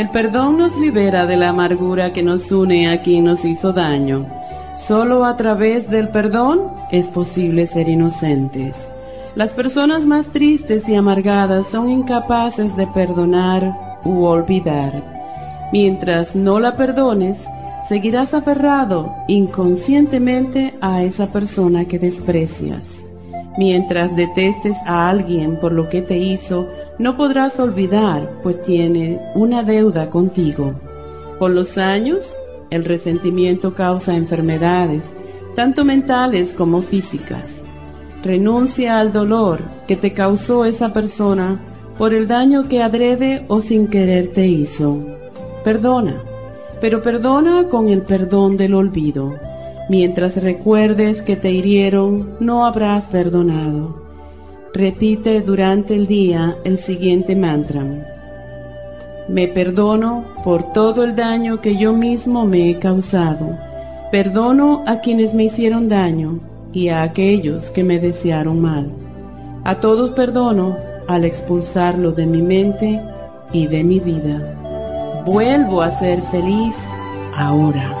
El perdón nos libera de la amargura que nos une a quien nos hizo daño. Solo a través del perdón es posible ser inocentes. Las personas más tristes y amargadas son incapaces de perdonar u olvidar. Mientras no la perdones, seguirás aferrado inconscientemente a esa persona que desprecias. Mientras detestes a alguien por lo que te hizo, no podrás olvidar, pues tiene una deuda contigo. Con los años, el resentimiento causa enfermedades, tanto mentales como físicas. Renuncia al dolor que te causó esa persona por el daño que adrede o sin querer te hizo. Perdona, pero perdona con el perdón del olvido. Mientras recuerdes que te hirieron, no habrás perdonado. Repite durante el día el siguiente mantra. Me perdono por todo el daño que yo mismo me he causado. Perdono a quienes me hicieron daño y a aquellos que me desearon mal. A todos perdono al expulsarlo de mi mente y de mi vida. Vuelvo a ser feliz ahora.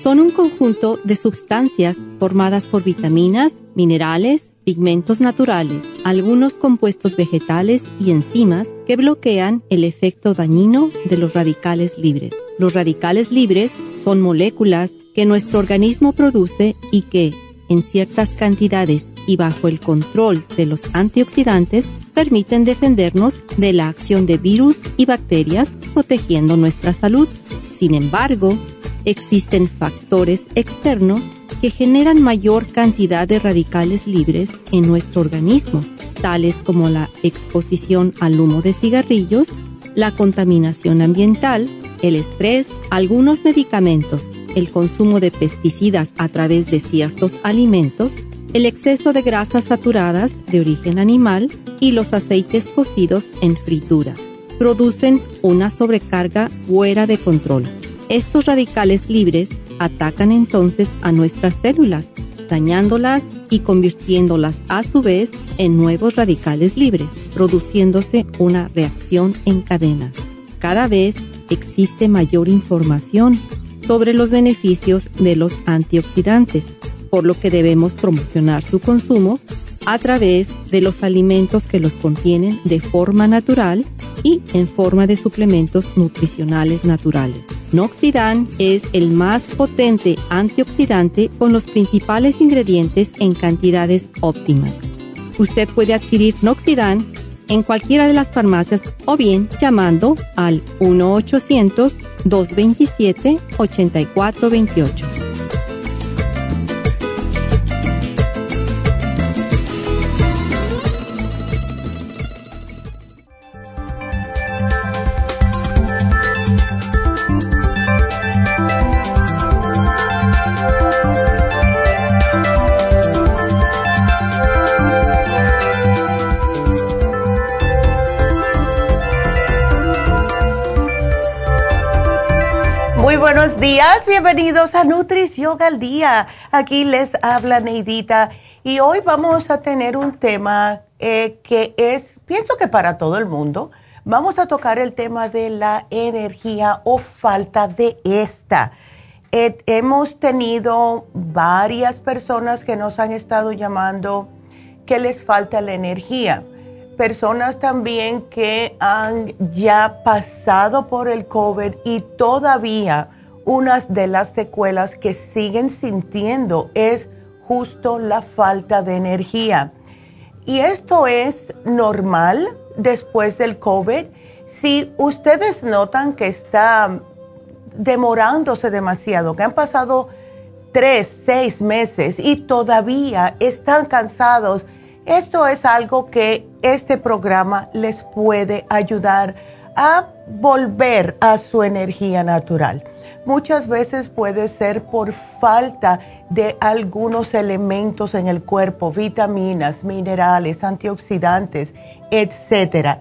son un conjunto de sustancias formadas por vitaminas, minerales, pigmentos naturales, algunos compuestos vegetales y enzimas que bloquean el efecto dañino de los radicales libres. Los radicales libres son moléculas que nuestro organismo produce y que, en ciertas cantidades y bajo el control de los antioxidantes, permiten defendernos de la acción de virus y bacterias, protegiendo nuestra salud. Sin embargo, existen factores externos que generan mayor cantidad de radicales libres en nuestro organismo, tales como la exposición al humo de cigarrillos, la contaminación ambiental, el estrés, algunos medicamentos, el consumo de pesticidas a través de ciertos alimentos, el exceso de grasas saturadas de origen animal y los aceites cocidos en fritura. Producen una sobrecarga fuera de control estos radicales libres atacan entonces a nuestras células, dañándolas y convirtiéndolas a su vez en nuevos radicales libres, produciéndose una reacción en cadena. Cada vez existe mayor información sobre los beneficios de los antioxidantes, por lo que debemos promocionar su consumo a través de los alimentos que los contienen de forma natural y en forma de suplementos nutricionales naturales. Noxidan es el más potente antioxidante con los principales ingredientes en cantidades óptimas. Usted puede adquirir Noxidan en cualquiera de las farmacias o bien llamando al 1-800-227-8428. Días, bienvenidos a Nutrición al Día. Aquí les habla Neidita y hoy vamos a tener un tema eh, que es, pienso que para todo el mundo, vamos a tocar el tema de la energía o falta de esta. hemos tenido varias personas que nos han estado llamando que les falta la energía. Personas también que han ya pasado por el COVID y todavía una de las secuelas que siguen sintiendo es justo la falta de energía. Y esto es normal después del COVID. Si ustedes notan que está demorándose demasiado, que han pasado tres, seis meses y todavía están cansados, esto es algo que este programa les puede ayudar a volver a su energía natural. Muchas veces puede ser por falta de algunos elementos en el cuerpo, vitaminas, minerales, antioxidantes, etc.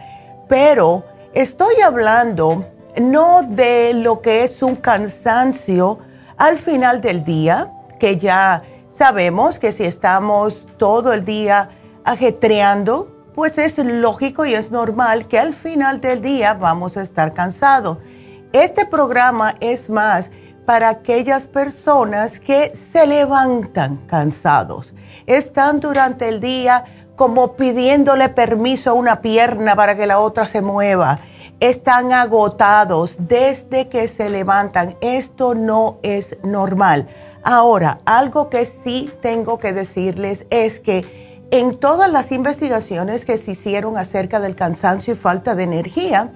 Pero estoy hablando no de lo que es un cansancio al final del día, que ya sabemos que si estamos todo el día ajetreando, pues es lógico y es normal que al final del día vamos a estar cansados. Este programa es más para aquellas personas que se levantan cansados, están durante el día como pidiéndole permiso a una pierna para que la otra se mueva están agotados desde que se levantan. Esto no es normal. Ahora, algo que sí tengo que decirles es que en todas las investigaciones que se hicieron acerca del cansancio y falta de energía,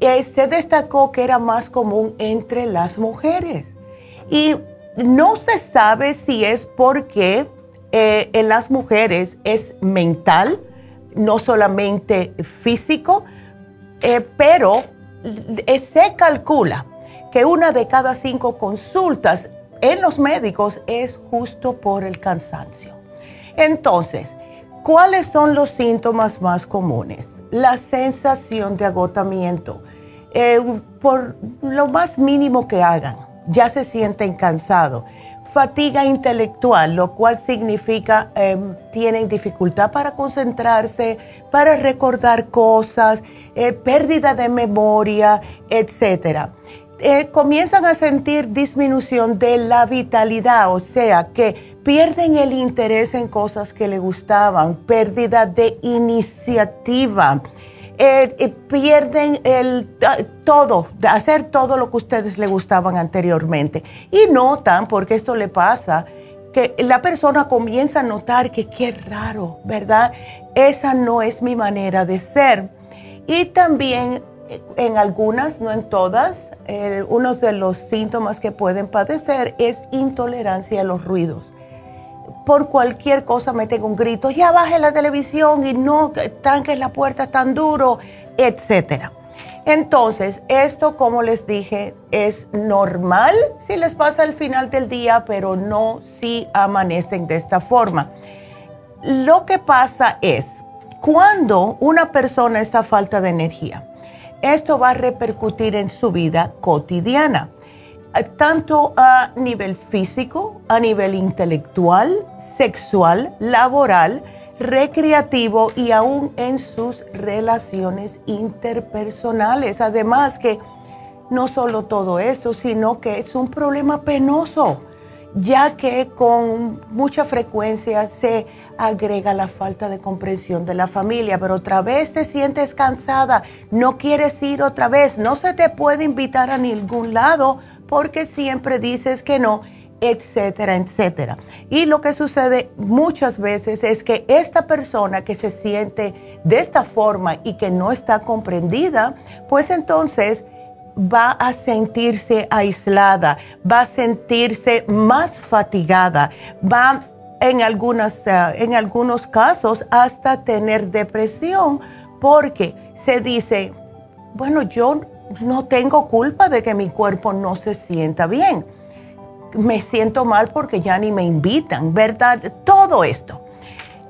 se destacó que era más común entre las mujeres. Y no se sabe si es porque eh, en las mujeres es mental, no solamente físico, eh, pero eh, se calcula que una de cada cinco consultas en los médicos es justo por el cansancio. Entonces, ¿cuáles son los síntomas más comunes? La sensación de agotamiento. Eh, por lo más mínimo que hagan, ya se sienten cansados fatiga intelectual, lo cual significa em, tienen dificultad para concentrarse, para recordar cosas, eh, pérdida de memoria, etc. Eh, comienzan a sentir disminución de la vitalidad, o sea que pierden el interés en cosas que les gustaban, pérdida de iniciativa eh, eh, pierden el todo, hacer todo lo que ustedes les gustaban anteriormente. Y notan, porque esto le pasa, que la persona comienza a notar que qué raro, ¿verdad? Esa no es mi manera de ser. Y también eh, en algunas, no en todas, uno de los síntomas que pueden padecer es intolerancia a los ruidos por cualquier cosa meten un grito, ya baje la televisión y no tranques la puerta tan duro, etcétera. Entonces, esto, como les dije, es normal si les pasa al final del día, pero no si amanecen de esta forma. Lo que pasa es, cuando una persona está falta de energía, esto va a repercutir en su vida cotidiana tanto a nivel físico, a nivel intelectual, sexual, laboral, recreativo y aún en sus relaciones interpersonales. Además que no solo todo eso, sino que es un problema penoso, ya que con mucha frecuencia se agrega la falta de comprensión de la familia, pero otra vez te sientes cansada, no quieres ir otra vez, no se te puede invitar a ningún lado porque siempre dices que no, etcétera, etcétera. Y lo que sucede muchas veces es que esta persona que se siente de esta forma y que no está comprendida, pues entonces va a sentirse aislada, va a sentirse más fatigada, va en, algunas, eh, en algunos casos hasta tener depresión porque se dice, bueno, yo no tengo culpa de que mi cuerpo no se sienta bien. Me siento mal porque ya ni me invitan, ¿verdad? Todo esto.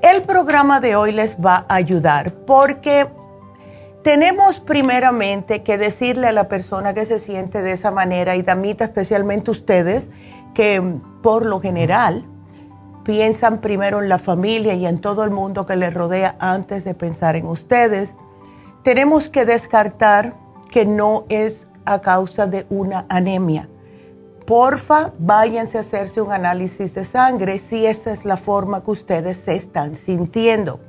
El programa de hoy les va a ayudar porque tenemos primeramente que decirle a la persona que se siente de esa manera, y damita especialmente ustedes, que por lo general piensan primero en la familia y en todo el mundo que les rodea antes de pensar en ustedes. Tenemos que descartar que no es a causa de una anemia. porfa, váyanse a hacerse un análisis de sangre si esta es la forma que ustedes se están sintiendo.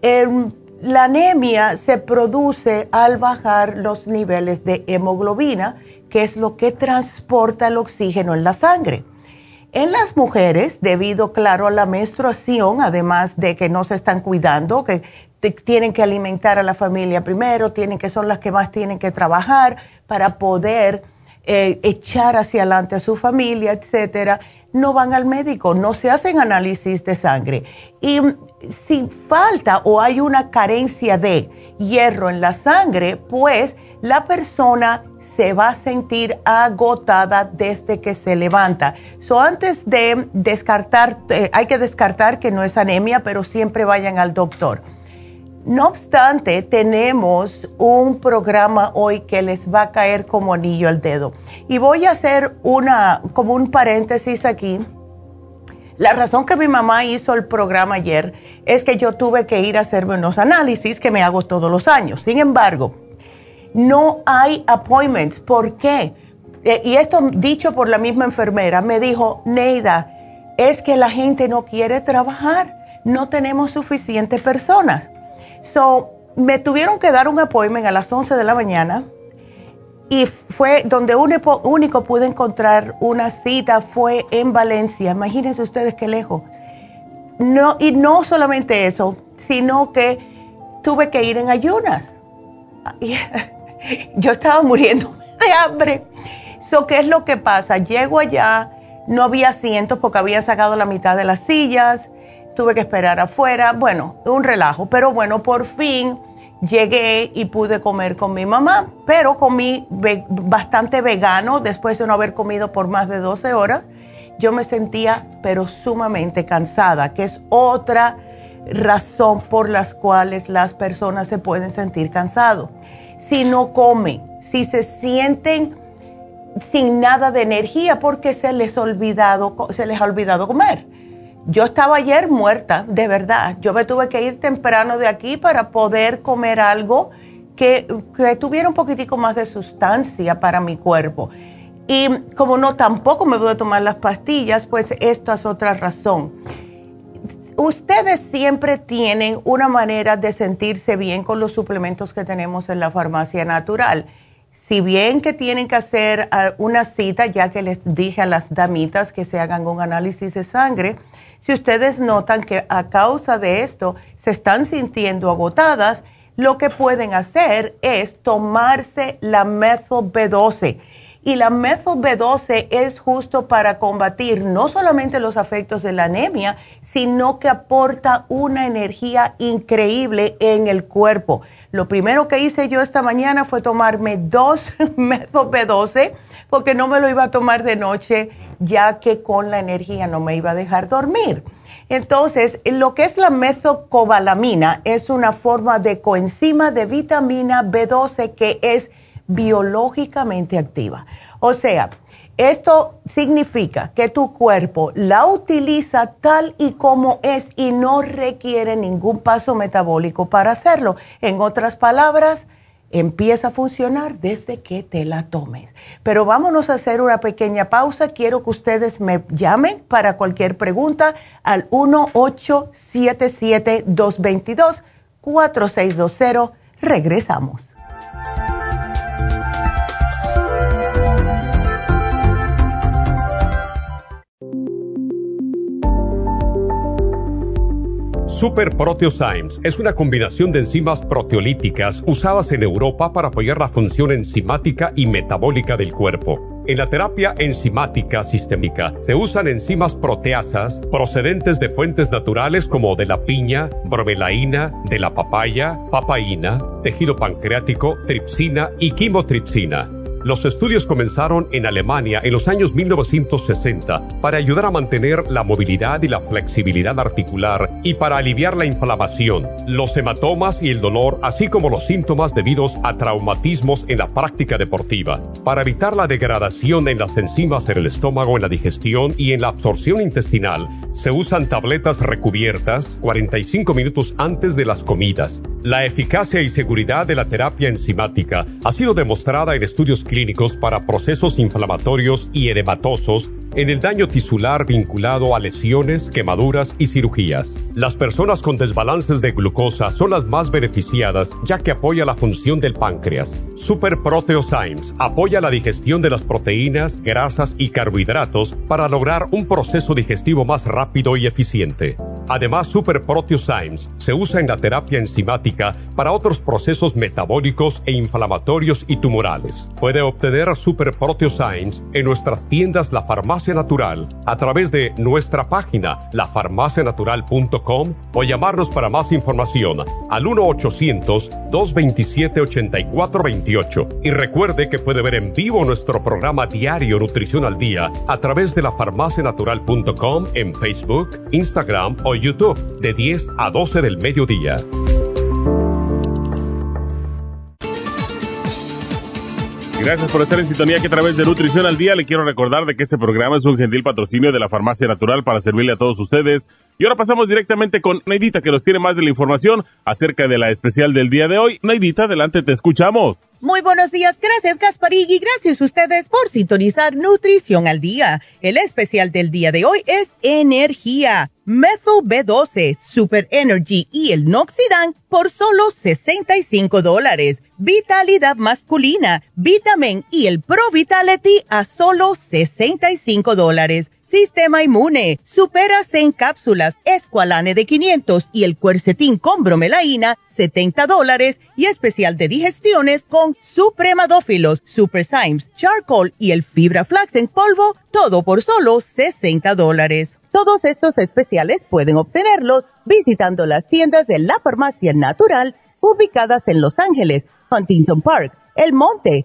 Em, la anemia se produce al bajar los niveles de hemoglobina, que es lo que transporta el oxígeno en la sangre. En las mujeres, debido, claro, a la menstruación, además de que no se están cuidando, que tienen que alimentar a la familia primero, tienen que son las que más tienen que trabajar para poder eh, echar hacia adelante a su familia, etcétera, no van al médico, no se hacen análisis de sangre. Y mm, si falta o hay una carencia de hierro en la sangre, pues la persona se va a sentir agotada desde que se levanta. So, antes de descartar, eh, hay que descartar que no es anemia, pero siempre vayan al doctor. No obstante, tenemos un programa hoy que les va a caer como anillo al dedo. Y voy a hacer una, como un paréntesis aquí. La razón que mi mamá hizo el programa ayer es que yo tuve que ir a hacerme unos análisis que me hago todos los años. Sin embargo, no hay appointments. ¿Por qué? Eh, y esto dicho por la misma enfermera, me dijo, Neida, es que la gente no quiere trabajar, no tenemos suficientes personas. So, me tuvieron que dar un appointment a las 11 de la mañana y fue donde único, único pude encontrar una cita fue en Valencia. Imagínense ustedes qué lejos. No, y no solamente eso, sino que tuve que ir en ayunas. Yo estaba muriendo de hambre. So, ¿Qué es lo que pasa? Llego allá, no había asientos porque habían sacado la mitad de las sillas tuve que esperar afuera, bueno, un relajo, pero bueno, por fin llegué y pude comer con mi mamá, pero comí bastante vegano después de no haber comido por más de 12 horas. Yo me sentía pero sumamente cansada, que es otra razón por las cuales las personas se pueden sentir cansados. Si no comen, si se sienten sin nada de energía porque se les, olvidado, se les ha olvidado comer yo estaba ayer muerta, de verdad. Yo me tuve que ir temprano de aquí para poder comer algo que, tuviera un poquitico más de sustancia para mi cuerpo. Y como no tampoco me puedo tomar las pastillas, pues esto es otra razón. Ustedes siempre tienen una manera de sentirse bien con los suplementos que tenemos en la farmacia natural. Si bien que tienen que hacer ah, una cita, ya que les dije a las damitas que se hagan un análisis de sangre, si ustedes notan que a causa de esto se están sintiendo agotadas, lo que pueden hacer es tomarse la Methyl B12. Y la Methyl B12 es justo para combatir no solamente los efectos de la anemia, sino que aporta una energía increíble en el cuerpo. Lo primero que hice yo esta mañana fue tomarme dos Methyl B12 porque no me lo iba a tomar de noche ya que con la energía no me iba a dejar dormir. Entonces, lo que es la mesocobalamina es una forma de coenzima de vitamina B12 que es biológicamente activa. O sea, esto significa que tu cuerpo la utiliza tal y como es y no requiere ningún paso metabólico para hacerlo. En otras palabras, empieza a funcionar desde que te la tomes. Pero vámonos a hacer una pequeña pausa. Quiero que ustedes me llamen para cualquier pregunta al 1-877-222-4620. Regresamos. Super Proteosymes es una combinación de enzimas proteolíticas usadas en Europa para apoyar la función enzimática y metabólica del cuerpo. En la terapia enzimática sistémica se usan enzimas proteasas procedentes de fuentes naturales como de la piña, bromelaína, de la papaya, papaína, tejido pancreático, tripsina y quimotripsina. Los estudios comenzaron en Alemania en los años 1960 para ayudar a mantener la movilidad y la flexibilidad articular y para aliviar la inflamación, los hematomas y el dolor, así como los síntomas debidos a traumatismos en la práctica deportiva. Para evitar la degradación en las enzimas en el estómago, en la digestión y en la absorción intestinal, se usan tabletas recubiertas 45 minutos antes de las comidas La eficacia y seguridad de la terapia enzimática ha sido demostrada en estudios clínicos para procesos inflamatorios y edematosos en el daño tisular vinculado a lesiones, quemaduras y cirugías. Las personas con desbalances de glucosa son las más beneficiadas ya que apoya la función del páncreas. Super Proteosymes apoya la digestión de las proteínas, grasas y carbohidratos para lograr un proceso digestivo más rápido y eficiente. Además, Super Proteosymes se usa en la terapia enzimática para otros procesos metabólicos e inflamatorios y tumorales. Puede obtener Super Proteosymes en nuestras tiendas La Farmacia Natural a través de nuestra página lafarmacianatural.com o llamarnos para más información al 1-800-227-8428. Y recuerde que puede ver en vivo nuestro programa diario Nutrición al Día a través de lafarmacianatural.com en Facebook, Instagram o YouTube de 10 a 12 del mediodía. Gracias por estar en sintonía que a través de Nutrición al Día le quiero recordar de que este programa es un gentil patrocinio de la Farmacia Natural para servirle a todos ustedes. Y ahora pasamos directamente con Neidita que nos tiene más de la información acerca de la especial del día de hoy. Neidita, adelante, te escuchamos. Muy buenos días, gracias Gasparigui, gracias a ustedes por sintonizar Nutrición al Día. El especial del día de hoy es Energía, Methyl B12, Super Energy y el Noxidan por solo 65 dólares. Vitalidad masculina, Vitamin y el Pro Vitality a solo 65 dólares. Sistema inmune, superas en cápsulas, escualane de 500 y el cuercetín con bromelaína, 70 dólares y especial de digestiones con supremadófilos, super Symes, charcoal y el fibra flax en polvo, todo por solo 60 dólares. Todos estos especiales pueden obtenerlos visitando las tiendas de la farmacia natural ubicadas en Los Ángeles, Huntington Park, El Monte,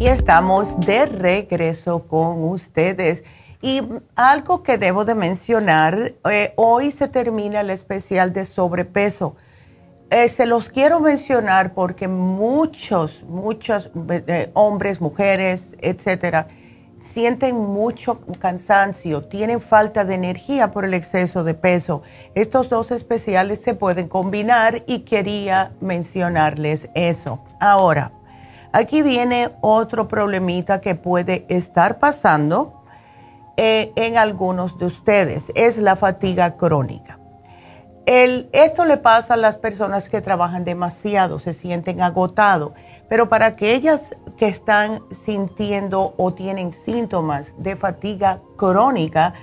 Y estamos de regreso con ustedes. Y algo que debo de mencionar, eh, hoy se termina el especial de sobrepeso. Eh, se los quiero mencionar porque muchos, muchos eh, hombres, mujeres, etcétera, sienten mucho cansancio, tienen falta de energía por el exceso de peso. Estos dos especiales se pueden combinar y quería mencionarles eso. Ahora, Aquí viene otro problemita que puede estar pasando eh, en algunos de ustedes, es la fatiga crónica. esto le pasa a las personas que trabajan demasiado, se sienten agotados, pero para aquellas que están sintiendo o tienen síntomas de fatiga crónica,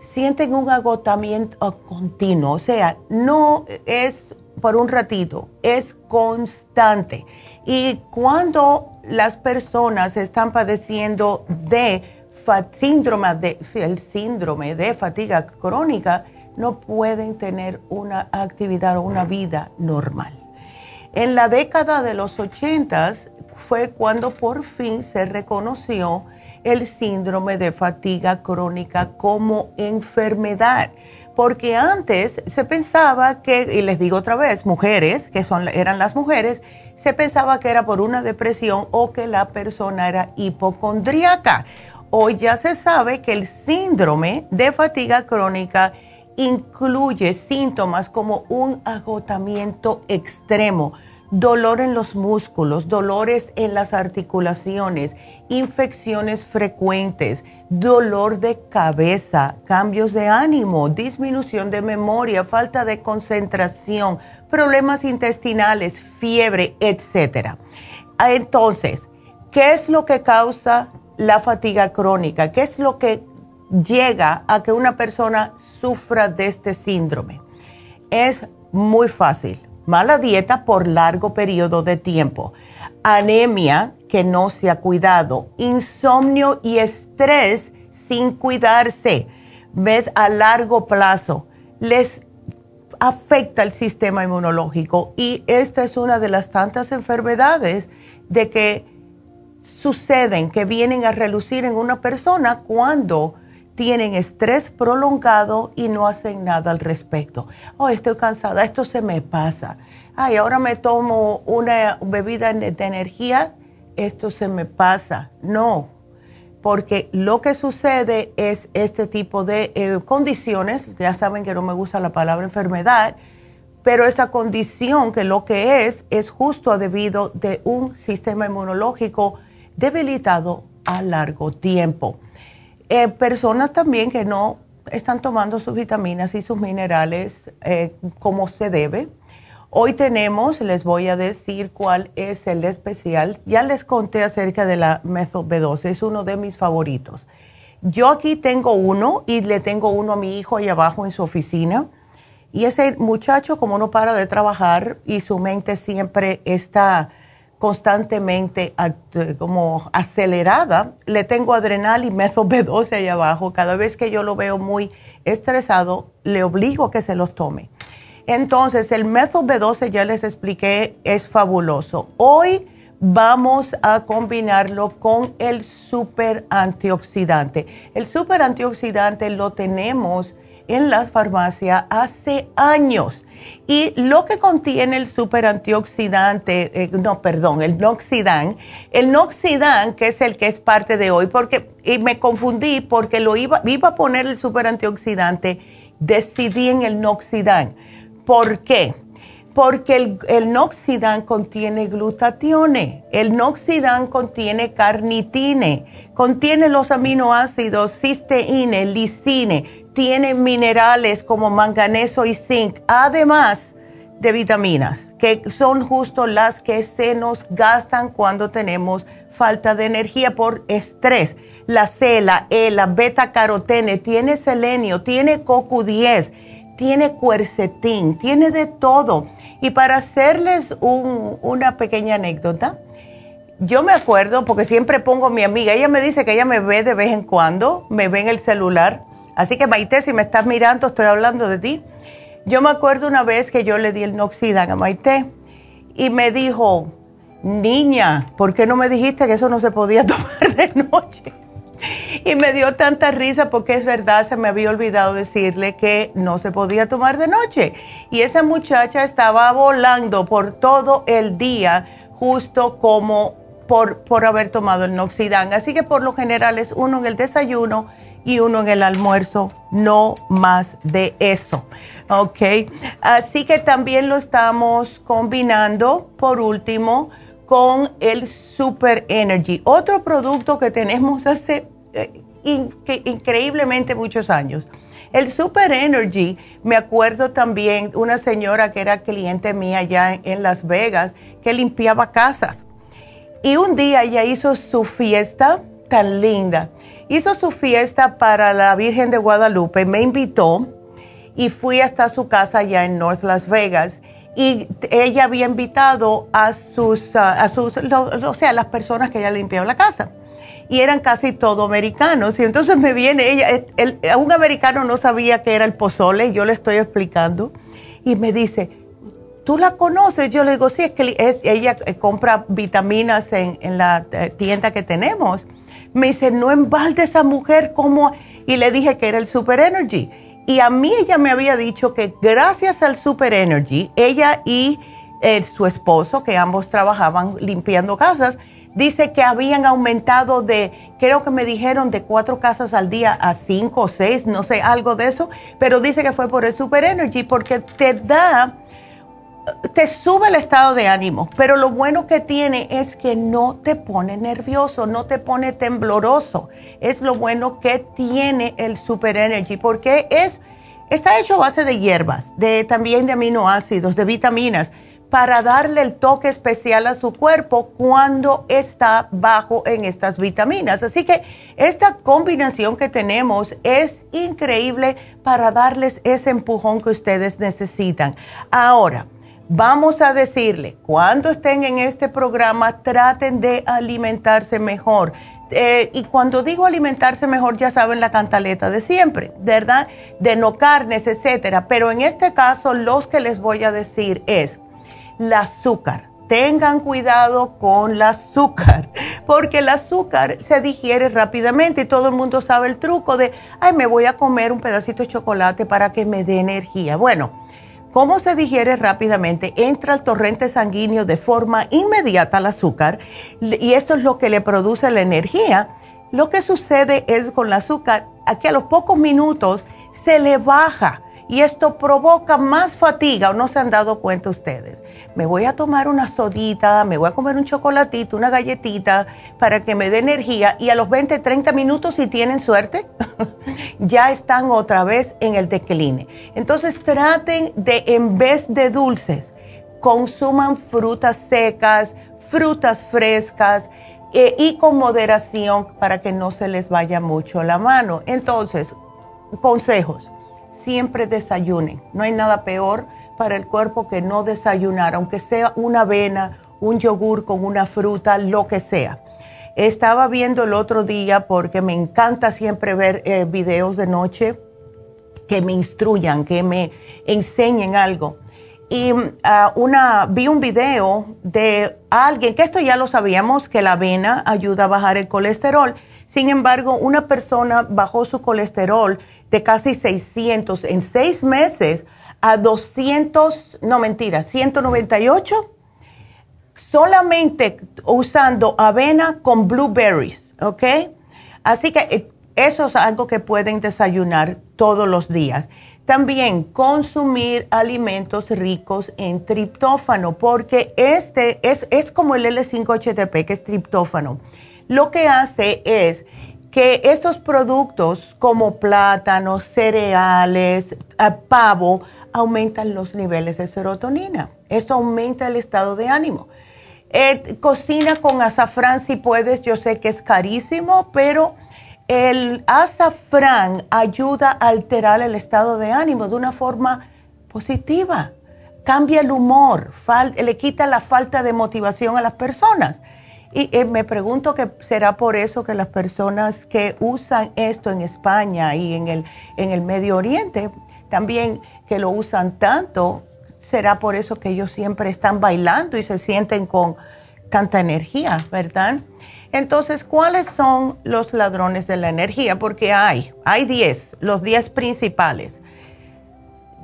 sienten un agotamiento continuo, o sea, no es por un ratito, es constante y cuando las personas están padeciendo de síndrome de, el síndrome de fatiga crónica, no pueden tener una actividad o una vida normal. En la década de los 80 fue cuando por fin se reconoció el síndrome de fatiga crónica como enfermedad, porque antes se pensaba que, y les digo otra vez, mujeres, que son, eran las mujeres, se pensaba que era por una depresión o que la persona era hipocondríaca. Hoy ya se sabe que el síndrome de fatiga crónica incluye síntomas como un agotamiento extremo, dolor en los músculos, dolores en las articulaciones, infecciones frecuentes, dolor de cabeza, cambios de ánimo, disminución de memoria, falta de concentración, problemas intestinales, fiebre. Ah, entonces, ¿qué es lo que causa la fatiga crónica? ¿Qué es lo que llega a que una persona sufra de este síndrome? Es muy fácil. Mala dieta por largo periodo de tiempo. anemia que no se ha cuidado, insomnio y estrés sin cuidarse, ves a largo plazo, les afecta el sistema inmunológico y esta es una de las tantas enfermedades de que suceden, que vienen a relucir en una persona cuando tienen estrés prolongado y no hacen nada al respecto. Oh, estoy cansada, esto se me pasa. Ay, ahora me tomo una bebida de energía, esto se me pasa. No, porque lo que sucede es este tipo de eh, condiciones, ya saben que no me gusta la palabra enfermedad, pero esa condición que lo que es es justo debido de un sistema inmunológico debilitado a largo tiempo. Eh, personas también que no están tomando sus vitaminas y sus minerales eh, como se debe. Hoy tenemos, les voy a decir cuál es el especial. Ya les conté acerca de la Methyl B12, es uno de mis favoritos. Yo aquí tengo uno y le tengo uno a mi hijo ahí abajo en su oficina. Y ese muchacho, como no para de trabajar y su mente siempre está constantemente como acelerada, le tengo adrenal y meso B12 ahí abajo. Cada vez que yo lo veo muy estresado, le obligo a que se los tome. Entonces, el método B12 ya les expliqué, es fabuloso. Hoy vamos a combinarlo con el super antioxidante. El super antioxidante lo tenemos en la farmacia hace años y lo que contiene el super antioxidante, eh, no, perdón, el Noxidan, el Noxidan, que es el que es parte de hoy, porque me confundí porque lo iba, iba a poner el super antioxidante, decidí en el Noxidan. ¿Por qué? Porque el, el Noxidan contiene glutatione, el Noxidan contiene carnitine, contiene los aminoácidos cisteína, lisine, tiene minerales como manganeso y zinc, además de vitaminas, que son justo las que se nos gastan cuando tenemos falta de energía por estrés. La C, la E, beta carotene, tiene selenio, tiene CoQ10, tiene cuercetín, tiene de todo. Y para hacerles una pequeña anécdota, yo me acuerdo, porque siempre pongo a mi amiga, ella me dice que ella me ve de vez en cuando, me ve en el celular Así que Maite, si me estás mirando, estoy hablando de ti. Yo me acuerdo una vez que yo le di el Noxidan a Maite y me dijo, niña, ¿por qué no me dijiste que eso no se podía tomar de noche? Y me dio tanta risa porque es verdad, se me había olvidado decirle que no se podía tomar de noche. Y esa muchacha estaba volando por todo el día, justo como por, por haber tomado el Noxidan. Así que por lo general es uno en el desayuno y uno en el almuerzo, no más de eso. ¿Ok? Así que también lo estamos combinando, por último, con el Super Energy, otro producto que tenemos hace eh, increíblemente muchos años. El Super Energy, me acuerdo también una señora que era cliente mía allá en Las Vegas, que limpiaba casas. Y un día ella hizo su fiesta tan linda hizo su fiesta para la Virgen de Guadalupe, me invitó y fui hasta su casa allá en North Las Vegas y ella había invitado a sus, a sus, o sea, las personas que ella limpiaba la casa. Y eran casi todos americanos. Y entonces me viene ella, un americano no sabía que era el pozole, yo le estoy explicando. Y me dice, ¿tú la conoces? Yo le digo, sí, es que ella eh, compra vitaminas en, en la eh, tienda que tenemos. Me dice, no embalde esa mujer como... Y le dije que era el Super Energy. Y a mí ella me había dicho que gracias al Super Energy, ella y eh, su esposo, que ambos trabajaban limpiando casas, dice que habían aumentado de, creo que me dijeron, de cuatro casas al día a cinco o seis, no sé, algo de eso, pero dice que fue por el Super Energy porque te da te sube el estado de ánimo, pero lo bueno que tiene es que no te pone nervioso, no te pone tembloroso. Es lo bueno que tiene el Super Energy, porque es, está hecho a base de hierbas, de, también de aminoácidos, de vitaminas, para darle el toque especial a su cuerpo cuando está bajo en estas vitaminas. Así que esta combinación que tenemos es increíble para darles ese empujón que ustedes necesitan. Ahora, Vamos a decirle, cuando estén en este programa, traten de alimentarse mejor. Eh, y cuando digo alimentarse mejor, ya saben la cantaleta de siempre, ¿verdad? De no carnes, etcétera. Pero en este caso, los que les voy a decir es el azúcar. Tengan cuidado con el azúcar, porque el azúcar se digiere rápidamente y todo el mundo sabe el truco de, ay, me voy a comer un pedacito de chocolate para que me dé energía. Bueno, ¿Cómo se digiere rápidamente? Entra al torrente sanguíneo de forma inmediata al azúcar y esto es lo que le produce la energía. Lo que sucede es con el azúcar, aquí a los pocos minutos se le baja y esto provoca más fatiga, ¿o no se han dado cuenta ustedes? Me voy a tomar una sodita, me voy a comer un chocolatito, una galletita para que me dé energía y a los 20, 30 minutos, si tienen suerte, ya están otra vez en el decline. Entonces traten de, en vez de dulces, consuman frutas secas, frutas frescas eh, y con moderación para que no se les vaya mucho la mano. Entonces, consejos siempre desayunen. No hay nada peor para el cuerpo que no desayunar, aunque sea una avena, un yogur con una fruta, lo que sea. Estaba viendo el otro día porque me encanta siempre ver eh, videos de noche que me instruyan, que me enseñen algo. Y ah, una, vi un video de alguien, que esto ya lo sabíamos, que la avena ayuda a bajar el colesterol. Sin embargo, una persona bajó su colesterol de casi 600 en seis meses a 200, no mentira, 198, solamente usando avena con blueberries, ¿ok? Así que eh, eso es algo que pueden desayunar todos los días. También consumir alimentos ricos en triptófano, porque este es, es como el L5HTP, que es triptófano. Lo que hace es que estos productos como plátanos, cereales, eh, pavo, aumentan los niveles de serotonina. Esto aumenta el estado de ánimo. Eh, cocina con azafrán si puedes, yo sé que es carísimo, pero el azafrán ayuda a alterar el estado de ánimo de una forma positiva. Cambia el humor, le quita la falta de motivación a las personas. Y eh, me pregunto que será por eso que las personas que usan esto en España y en el, en el Medio Oriente, también que lo usan tanto, será por eso que ellos siempre están bailando y se sienten con tanta energía, ¿verdad? Entonces, ¿cuáles son los ladrones de la energía? Porque hay, hay 10, los 10 principales.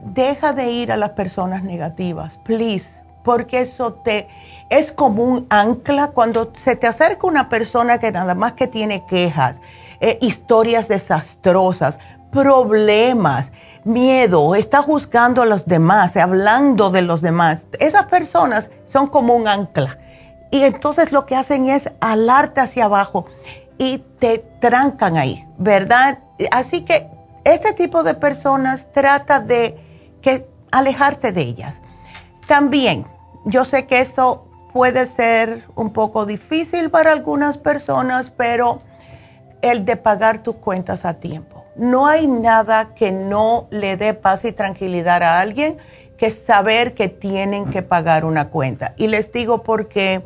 Deja de ir a las personas negativas, please, porque eso te es como un ancla cuando se te acerca una persona que nada más que tiene quejas, eh, historias desastrosas, problemas, miedo, está juzgando a los demás, hablando de los demás. Esas personas son como un ancla. Y entonces lo que hacen es alarte hacia abajo y te trancan ahí, ¿verdad? Así que este tipo de personas trata de que alejarte de ellas. También, yo sé que esto puede ser un poco difícil para algunas personas, pero el de pagar tus cuentas a tiempo. No hay nada que no le dé paz y tranquilidad a alguien que saber que tienen que pagar una cuenta. Y les digo porque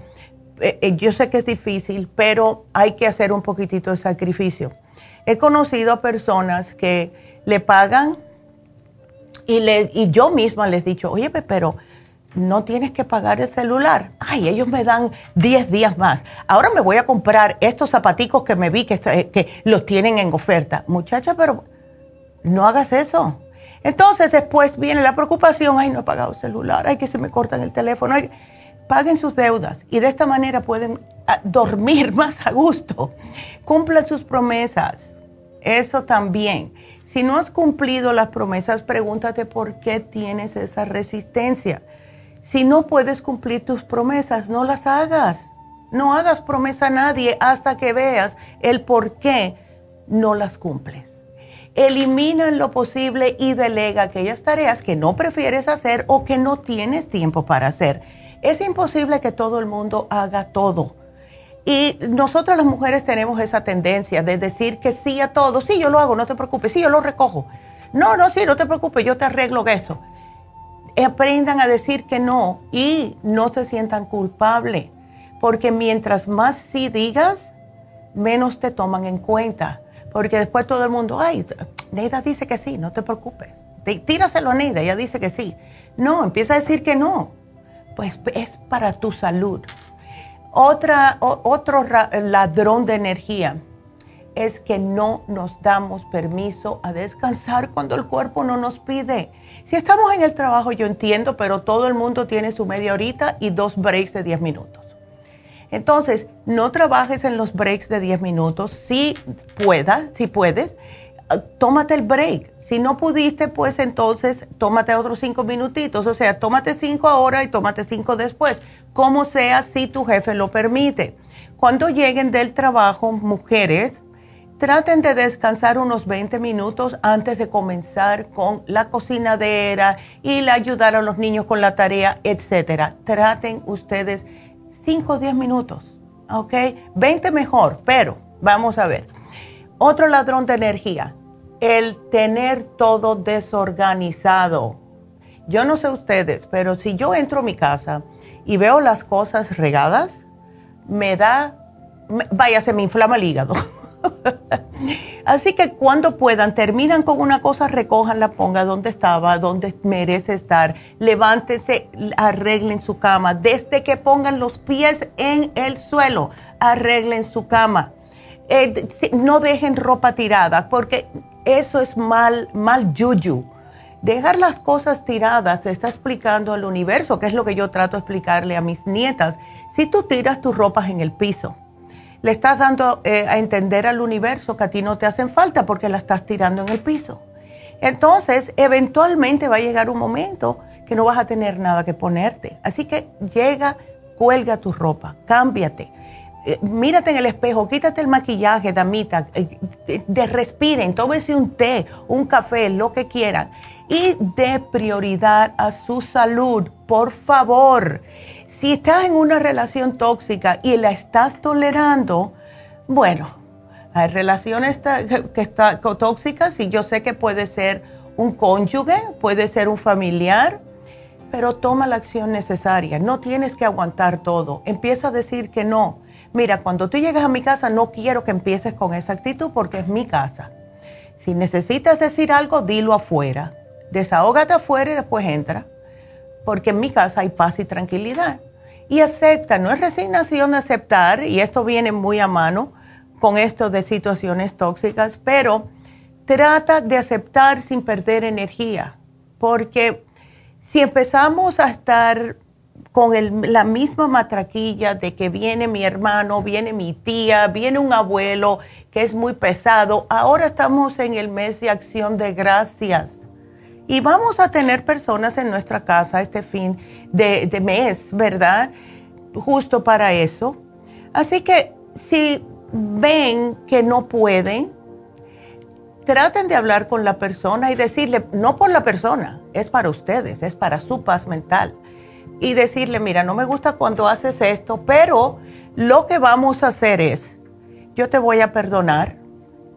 eh, eh, yo sé que es difícil, pero hay que hacer un poquitito de sacrificio. He conocido personas que le pagan y, le, y yo misma les he dicho, oye, pero no tienes que pagar el celular. Ay, ellos me dan 10 días más. Ahora me voy a comprar estos zapaticos que me vi que, los tienen en oferta. Muchacha, pero no hagas eso. Entonces después viene la preocupación, ay, no he pagado el celular, ay, que se me cortan el teléfono. paguen sus deudas y de esta manera pueden ah, dormir más a gusto. Cumplan sus promesas. Eso también. Si no has cumplido las promesas, pregúntate por qué tienes esa resistencia si no puedes cumplir tus promesas, no las hagas. No hagas promesa a nadie hasta que veas el por qué no las cumples. Elimina en lo posible y delega aquellas tareas que no prefieres hacer o que no tienes tiempo para hacer. Es imposible que todo el mundo haga todo. Y nosotras las mujeres tenemos esa tendencia de decir que sí a todo. Sí, yo lo hago, no te preocupes. Sí, yo lo recojo. No, no, sí, no te preocupes, yo te arreglo eso aprendan a decir que no y no se sientan culpables, porque mientras más sí digas, menos te toman en cuenta, porque después todo el mundo, ay, Neida dice que sí, no te preocupes, tíraselo a Neida, ella dice que sí. No, empieza a decir que no, pues es para tu salud. Otra, otro ladrón de energía es que no nos damos permiso a descansar cuando el cuerpo no nos pide. Si estamos en el trabajo, yo entiendo, pero todo el mundo tiene su media horita y dos breaks de 10 minutos. Entonces, no trabajes en los breaks de 10 minutos. Si puedas, si puedes, tómate el break. Si no pudiste, pues entonces tómate otros 5 minutitos. O sea, tómate 5 ahora y tómate 5 después. Como sea, si tu jefe lo permite. Cuando lleguen del trabajo, mujeres, traten de descansar unos 20 minutos antes de comenzar con la cocinadera y la ayudar a los niños con la tarea, etcétera. Traten ustedes 5 o 10 minutos, ¿ok? 20 mejor, pero vamos a ver. Otro ladrón de energía, el tener todo desorganizado. Yo no sé ustedes, pero si yo entro a mi casa y veo las cosas regadas, me da, vaya, se me inflama el hígado. Así que cuando puedan, terminan con una cosa, recójanla, ponga donde estaba, donde merece estar, levántese, arreglen su cama. Desde que pongan los pies en el suelo, arreglen su cama. Eh, no dejen ropa tirada, porque eso es mal, mal yuyu. Dejar las cosas tiradas se está explicando al universo, que es lo que yo trato de explicarle a mis nietas. Si tú tiras tus ropas en el piso, le estás dando eh, a entender al universo que a ti no te hacen falta porque la estás tirando en el piso. Entonces, eventualmente va a llegar un momento que no vas a tener nada que ponerte. Así que llega, cuelga tu ropa, cámbiate. Eh, mírate en el espejo, quítate el maquillaje, damita, eh, de, respiren, un té, un café, lo que quieran. Y de prioridad a su salud, por favor si estás en una relación tóxica y la estás tolerando, bueno, hay relaciones que están tóxicas y yo sé que puede ser un cónyuge, puede ser un familiar, pero toma la acción necesaria. No tienes que aguantar todo. Empieza a decir que no. Mira, cuando tú llegas a mi casa no quiero que empieces con esa actitud porque es mi casa. Si necesitas decir algo, dilo afuera. Desahógate afuera y después entra. Porque en mi casa hay paz y tranquilidad y acepta, no es resignación aceptar, y esto viene muy a mano con esto de situaciones tóxicas, pero trata de aceptar sin perder energía, porque si empezamos a estar con la misma matraquilla de que viene mi hermano, viene mi tía, viene un abuelo que es muy pesado, ahora estamos en el mes de acción de gracias. Y vamos a tener personas en nuestra casa este fin de, mes, ¿verdad? Justo para eso. Así que si ven que no pueden, traten de hablar con la persona y decirle, no por la persona, es para ustedes, es para su paz mental. Y decirle, mira, no me gusta cuando haces esto, pero lo que vamos a hacer es, yo te voy a perdonar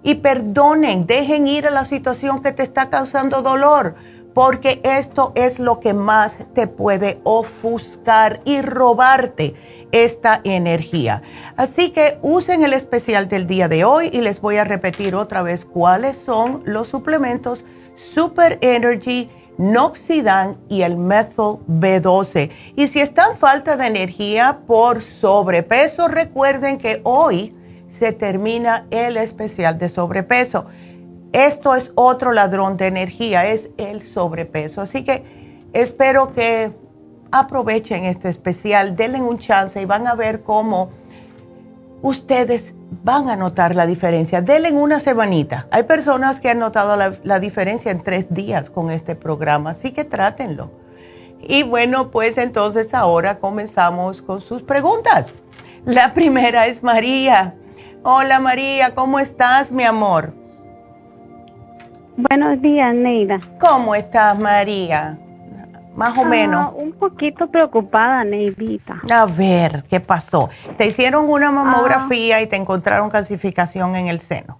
y perdonen, dejen ir a la situación que te está causando dolor porque esto es lo que más te puede ofuscar y robarte esta energía. Así que usen el especial del día de hoy y les voy a repetir otra vez cuáles son los suplementos Super Energy, Noxidan y el Methyl B12. Y si están falta de energía por sobrepeso, recuerden que hoy se termina el especial de sobrepeso. Esto es otro ladrón de energía, es el sobrepeso. Así que espero que aprovechen este especial, denle un chance y van a ver cómo ustedes van a notar la diferencia. Denle una semanita. Hay personas que han notado la, la diferencia en tres días con este programa, así que trátenlo. Y bueno, pues entonces ahora comenzamos con sus preguntas. La primera es María. Hola María, ¿cómo estás, mi amor? Buenos días, Neida. ¿Cómo estás, María? Más o ah, menos. Un poquito preocupada, Neidita. A ver, ¿qué pasó? Te hicieron una mamografía y te encontraron calcificación en el seno.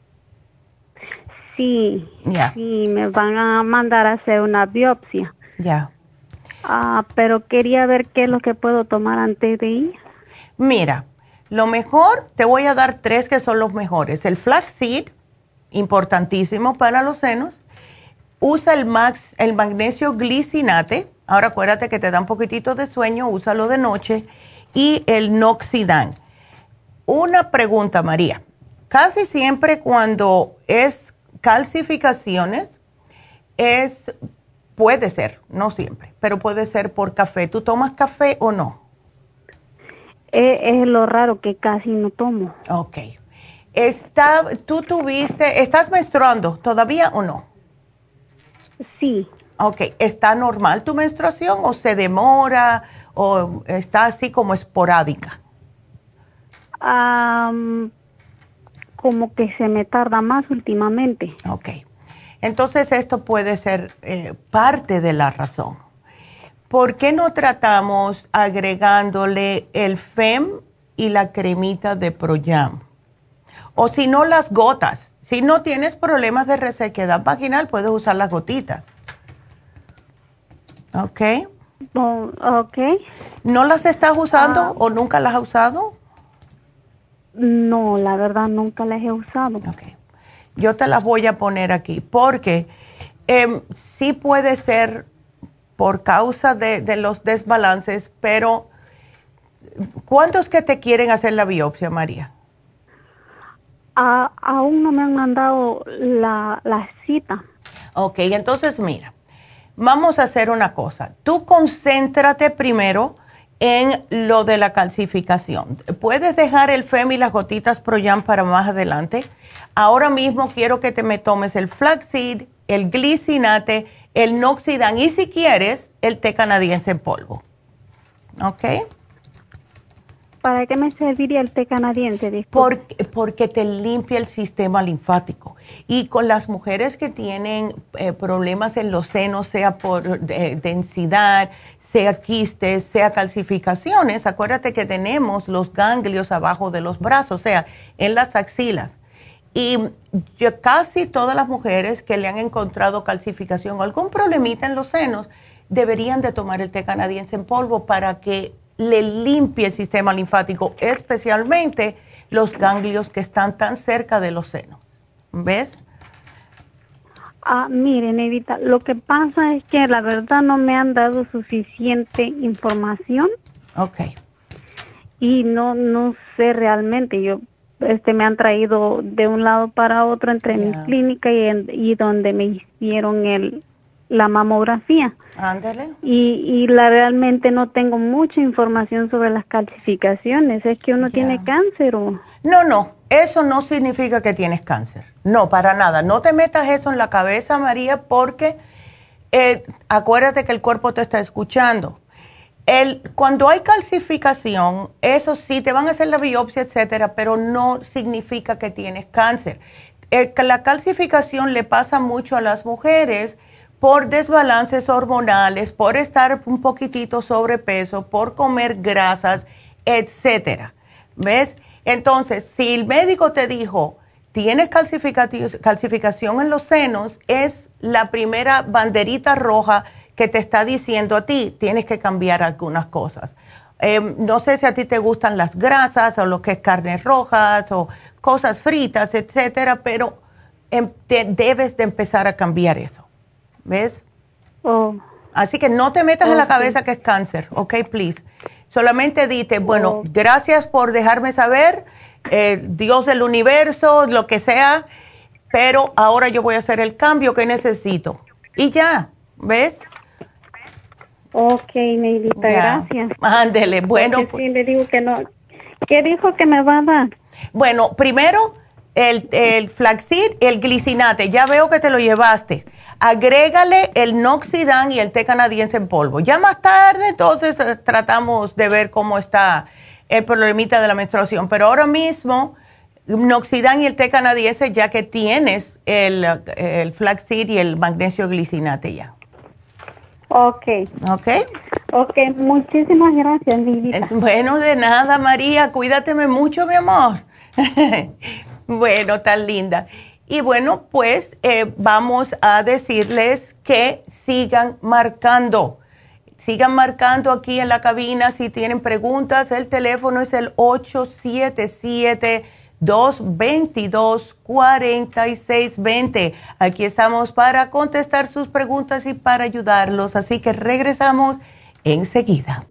Sí. Ya. Sí, me van a mandar a hacer una biopsia. Ya. Ah, pero quería ver qué es lo que puedo tomar antes de ir. Mira, lo mejor, te voy a dar tres que son los mejores. El flaxseed, importantísimo para los senos. Usa el, max, el magnesio glicinate. Ahora acuérdate que te da un poquitito de sueño, úsalo de noche. Y el noxidan. Una pregunta, María. Casi siempre cuando es calcificaciones, es, puede ser, no siempre, pero puede ser por café. ¿Tú tomas café o no? Es, lo raro que casi no tomo. Ok. Está, ¿Tú tuviste, estás menstruando todavía o no? Sí. Ok. ¿Está normal tu menstruación o se demora o está así como esporádica? como que se me tarda más últimamente. Ok. Entonces esto puede ser eh, parte de la razón. ¿Por qué no tratamos agregándole el FEM y la cremita de Proyam? O si no, las gotas. Si no tienes problemas de resequedad vaginal, puedes usar las gotitas. ¿Ok? ok. ¿No las estás usando ah. o nunca las has usado? No, la verdad nunca las he usado. Ok. Yo te las voy a poner aquí porque eh, sí puede ser por causa de, los desbalances, pero ¿cuántos que te quieren hacer la biopsia, María? Aún no me han mandado la, cita. Ok, entonces mira, vamos a hacer una cosa. Tú concéntrate primero en lo de la calcificación. Puedes dejar el FEM y las gotitas Proyam para más adelante. Ahora mismo quiero que te me tomes el flaxseed, el glicinate, el noxidan y si quieres, el té canadiense en polvo. ¿Ok? ¿Para qué me serviría el té canadiense? Porque, te limpia el sistema linfático. Y con las mujeres que tienen eh, problemas en los senos, sea por eh, densidad, sea quistes, sea calcificaciones, acuérdate que tenemos los ganglios abajo de los brazos, o sea, en las axilas. Y casi todas las mujeres que le han encontrado calcificación o algún problemita en los senos, deberían de tomar el té canadiense en polvo para que le limpie el sistema linfático, especialmente los ganglios que están tan cerca de los senos. ¿Ves? Ah, miren, Evita, lo que pasa es que la verdad no me han dado suficiente información. Ok. Y no, no sé realmente, yo, este, me han traído de un lado para otro entre mi clínica y, y donde me hicieron el, la mamografía. Ándale. Y, y la realmente no tengo mucha información sobre las calcificaciones. ¿Es que uno tiene cáncer o...? No, no, eso no significa que tienes cáncer. No, para nada. No te metas eso en la cabeza, María, porque eh, acuérdate que el cuerpo te está escuchando. El, cuando hay calcificación, eso sí, te van a hacer la biopsia, etcétera, pero no significa que tienes cáncer. Eh, la calcificación le pasa mucho a las mujeres por desbalances hormonales, por estar un poquitito sobrepeso, por comer grasas, etcétera. ¿Ves? Entonces, si el médico te dijo, tienes calcificación en los senos, es la primera banderita roja que te está diciendo a ti, tienes que cambiar algunas cosas. Em, no sé si a ti te gustan las grasas o lo que es carnes rojas o cosas fritas, etcétera, pero em, debes de empezar a cambiar eso. ¿Ves? Oh. Así que no te metas en la cabeza que es cáncer, ¿ok? Please. Solamente dite, bueno, oh. gracias por dejarme saber, eh, Dios del universo, lo que sea, pero ahora yo voy a hacer el cambio que necesito. Y ya, ¿ves? Ok, Neidita, gracias. Ándele, bueno. Sí, le digo que no. ¿Qué dijo que me va a dar? Bueno, primero el, el flaxid, el glicinate, ya veo que te lo llevaste agrégale el noxidan y el té canadiense en polvo. Ya más tarde, entonces, eh, tratamos de ver cómo está el problemita de la menstruación. Pero ahora mismo, noxidan y el té canadiense, ya que tienes el, el flaxseed y el magnesio glicinate ya. Ok. Ok. Ok, muchísimas gracias, mi Bueno, de nada, María. Cuídateme mucho, mi amor. bueno, tan linda. Y bueno, pues eh, vamos a decirles que sigan marcando. sigan marcando aquí en la cabina si tienen preguntas. El teléfono es el 877-222-4620. Aquí estamos para contestar sus preguntas y para ayudarlos. Así que regresamos enseguida.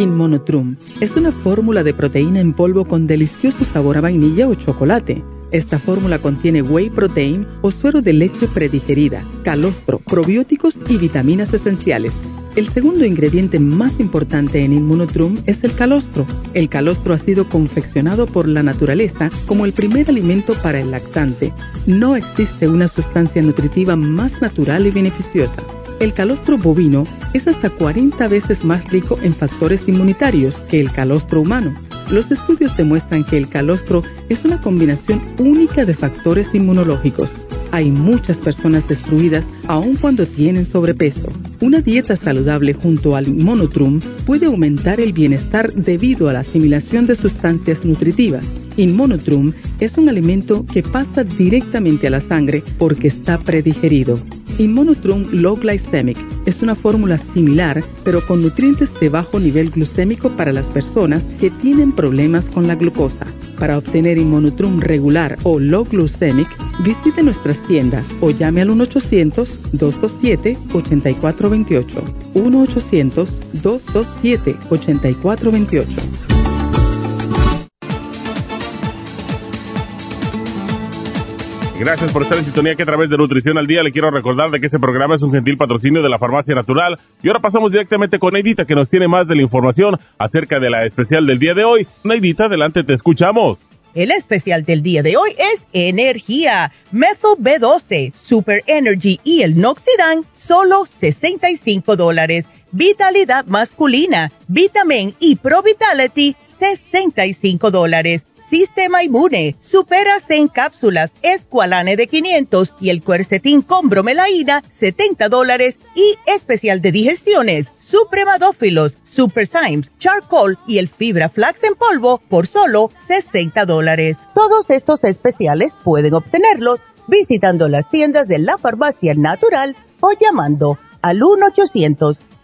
Inmonotrum es una fórmula de proteína en polvo con delicioso sabor a vainilla o chocolate. Esta fórmula contiene whey protein o suero de leche predigerida, calostro, probióticos y vitaminas esenciales. El segundo ingrediente más importante en Inmunotrum es el calostro. El calostro ha sido confeccionado por la naturaleza como el primer alimento para el lactante. No existe una sustancia nutritiva más natural y beneficiosa el calostro bovino es hasta 40 veces más rico en factores inmunitarios que el calostro humano. Los estudios demuestran que el calostro es una combinación única de factores inmunológicos. Hay muchas personas destruidas aun cuando tienen sobrepeso. Una dieta saludable junto al monotrum puede aumentar el bienestar debido a la asimilación de sustancias nutritivas. Inmonotrum es un alimento que pasa directamente a la sangre porque está predigerido. Inmonotrum Low Glycemic es una fórmula similar, pero con nutrientes de bajo nivel glucémico para las personas que tienen problemas con la glucosa. Para obtener Inmonotrum regular o Low Glycemic, visite nuestras tiendas o llame al 1-800-227-8428. 1-800-227-8428. Gracias por estar en sintonía que a través de Nutrición al Día le quiero recordar de que este programa es un gentil patrocinio de la Farmacia Natural. Y ahora pasamos directamente con Neidita que nos tiene más de la información acerca de la especial del día de hoy. Neidita, adelante, te escuchamos. El especial del día de hoy es energía, Methyl B12, Super Energy y el Noxidan, solo 65 dólares. Vitalidad masculina, Vitamin y Pro Vitality, 65 dólares. Sistema Inmune, Superas en cápsulas, Esqualane de 500 y el Cuercetín con bromelaína, 70 dólares y especial de digestiones, Supremadófilos, Super Symes, Charcoal y el Fibra Flax en polvo por solo 60 dólares. Todos estos especiales pueden obtenerlos visitando las tiendas de la farmacia natural o llamando al 1 800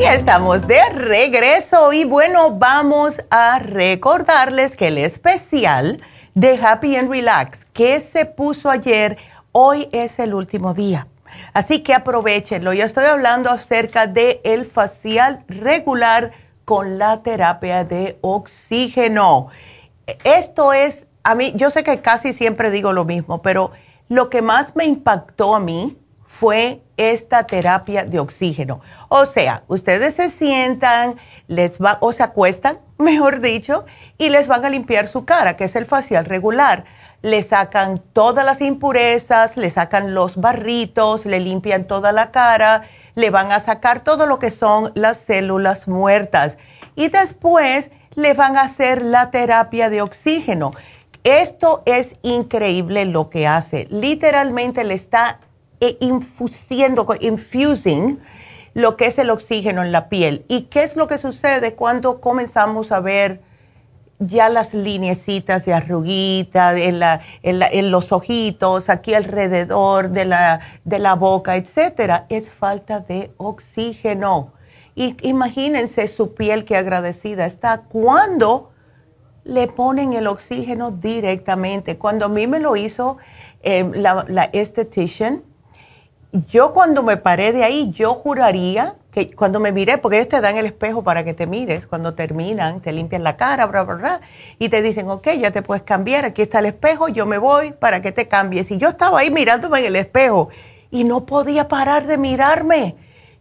Estamos de regreso y bueno, vamos a recordarles que el especial de Happy and Relax que se puso ayer, hoy es el último día. Así que aprovechenlo. Yo estoy hablando acerca de facial regular con la terapia de oxígeno. Esto es, a mí, yo sé que casi siempre digo lo mismo, pero lo que más me impactó a mí fue esta terapia de oxígeno. O sea, ustedes se sientan, les va, o se acuestan, mejor dicho, y les van a limpiar su cara, que es el facial regular. Le sacan todas las impurezas, le sacan los barritos, le limpian toda la cara, le van a sacar todo lo que son las células muertas. Y después le van a hacer la terapia de oxígeno. Esto es increíble lo que hace. Literalmente le está e infusiendo, infusing lo que es el oxígeno en la piel. ¿Y qué es lo que sucede cuando comenzamos a ver ya las linecitas de arruguita en, la, en, los ojitos, aquí alrededor de la, de la boca, etcétera? Es falta de oxígeno. Y imagínense su piel que agradecida está cuando le ponen el oxígeno directamente. Cuando a mí me lo hizo eh, la, la estetician, yo cuando me paré de ahí, yo juraría que cuando me miré, porque ellos te dan el espejo para que te mires, cuando terminan, te limpian la cara, bla, bla, bla, y te dicen, ok, ya te puedes cambiar, aquí está el espejo, yo me voy para que te cambies. Y yo estaba ahí mirándome en el espejo y no podía parar de mirarme.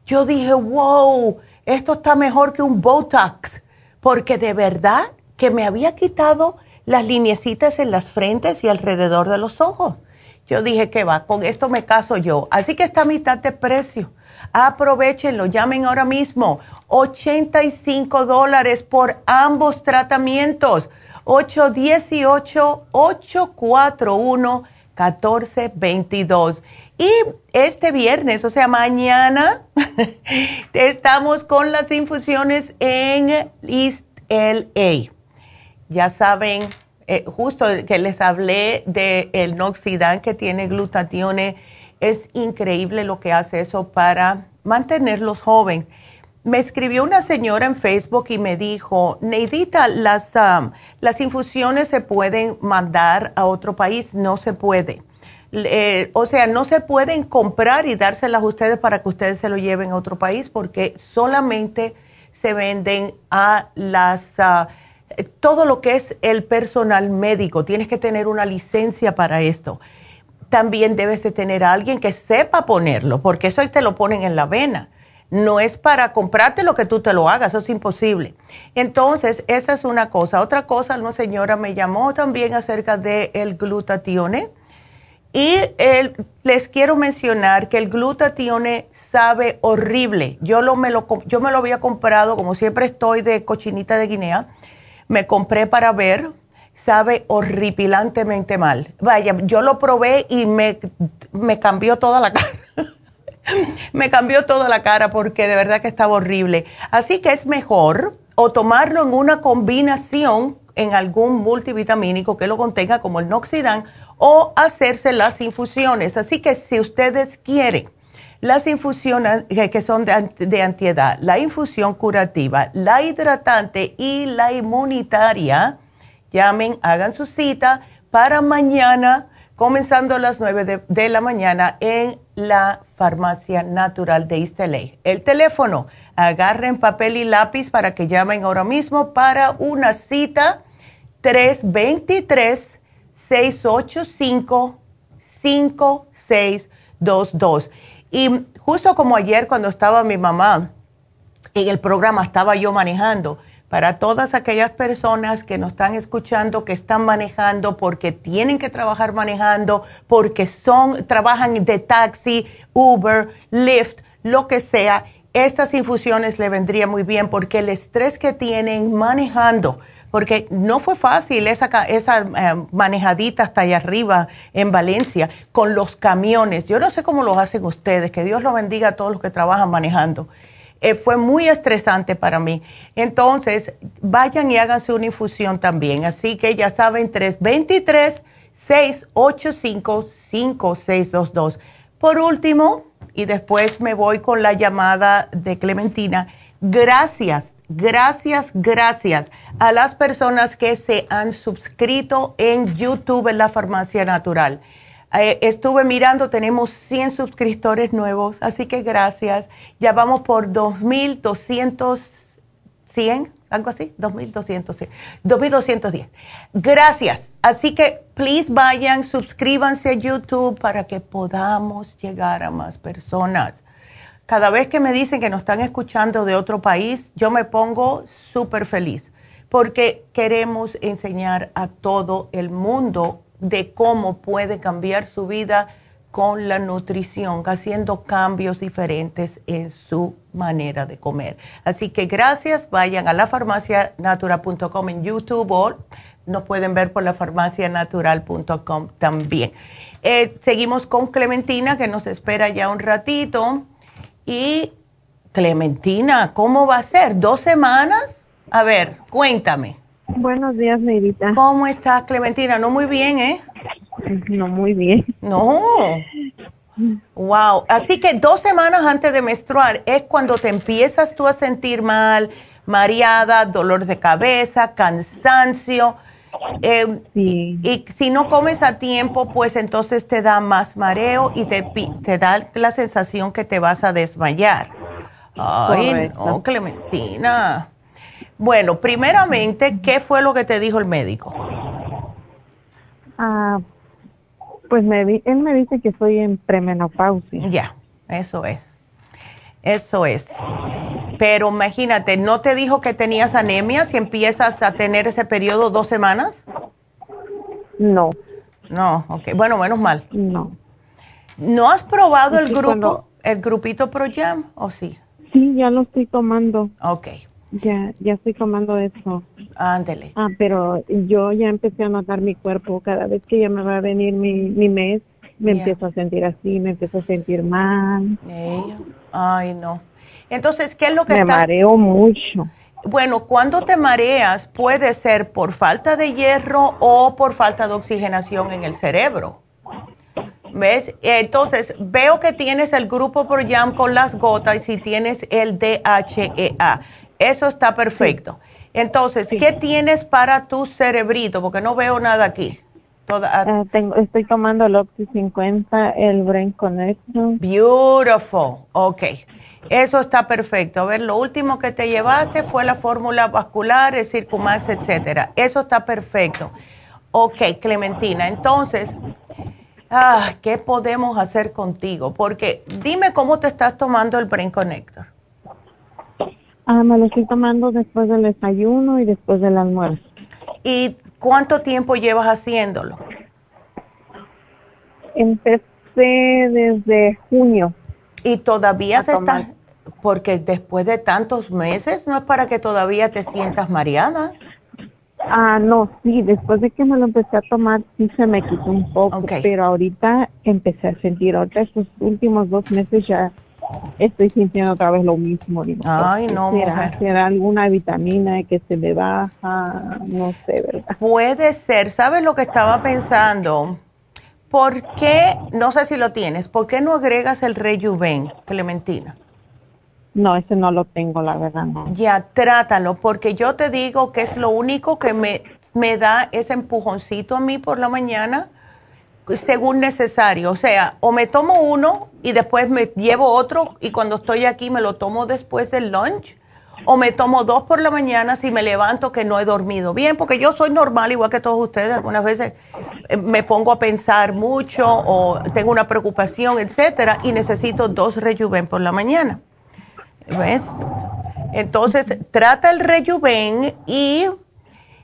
Yo dije, wow, esto está mejor que un Botox, porque de verdad que me había quitado las lineecitas en las frentes y alrededor de los ojos. Yo dije que va, con esto me caso yo. Así que está a mitad de precio. Aprovechenlo, llamen ahora mismo. 85 dólares por ambos tratamientos. 818-841-1422. Y este viernes, o sea, mañana, estamos con las infusiones en East LA. Ya saben, eh, justo que les hablé del el Noxidan que tiene glutatione. Es increíble lo que hace eso para mantenerlos jóvenes. Me escribió una señora en Facebook y me dijo, Neidita, las, um, las infusiones se pueden mandar a otro país. No se puede. Eh, o sea, no se pueden comprar y dárselas a ustedes para que ustedes se lo lleven a otro país porque solamente se venden a las... Uh, todo lo que es el personal médico. Tienes que tener una licencia para esto. También debes de tener a alguien que sepa ponerlo, porque eso ahí te lo ponen en la vena no es para comprarte lo que tú te lo hagas, eso es imposible. Entonces, esa es una cosa. Otra cosa, una señora me llamó también acerca del el glutatione. Y les quiero mencionar que el glutatione sabe horrible. Yo, lo, me lo, yo me lo había comprado, como siempre estoy de cochinita de Guinea, me compré para ver, sabe horripilantemente mal. Vaya, yo lo probé y me, me cambió toda la cara. me cambió toda la cara porque de verdad que estaba horrible. Así que es mejor o tomarlo en una combinación en algún multivitamínico que lo contenga como el Noxidan o hacerse las infusiones. Así que si ustedes quieren las infusiones que son de, de antiedad, la infusión curativa, la hidratante y la inmunitaria, llamen, hagan su cita para mañana comenzando a las 9 de, la mañana en la Farmacia Natural de East El teléfono, agarren papel y lápiz para que llamen ahora mismo para una cita 323-685-5622. Y justo como ayer cuando estaba mi mamá en el programa, estaba yo manejando para todas aquellas personas que nos están escuchando, que están manejando porque tienen que trabajar manejando, porque son, trabajan de taxi, Uber, Lyft, lo que sea, estas infusiones le vendría muy bien porque el estrés que tienen manejando, porque no fue fácil esa, esa eh, manejadita hasta allá arriba en Valencia con los camiones. Yo no sé cómo lo hacen ustedes, que Dios lo bendiga a todos los que trabajan manejando eh, fue muy estresante para mí. Entonces, vayan y háganse una infusión también. Así que ya saben, 323-685-5622. Por último, y después me voy con la llamada de Clementina, gracias, gracias, gracias a las personas que se han suscrito en YouTube en la Farmacia Natural. Eh, estuve mirando, tenemos 100 suscriptores nuevos, así que gracias. Ya vamos por 2.200, 100, algo así, 2.200, 2.210. Gracias. Así que, please vayan, suscríbanse a YouTube para que podamos llegar a más personas. Cada vez que me dicen que nos están escuchando de otro país, yo me pongo súper feliz porque queremos enseñar a todo el mundo de cómo puede cambiar su vida con la nutrición, haciendo cambios diferentes en su manera de comer. Así que gracias, vayan a la farmacianatural.com en YouTube o nos pueden ver por la farmacianatural.com también. Eh, seguimos con Clementina que nos espera ya un ratito. Y Clementina, ¿cómo va a ser? ¿Dos semanas? A ver, cuéntame. Buenos días, Neidita. ¿Cómo estás, Clementina? No muy bien, ¿eh? No muy bien. No. Wow. Así que dos semanas antes de menstruar es cuando te empiezas tú a sentir mal, mareada, dolor de cabeza, cansancio. Eh, sí. Y si no comes a tiempo, pues entonces te da más mareo y te, te da la sensación que te vas a desmayar. Ay, no, Clementina. Bueno, primeramente, ¿qué fue lo que te dijo el médico? Ah, pues me, él me dice que estoy en premenopausia. Ya, eso es. Eso es. Pero imagínate, ¿no te dijo que tenías anemia si empiezas a tener ese periodo dos semanas? No. No, ok. Bueno, menos mal. No. ¿No has probado el grupo, el grupito ProYam o sí? Sí, ya lo estoy tomando. Ok. Ya, ya estoy tomando eso. Ándele. Ah, pero yo ya empecé a notar mi cuerpo. Cada vez que ya me va a venir mi, mi mes, me empiezo a sentir así, me empiezo a sentir mal. Ay, no. Entonces, ¿qué es lo que Me mareo mucho. Bueno, cuando te mareas puede ser por falta de hierro o por falta de oxigenación en el cerebro. ¿Ves? Entonces, veo que tienes el grupo por jam con las gotas y si tienes el DHEA. Eso está perfecto. Entonces, ¿qué tienes para tu cerebrito? Porque no veo nada aquí. Ah, tengo, estoy tomando el Oxy 50, el Brain Connection. Beautiful. Ok. Eso está perfecto. A ver, lo último que te llevaste fue la fórmula vascular, el Circumax, etcétera. Eso está perfecto. Ok, Clementina. Entonces, ah, ¿qué podemos hacer contigo? Porque dime cómo te estás tomando el Brain Connector. Ah, me lo estoy tomando después del desayuno y después del almuerzo. ¿Y cuánto tiempo llevas haciéndolo? Empecé desde junio. ¿Y todavía se está? Porque después de tantos meses, ¿no es para que todavía te sientas mareada? Ah, no, sí, después de que me lo empecé a tomar, sí se me quitó un poco, pero ahorita empecé a sentir otra, estos últimos dos meses ya estoy sintiendo otra vez lo mismo. Ay, no, ¿será, ¿Será alguna vitamina que se me baja? No sé, ¿verdad? Puede ser. ¿Sabes lo que estaba pensando? ¿Por qué, no sé si lo tienes, por qué no agregas el rejuven, Clementina? No, ese no lo tengo, la verdad. No. Ya, trátalo, porque yo te digo que es lo único que me, me da ese empujoncito a mí por la mañana según necesario. O sea, o me tomo uno y después me llevo otro y cuando estoy aquí me lo tomo después del lunch. O me tomo dos por la mañana si me levanto que no he dormido bien, porque yo soy normal igual que todos ustedes. Algunas veces eh, me pongo a pensar mucho o tengo una preocupación, etcétera, y necesito dos rejuven por la mañana. ¿Ves? Entonces, trata el rejuven y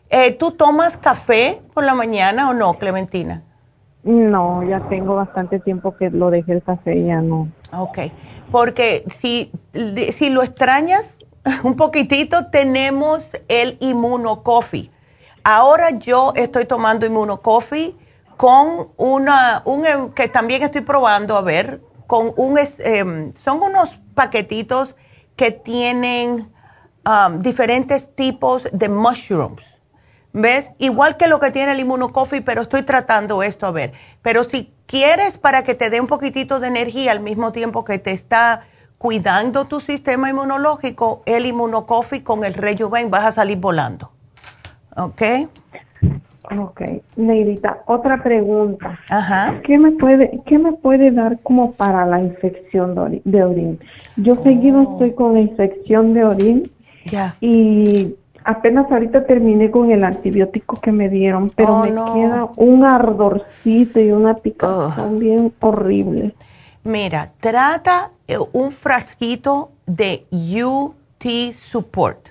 eh, ¿tú tomas café por la mañana o no, Clementina? No, ya tengo bastante tiempo que lo dejé el café, ya no. Ok, porque si, si lo extrañas un poquitito, tenemos el Inmuno Coffee. Ahora yo estoy tomando Inmuno Coffee con una, un, em, que también estoy probando, a ver, con un, em, son unos paquetitos que tienen um, diferentes tipos de mushrooms. ¿Ves? Igual que lo que tiene el Coffee, pero estoy tratando esto a ver. Pero si quieres para que te dé un poquitito de energía al mismo tiempo que te está cuidando tu sistema inmunológico, el Coffee con el Rejuven vas a salir volando. ¿Ok? Ok. Neidita, otra pregunta. Ajá. ¿Qué me puede, qué me puede dar como para la infección de, orín? Yo seguido oh. estoy con infección de orín. Ya. Y apenas ahorita terminé con el antibiótico que me dieron, pero oh, me queda un ardorcito y una picazón bien horrible. Mira, trata eh, un frasquito de UT Support.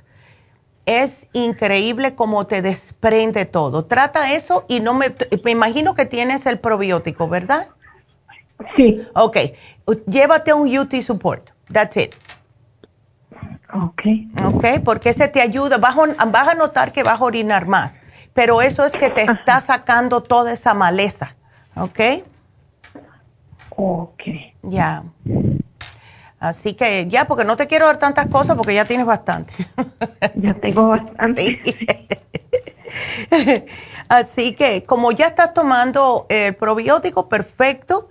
Es increíble cómo te desprende todo. Trata eso y no me, me imagino que tienes el probiótico, ¿verdad? Sí. Ok, llévate un UT Support. That's it. Ok. Ok, porque ese te ayuda. Vas a, vas a notar que vas a orinar más, pero eso es que te está sacando toda esa maleza. ¿Ok? Ok. Ya. Así que ya, porque no te quiero dar tantas cosas porque ya tienes bastante. Ya tengo bastante. Así que como ya estás tomando el probiótico, perfecto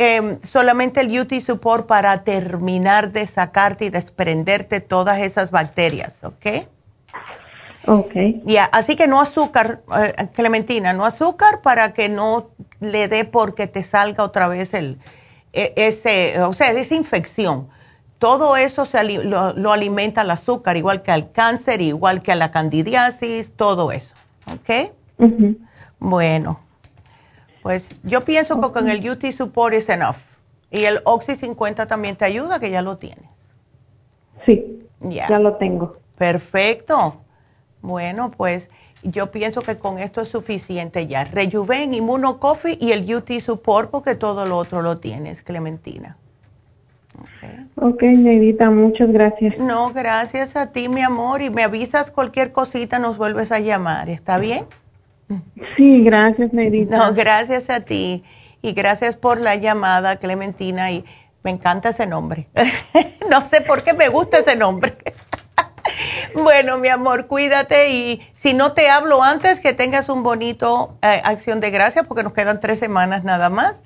Em, solamente el UT Support para terminar de sacarte y desprenderte todas esas bacterias, ¿ok? Ok. Ya, así que no azúcar, eh, Clementina, no azúcar para que no le dé porque te salga otra vez el, e, ese, o sea, esa infección. Todo eso se, lo, alimenta el azúcar, igual que al cáncer, igual que a la candidiasis, todo eso, ¿ok? Bueno. Pues yo pienso que con el UT Support es enough. Y el Oxy 50 también te ayuda, que ya lo tienes. Sí. Ya lo tengo. Perfecto. Bueno, pues yo pienso que con esto es suficiente ya. Rejuven, Inmuno Coffee y el UT Support porque todo lo otro lo tienes, Clementina. Ok, Neidita, muchas gracias. No, gracias a ti, mi amor. Y me avisas cualquier cosita, nos vuelves a llamar. ¿Está bien? Sí, gracias, Neidita. No, gracias a ti. Y gracias por la llamada, Clementina. Y me encanta ese nombre. no sé por qué me gusta ese nombre. bueno, mi amor, cuídate y si no te hablo antes, que tengas un bonito eh, acción de gracia porque nos quedan tres semanas nada más.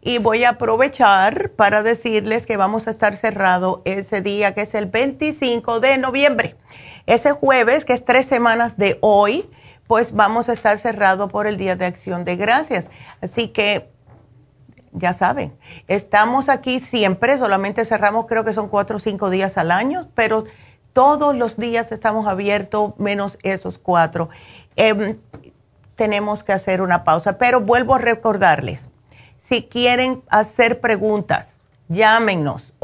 Y voy a aprovechar para decirles que vamos a estar cerrado ese día, que es el 25 de noviembre. Ese jueves, que es tres semanas de hoy, pues vamos a estar cerrado por el Día de Acción de Gracias. Así que ya saben, estamos aquí siempre, solamente cerramos creo que son cuatro o cinco días al año, pero todos los días estamos abiertos menos esos cuatro. Em, tenemos que hacer una pausa, pero vuelvo a recordarles, si quieren hacer preguntas, llámenos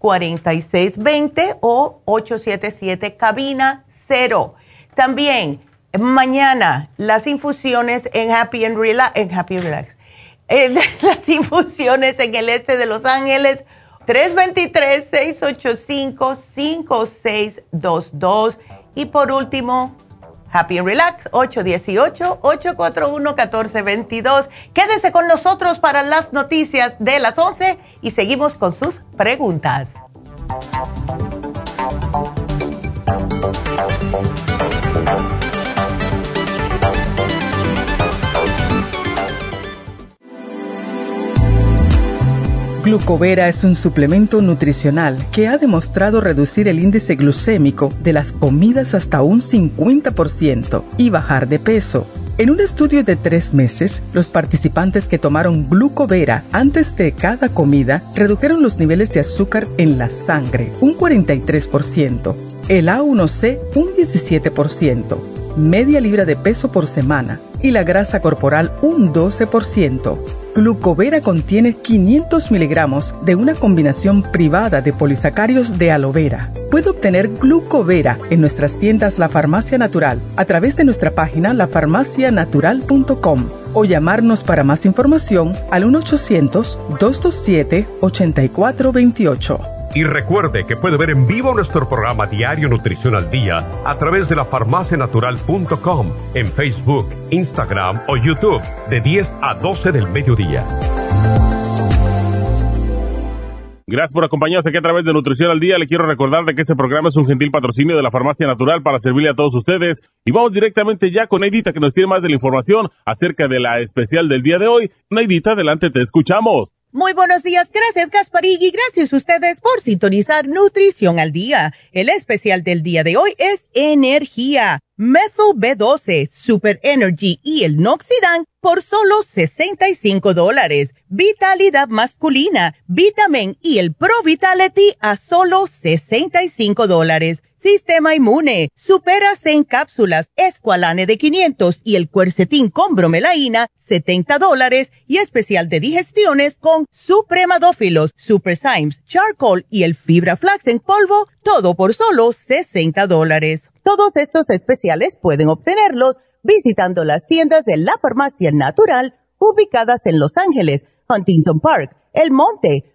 877-222-4620 o 877 cabina 0. También mañana las infusiones en Happy and Relax, en Happy Relax, las infusiones en el este de Los Ángeles 323-685-5622. Y por último, Happy and Relax, 818-841-1422. Quédese con nosotros para las noticias de las 11 y seguimos con sus preguntas. Glucovera es un suplemento nutricional que ha demostrado reducir el índice glucémico de las comidas hasta un 50% y bajar de peso. En un estudio de tres meses, los participantes que tomaron glucovera antes de cada comida redujeron los niveles de azúcar en la sangre un 43%, el A1C un 17%, media libra de peso por semana y la grasa corporal un 12%. Glucovera contiene 500 miligramos de una combinación privada de polisacarios de aloe vera. Puede obtener Glucovera en nuestras tiendas La Farmacia Natural a través de nuestra página lafarmacianatural.com o llamarnos para más información al 1-800-227-8428. Y recuerde que puede ver en vivo nuestro programa Diario Nutrición al Día a través de la farmacianatural.com en Facebook, Instagram o YouTube de 10 a 12 del mediodía. Gracias por acompañarnos aquí a través de Nutrición al Día. Le quiero recordar de que este programa es un gentil patrocinio de la Farmacia Natural para servirle a todos ustedes. Y vamos directamente ya con Neidita que nos tiene más de la información acerca de la especial del día de hoy. Neidita, adelante, te escuchamos. Muy buenos días, gracias Gasparigui, gracias a ustedes por sintonizar Nutrición al Día. El especial del día de hoy es Energía, Methyl B12, Super Energy y el Noxidan por solo 65 dólares. Vitalidad masculina, Vitamin y el Pro Vitality a solo 65 dólares. Sistema inmune, superas en cápsulas, escualane de 500 y el cuercetín con bromelaína, 70 dólares y especial de digestiones con supremadófilos, super Symes, charcoal y el fibra flax en polvo, todo por solo 60 dólares. Todos estos especiales pueden obtenerlos visitando las tiendas de la farmacia natural ubicadas en Los Ángeles, Huntington Park, El Monte,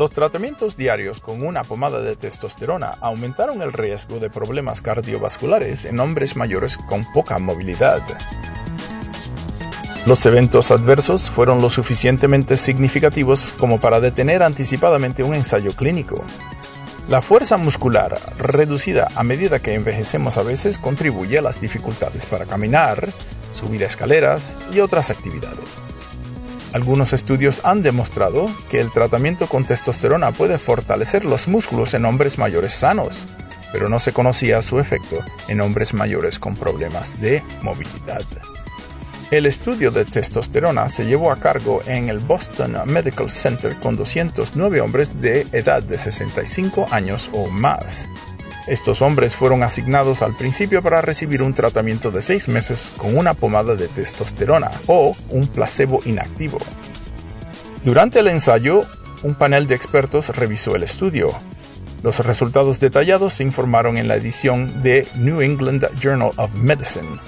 Los tratamientos diarios con una pomada de testosterona aumentaron el riesgo de problemas cardiovasculares en hombres mayores con poca movilidad. Los eventos adversos fueron lo suficientemente significativos como para detener anticipadamente un ensayo clínico. La fuerza muscular, reducida a medida que envejecemos a veces, contribuye a las dificultades para caminar, subir escaleras y otras actividades. Algunos estudios han demostrado que el tratamiento con testosterona puede fortalecer los músculos en hombres mayores sanos, pero no se conocía su efecto en hombres mayores con problemas de movilidad. El estudio de testosterona se llevó a cargo en el Boston Medical Center con 209 hombres de edad de 65 años o más. Estos hombres fueron asignados al principio para recibir un tratamiento de 6 meses con una pomada de testosterona o un placebo inactivo. Durante el ensayo, un panel de expertos revisó el estudio. Los resultados detallados se informaron en la edición de New England Journal of Medicine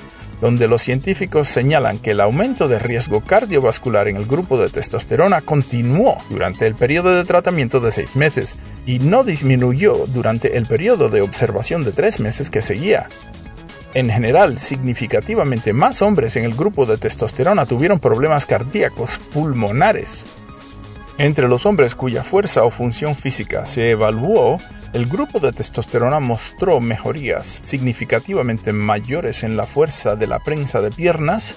donde los científicos señalan que el aumento de riesgo cardiovascular en el grupo de testosterona continuó durante el periodo de tratamiento de seis meses y no disminuyó durante el periodo de observación de tres meses que seguía. En general, significativamente más hombres en el grupo de testosterona tuvieron problemas cardíacos pulmonares. Entre los hombres cuya fuerza o función física se evaluó, el grupo de testosterona mostró mejorías significativamente mayores en la fuerza de la prensa de piernas,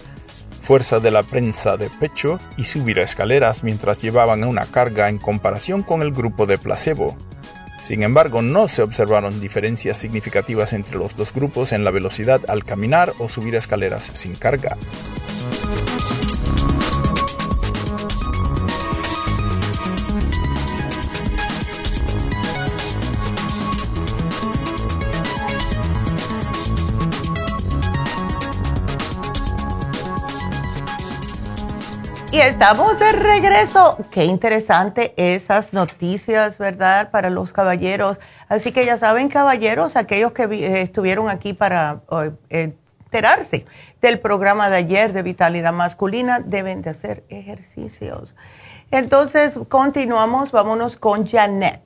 fuerza de la prensa de pecho y subir escaleras mientras llevaban una carga en comparación con el grupo de placebo. Sin embargo, no se observaron diferencias significativas entre los dos grupos en la velocidad al caminar o subir escaleras sin carga. Y estamos de regreso. Qué interesante esas noticias, ¿verdad? Para los caballeros. Así que ya saben, caballeros, aquellos que eh, estuvieron aquí para enterarse del programa de ayer de vitalidad masculina, deben de hacer ejercicios. Entonces, continuamos. Vámonos con Janet.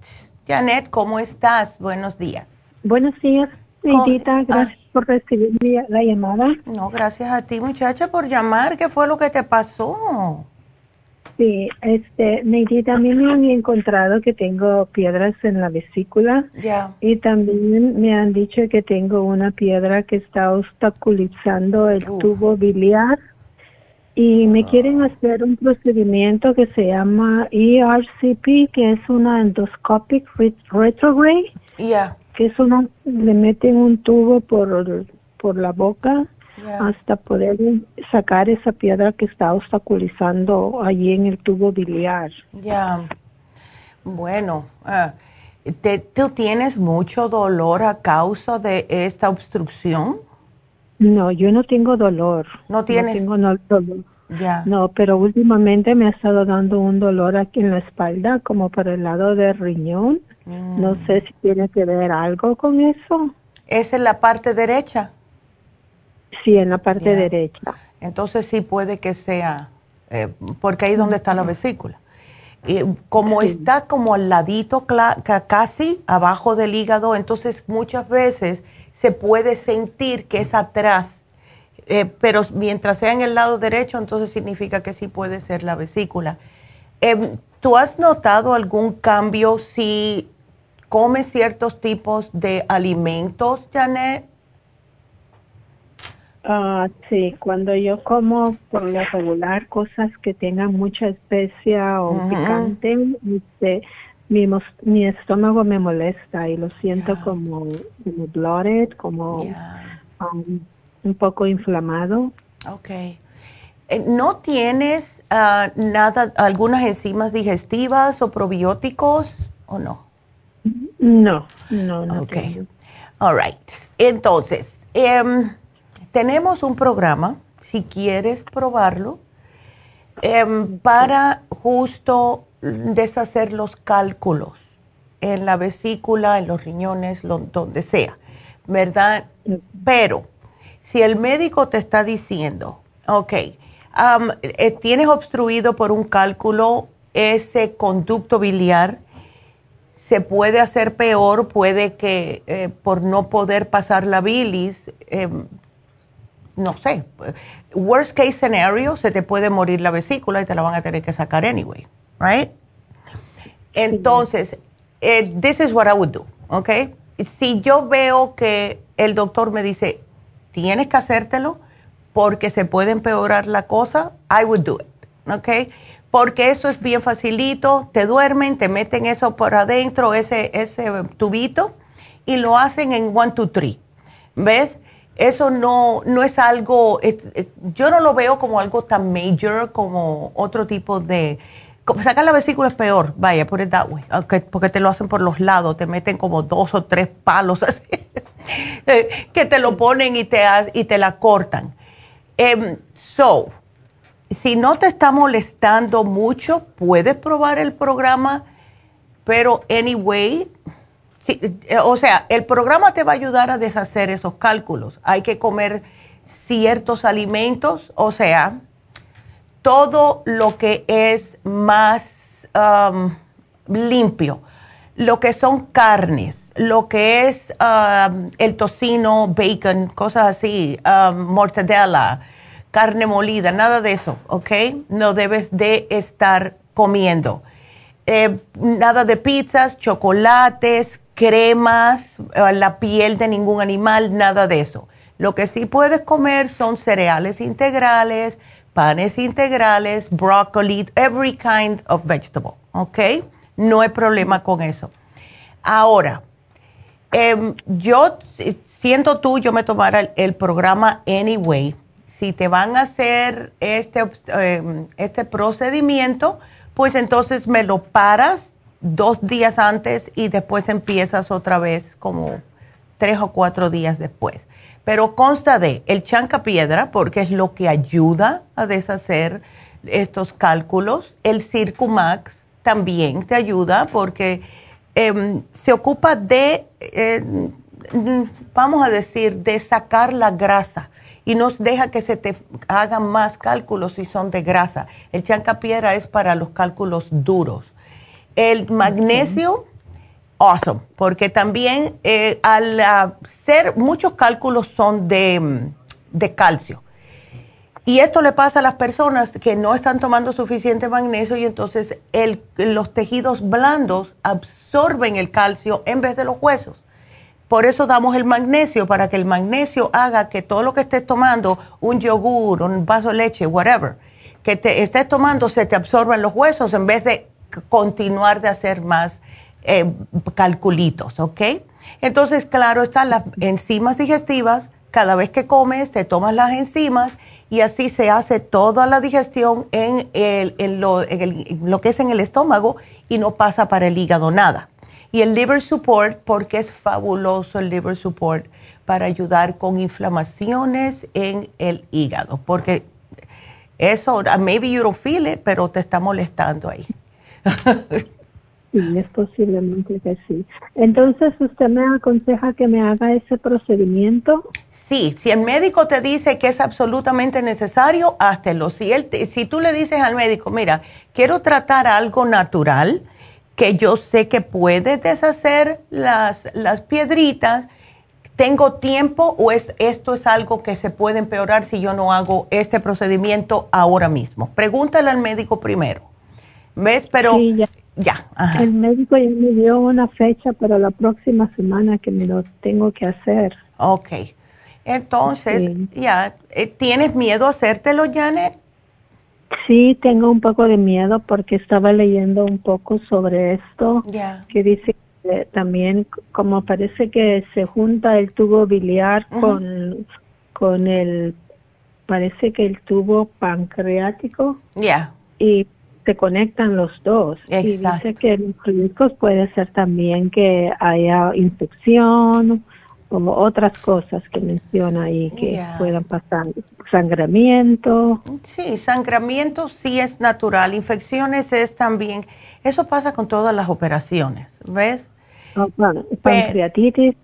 Janet, ¿cómo estás? Buenos días. Buenos días, Neidita. Gracias por recibir la llamada. No, gracias a ti, muchacha, por llamar. ¿Qué fue lo que te pasó? Sí, este, Neidita, a mí me han encontrado que tengo piedras en la vesícula. Ya. Y también me han dicho que tengo una piedra que está obstaculizando el tubo biliar. Y me quieren hacer un procedimiento que se llama ERCP, que es una endoscopic retrograde. Ya que es una, le meten un tubo por, por la boca hasta poder sacar esa piedra que está obstaculizando allí en el tubo biliar. Ya, bueno, ah, ¿tú tienes mucho dolor a causa de esta obstrucción? No, yo no tengo dolor. ¿No tienes? No tengo dolor. Ya. No, pero últimamente me ha estado dando un dolor aquí en la espalda, como por el lado del riñón. No mm. sé si tiene que ver algo con eso. ¿Es en la parte derecha? Sí, en la parte derecha. Entonces sí puede que sea, eh, porque ahí es donde está la vesícula. Y como está como al ladito, casi abajo del hígado, entonces muchas veces se puede sentir que es atrás, eh, pero mientras sea en el lado derecho, entonces significa que sí puede ser la vesícula. Em, ¿Tú has notado algún cambio si come ciertos tipos de alimentos, Janet? Ah, sí, cuando yo como por lo regular cosas que tengan mucha especia o picante, este, mi, mi, estómago me molesta y lo siento como, como bloated, como um, un poco inflamado. Ok. Eh, ¿No tienes ah, nada, algunas enzimas digestivas o probióticos o no? No, no, no. Ok. All right. Entonces, em, tenemos un programa, si quieres probarlo, em, para justo deshacer los cálculos en la vesícula, en los riñones, donde sea, ¿verdad? Pero si el médico te está diciendo, ok, eh, tienes obstruido por un cálculo ese conducto biliar, se puede hacer peor, puede que eh, por no poder pasar la bilis, em, no sé, worst case scenario, se te puede morir la vesícula y te la van a tener que sacar anyway, right? Entonces, eh, this is what I would do, ¿ok? Si yo veo que el doctor me dice, tienes que hacértelo porque se puede empeorar la cosa, I would do it, ¿ok? Porque eso es bien facilito, te duermen, te meten eso por adentro, ese, ese tubito, y lo hacen en one, two, three, ¿ves? Eso no, no es algo, yo no lo veo como algo tan major como otro tipo de sacar la vesícula es peor, vaya, por it that way, porque te lo hacen por los lados, te meten como dos o tres palos así, que te lo ponen y te, y te la cortan. Em, so, si no te está molestando mucho, puedes probar el programa, pero anyway, o sea, el programa te va a ayudar a deshacer esos cálculos. Hay que comer ciertos alimentos, o sea, todo lo que es más um, limpio, lo que son carnes, lo que es um, el tocino, bacon, cosas así, um, mortadela, carne molida, nada de eso, ¿ok? No debes de estar comiendo. Eh, nada de pizzas, chocolates, cremas, eh, la piel de ningún animal, nada de eso. Lo que sí puedes comer son cereales integrales, panes integrales, broccoli, every kind of vegetable, ¿ok? No hay problema con eso. Ahora, em, yo, siendo tú, yo me tomara el, programa Anyway. Si te van a hacer este, em, este procedimiento, pues entonces me lo paras dos días antes y después empiezas otra vez como tres o cuatro días después. Pero consta de el chancapiedra, porque es lo que ayuda a deshacer estos cálculos, el Circumax también te ayuda porque em, se ocupa de, eh, vamos a decir, de sacar la grasa y no deja que se te hagan más cálculos si son de grasa. El chancapiedra es para los cálculos duros. El magnesio awesome, porque también eh, al hacer muchos cálculos son de, calcio. Y esto le pasa a las personas que no están tomando suficiente magnesio y entonces el, los tejidos blandos absorben el calcio en vez de los huesos. Por eso damos el magnesio, para que el magnesio haga que todo lo que estés tomando, un yogur, un vaso de leche, whatever, que te estés tomando se te absorba en los huesos en vez de continuar de hacer más eh, calculitos, ¿ok? Entonces, claro, están las enzimas digestivas. Cada vez que comes, te tomas las enzimas y así se hace toda la digestión en, el, lo, lo, que es en el estómago y no pasa para el hígado nada. Y el liver support, porque es fabuloso el liver support para ayudar con inflamaciones en el hígado, porque eso, maybe you don't feel it, pero te está molestando ahí. Sí, es posiblemente que sí. Entonces, ¿usted me aconseja que me haga ese procedimiento? Sí, si el médico te dice que es absolutamente necesario, háztelo. Si, él si tú le dices al médico, mira, quiero tratar algo natural, que yo sé que puede deshacer las, las piedritas, ¿tengo tiempo o es, esto es algo que se puede empeorar si yo no hago este procedimiento ahora mismo? Pregúntale al médico primero. ¿Ves? Pero ya. El médico ya me dio una fecha para la próxima semana que me lo tengo que hacer. Ok. Entonces, ya, eh, ¿tienes miedo a hacértelo, Janet? Sí, tengo un poco de miedo porque estaba leyendo un poco sobre esto, que dice que también como parece que se junta el tubo biliar con, con el, parece que el tubo pancreático. Y se conectan los dos. Y dice que los riesgos puede ser también que haya infección o otras cosas que menciona ahí que puedan pasar. Sangramiento. Sí, sangramiento sí es natural. Infecciones es también. Eso pasa con todas las operaciones, ¿ves? Oh, pancreatitis.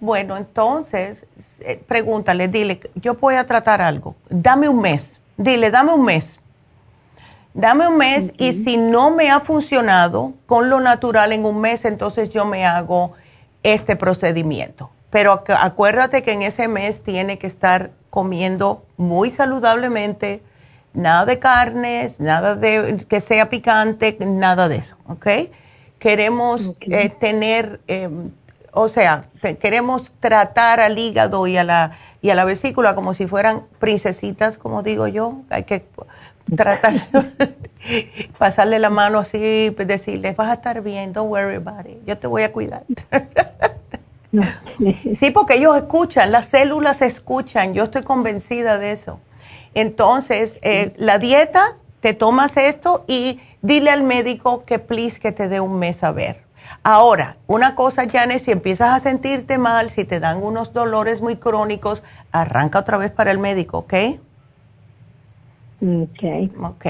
bueno, entonces, eh, pregúntale, dile, yo voy a tratar algo. Dame un mes. Dile, dame un mes dame un mes y si no me ha funcionado con lo natural en un mes, entonces yo me hago este procedimiento. Pero acuérdate que en ese mes tiene que estar comiendo muy saludablemente, nada de carnes, nada de que sea picante, nada de eso, ¿ok? queremos eh, tener, em, o sea, queremos tratar al hígado y a la y a la vesícula como si fueran princesitas, como digo yo. Hay que tratar, pasarle la mano así, pues, decirle, vas a estar bien, don't worry about it, yo te voy a cuidar. sí, porque ellos escuchan, las células escuchan, yo estoy convencida de eso. Entonces, eh, la dieta, te tomas esto y dile al médico que please que te dé un mes a ver. Ahora, una cosa, Janet, si empiezas a sentirte mal, si te dan unos dolores muy crónicos, arranca otra vez para el médico, ¿ok? Ok. Ok.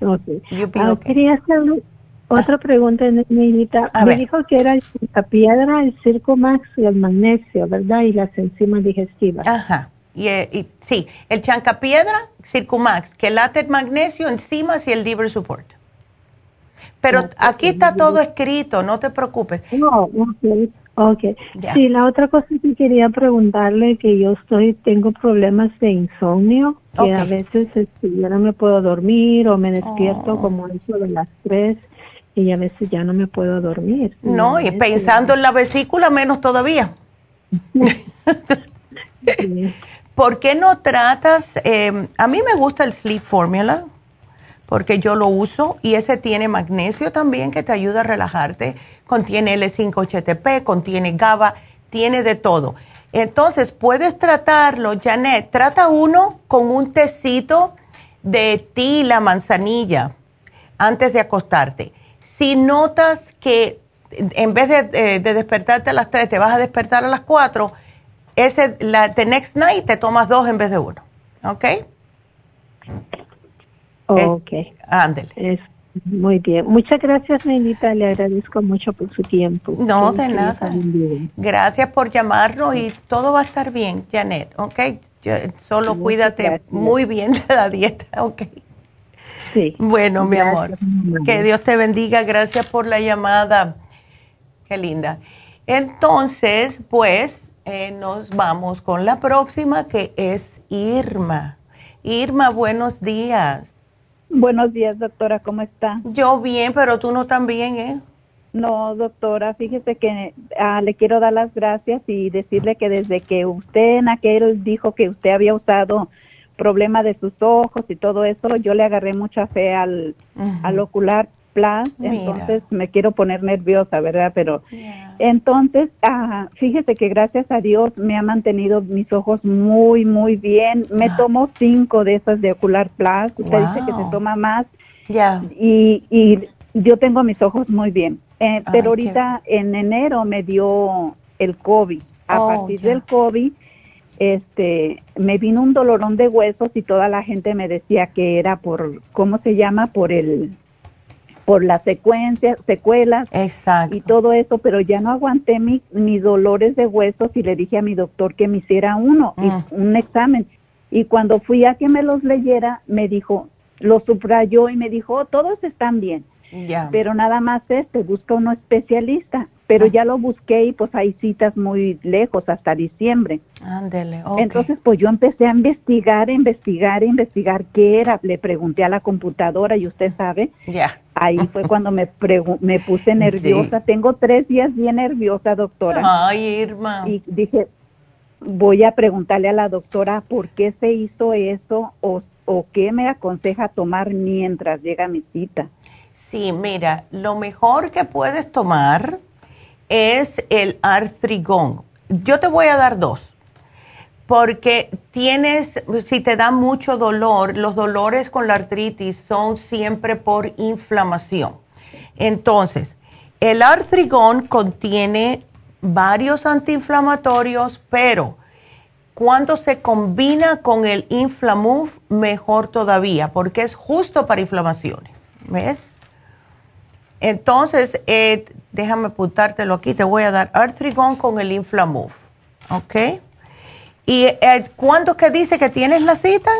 okay. Ah, quería hacer otra pregunta, Nenita. Me dijo que era la piedra, el circo max y el magnesio, ¿verdad? Y las enzimas digestivas. Ajá. Y, y, sí, el chancapiedra, Circumax, que el magnesio, enzimas y el liver support. Pero aquí está todo escrito, no te preocupes. No, ok. okay. Sí, la otra cosa que quería preguntarle, que yo estoy, tengo problemas de insomnio, que a veces este, yo no me puedo dormir o me despierto oh. como eso de las tres y a veces ya no me puedo dormir. No, y pensando en la vesícula menos todavía. ¿Por qué no tratas? Eh, a mí me gusta el Sleep Formula porque yo lo uso y ese tiene magnesio también que te ayuda a relajarte. Contiene L5-HTP, contiene GABA, tiene de todo. Entonces, puedes tratarlo, Janet, trata uno con un tecito de tila, manzanilla, antes de acostarte. Si notas que en vez de, despertarte a las 3, te vas a despertar a las 4, ese, la, the next night te tomas dos en vez de uno. ¿Ok? Ok. ándele. Muy bien. Muchas gracias, Nenita. Le agradezco mucho por su tiempo. No, de nada. Gracias por llamarnos y todo va a estar bien, Janet. ¿Ok? solo cuídate muy bien de la dieta. ¿Ok? Sí. Bueno, mi amor. Que Dios te bendiga. Gracias por la llamada. Qué linda. Entonces, pues, eh, nos vamos con la próxima que es Irma. Irma, buenos días. Buenos días, doctora, ¿cómo está? Yo bien, pero tú no tan bien, ¿eh? No, doctora, fíjese que ah, le quiero dar las gracias y decirle que desde que usted en aquel dijo que usted había usado problema de sus ojos y todo eso, yo le agarré mucha fe al, al ocular Plus, entonces me quiero poner nerviosa, ¿verdad? Pero entonces, ah, fíjese que gracias a Dios me ha mantenido mis ojos muy, muy bien. Me ah. tomo cinco de esas de Ocular Plus. Usted dice que se toma más. Ya. Y, y yo tengo mis ojos muy bien. Eh, pero ahorita en enero me dio el COVID. A oh, partir del COVID, este, me vino un dolorón de huesos y toda la gente me decía que era por, ¿cómo se llama? Por el por las secuencias, secuelas y todo eso, pero ya no aguanté mi, mis dolores de huesos y le dije a mi doctor que me hiciera uno, mm. un examen. Y cuando fui a que me los leyera, me dijo, lo subrayó y me dijo, oh, todos están bien. Pero nada más este, busca uno especialista pero ah. ya lo busqué y pues hay citas muy lejos, hasta diciembre. Ándele, Entonces pues yo empecé a investigar, investigar, investigar qué era. Le pregunté a la computadora y usted sabe. Ya. Ahí fue cuando me, me puse nerviosa. Tengo tres días bien nerviosa, doctora. Ay, Irma. Y dije, voy a preguntarle a la doctora por qué se hizo eso o, o qué me aconseja tomar mientras llega mi cita. Sí, mira, lo mejor que puedes tomar es el artrigón. Yo te voy a dar dos, porque tienes, si te da mucho dolor, los dolores con la artritis son siempre por inflamación. Entonces, el artrigón contiene varios antiinflamatorios, pero cuando se combina con el Inflamuf, mejor todavía, porque es justo para inflamaciones. ¿Ves? Entonces, eh, déjame apuntártelo aquí, te voy a dar Arthrigon con el Inflamuf, ¿ok? ¿Y eh, cuándo que dice que tienes la cita?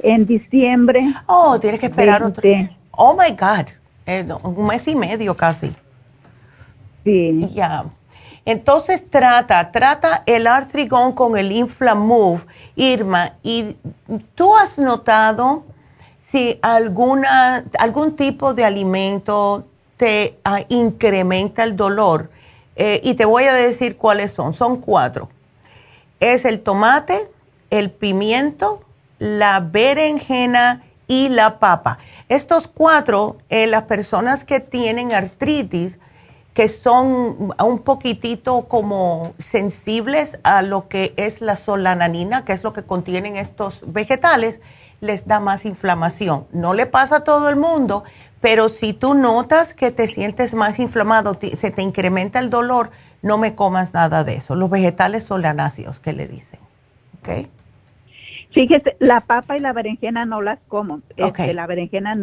En diciembre. Oh, tienes que esperar otro. Oh my God, eh, un mes y medio casi. Sí. Ya. Entonces trata, trata el Arthrigon con el Inflamuf, Irma, y tú has notado si alguna, algún tipo de alimento te ah, incrementa el dolor. Eh, y te voy a decir cuáles son. Son cuatro. Es el tomate, el pimiento, la berenjena y la papa. Estos cuatro, eh, las personas que tienen artritis, que son un poquitito como sensibles a lo que es la solananina, que es lo que contienen estos vegetales, les da más inflamación. No le pasa a todo el mundo, pero si tú notas que te sientes más inflamado, se te incrementa el dolor, no me comas nada de eso. Los vegetales solanáceos que le dicen. ¿Ok? Fíjese, la papa y la berenjena no las como. Este, la berenjena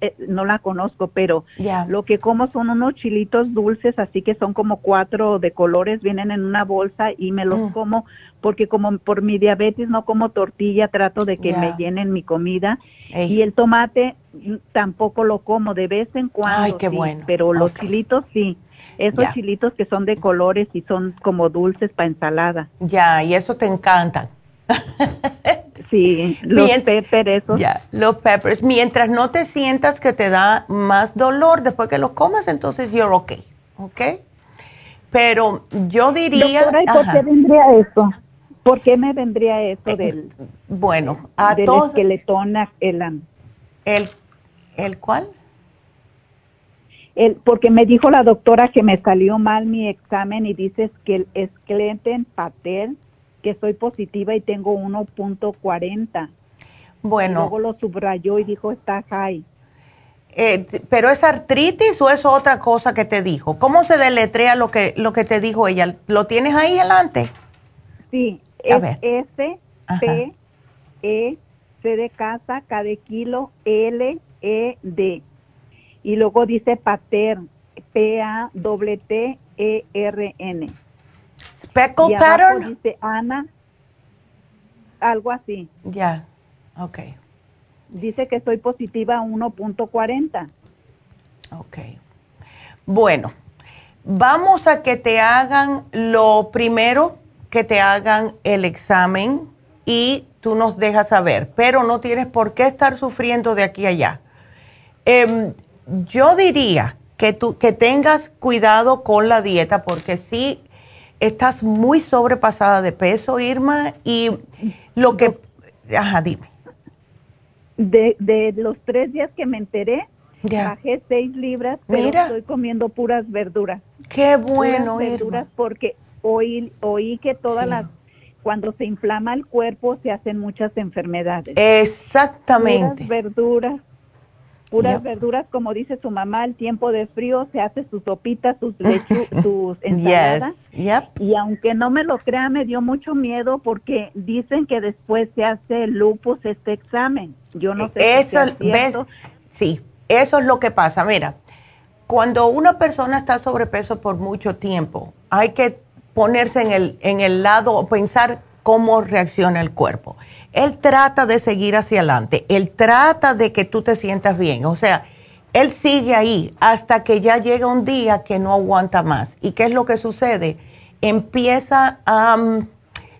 eh, no la conozco, pero lo que como son unos chilitos dulces, así que son como cuatro de colores, vienen en una bolsa y me los mm. como porque como por mi diabetes no como tortilla, trato de que me llenen mi comida. Y el tomate mm, tampoco lo como de vez en cuando. Ay, qué bueno. Pero los chilitos sí. Esos chilitos que son de colores y son como dulces para ensalada. Ya, y eso te encantan. Sí, los peppers, Ya, los peppers. Mientras no te sientas que te da más dolor después que los comas, entonces you're okay, ¿ok? Pero yo diría... Doctora, ¿y por qué vendría eso? ¿Por qué me vendría eso eh, del... Bueno, a del todos... esqueletón el, el... ¿El cuál? El, porque me dijo la doctora que me salió mal mi examen y dices que el esqueleto patel que soy positiva y tengo 1.40. Bueno. luego lo subrayó y dijo está high. Eh, ¿Pero es artritis o es otra cosa que te dijo? ¿Cómo se deletrea lo que, lo que te dijo ella? ¿Lo tienes ahí adelante? Sí, es S, P, E, C de casa, K de kilo, L, E, D. Y luego dice pater, P-A-T-T-E-R-N. Speckle pattern. Dice Ana, algo así. Ya, ok. Dice que soy positiva a 1.40. Ok. Bueno, vamos a que te hagan lo primero, que te hagan el examen y tú nos dejas saber, pero no tienes por qué estar sufriendo de aquí a allá. Em, yo diría que, tú, que tengas cuidado con la dieta porque sí estás muy sobrepasada de peso, Irma, y lo que... Ajá, dime. De, de los tres días que me enteré, bajé seis libras, pero estoy comiendo puras verduras. Qué bueno, puras verduras porque oí, oí que todas las cuando se inflama el cuerpo se hacen muchas enfermedades. Exactamente. Puras verduras, puras verduras, como dice su mamá, el tiempo de frío se hace sus sopitas, sus lechu, sus ensaladas. Y aunque no me lo crea, me dio mucho miedo porque dicen que después se hace lupus este examen. Yo no sé eso, si ¿ves? Sí, eso es lo que pasa. Mira, cuando una persona está sobrepeso por mucho tiempo, hay que ponerse en el, en el lado, pensar cómo reacciona el cuerpo. Él trata de seguir hacia adelante, él trata de que tú te sientas bien, o sea, él sigue ahí hasta que ya llega un día que no aguanta más. ¿Y qué es lo que sucede? Empieza a mm,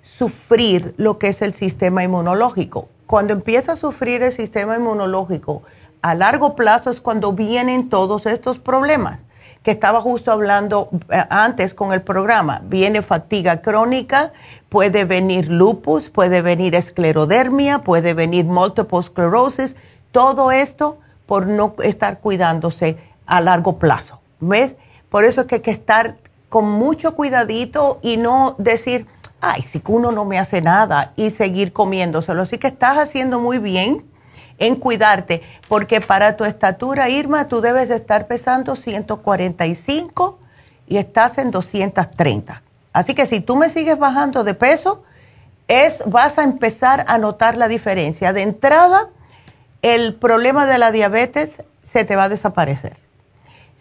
sufrir lo que es el sistema inmunológico. Cuando empieza a sufrir el sistema inmunológico, a largo plazo es cuando vienen todos estos problemas que estaba justo hablando eh, antes con el programa. Viene fatiga crónica, puede venir lupus, puede venir esclerodermia, puede venir multiple sclerosis, todo esto por no estar cuidándose a largo plazo. ¿Ves? Por eso es que hay que estar con mucho cuidadito y no decir, ay, si uno no me hace nada y seguir comiéndoselo. Así que estás haciendo muy bien en cuidarte, porque para tu estatura, Irma, tú debes de estar pesando 145 y estás en 230. Así que si tú me sigues bajando de peso, es, vas a empezar a notar la diferencia. De entrada, el problema de la diabetes se te va a desaparecer.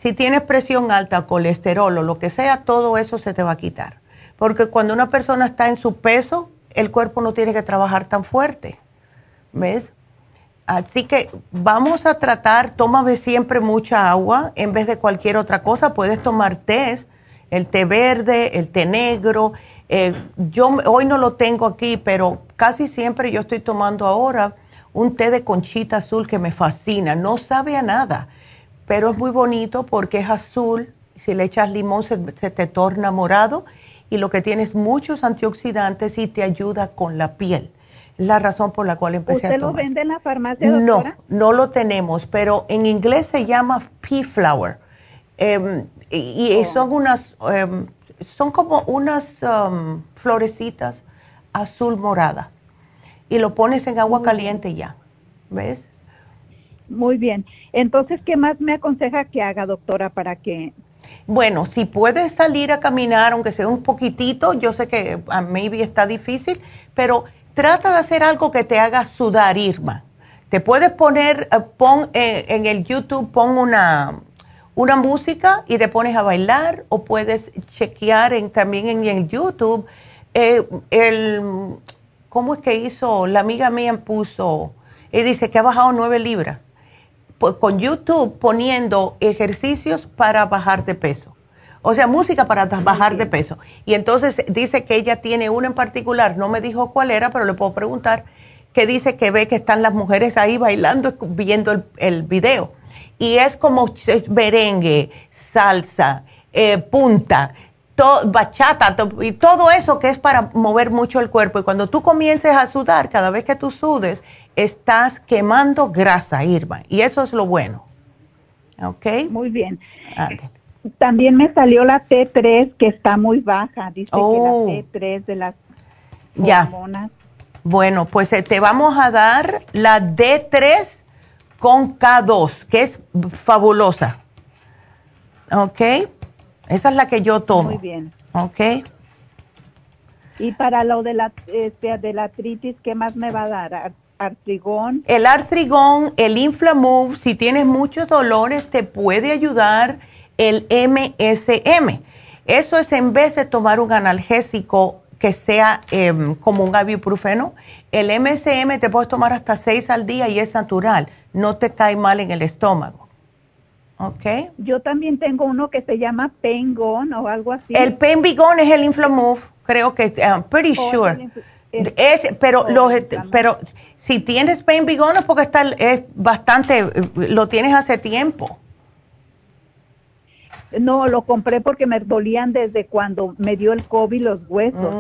Si tienes presión alta, colesterol o lo que sea, todo eso se te va a quitar. Porque cuando una persona está en su peso, el cuerpo no tiene que trabajar tan fuerte. ¿Ves? Así que vamos a tratar, tómame siempre mucha agua en vez de cualquier otra cosa. Puedes tomar té, el té verde, el té negro. Eh, yo hoy no lo tengo aquí, pero casi siempre yo estoy tomando ahora un té de conchita azul que me fascina. No sabe a nada, pero es muy bonito porque es azul. Si le echas limón se, te torna morado y lo que tiene es muchos antioxidantes y te ayuda con la piel. La razón por la cual empecé a tomar. ¿Usted lo vende en la farmacia, doctora? No, no lo tenemos, pero en inglés se llama pea flower. Em, y, oh. son unas, em, son como unas um, florecitas azul morada. Y lo pones en agua caliente ya. ¿Ves? Muy bien. Entonces, ¿qué más me aconseja que haga, doctora, para que... Bueno, si puedes salir a caminar, aunque sea un poquitito, yo sé que a maybe está difícil, pero trata de hacer algo que te haga sudar, Irma. Te puedes poner, eh, pon eh, en el YouTube, pon una, una música y te pones a bailar, o puedes chequear en, también en el YouTube eh, el, ¿cómo es que hizo? La amiga mía puso, y dice que ha bajado nueve libras con YouTube poniendo ejercicios para bajar de peso. O sea, música para bajar de peso. Y entonces dice que ella tiene una en particular, no me dijo cuál era, pero le puedo preguntar, que dice que ve que están las mujeres ahí bailando, viendo el, video. Y es como merengue, salsa, eh, punta, bachata y todo eso que es para mover mucho el cuerpo. Y cuando tú comiences a sudar, cada vez que tú sudes, estás quemando grasa, Irma, y eso es lo bueno. ¿Ok? Muy bien. También me salió la T3 que está muy baja, dice que la oh. T3 de las hormonas. Bueno, pues eh, te vamos a dar la D3 con K2, que es fabulosa. ¿Ok? Esa es la que yo tomo. Muy bien. ¿Ok? Y para lo de la, este, de la artritis, ¿qué más me va a dar? artrigón. El artrigón, el inflamove, si tienes muchos dolores, te puede ayudar el MSM. Eso es en vez de tomar un analgésico que sea em, como un ibuprofeno, el MSM te puedes tomar hasta seis al día y es natural, no te cae mal en el estómago. ¿Ok? Yo también tengo uno que se llama Pengon o algo así. El Penvigon es el Inflamove, creo que, I'm pretty oh, sure. Es, pero, oh, los, pero si tienes pain es porque está, es bastante, lo tienes hace tiempo. No, lo compré porque me dolían desde cuando me dio el COVID los huesos.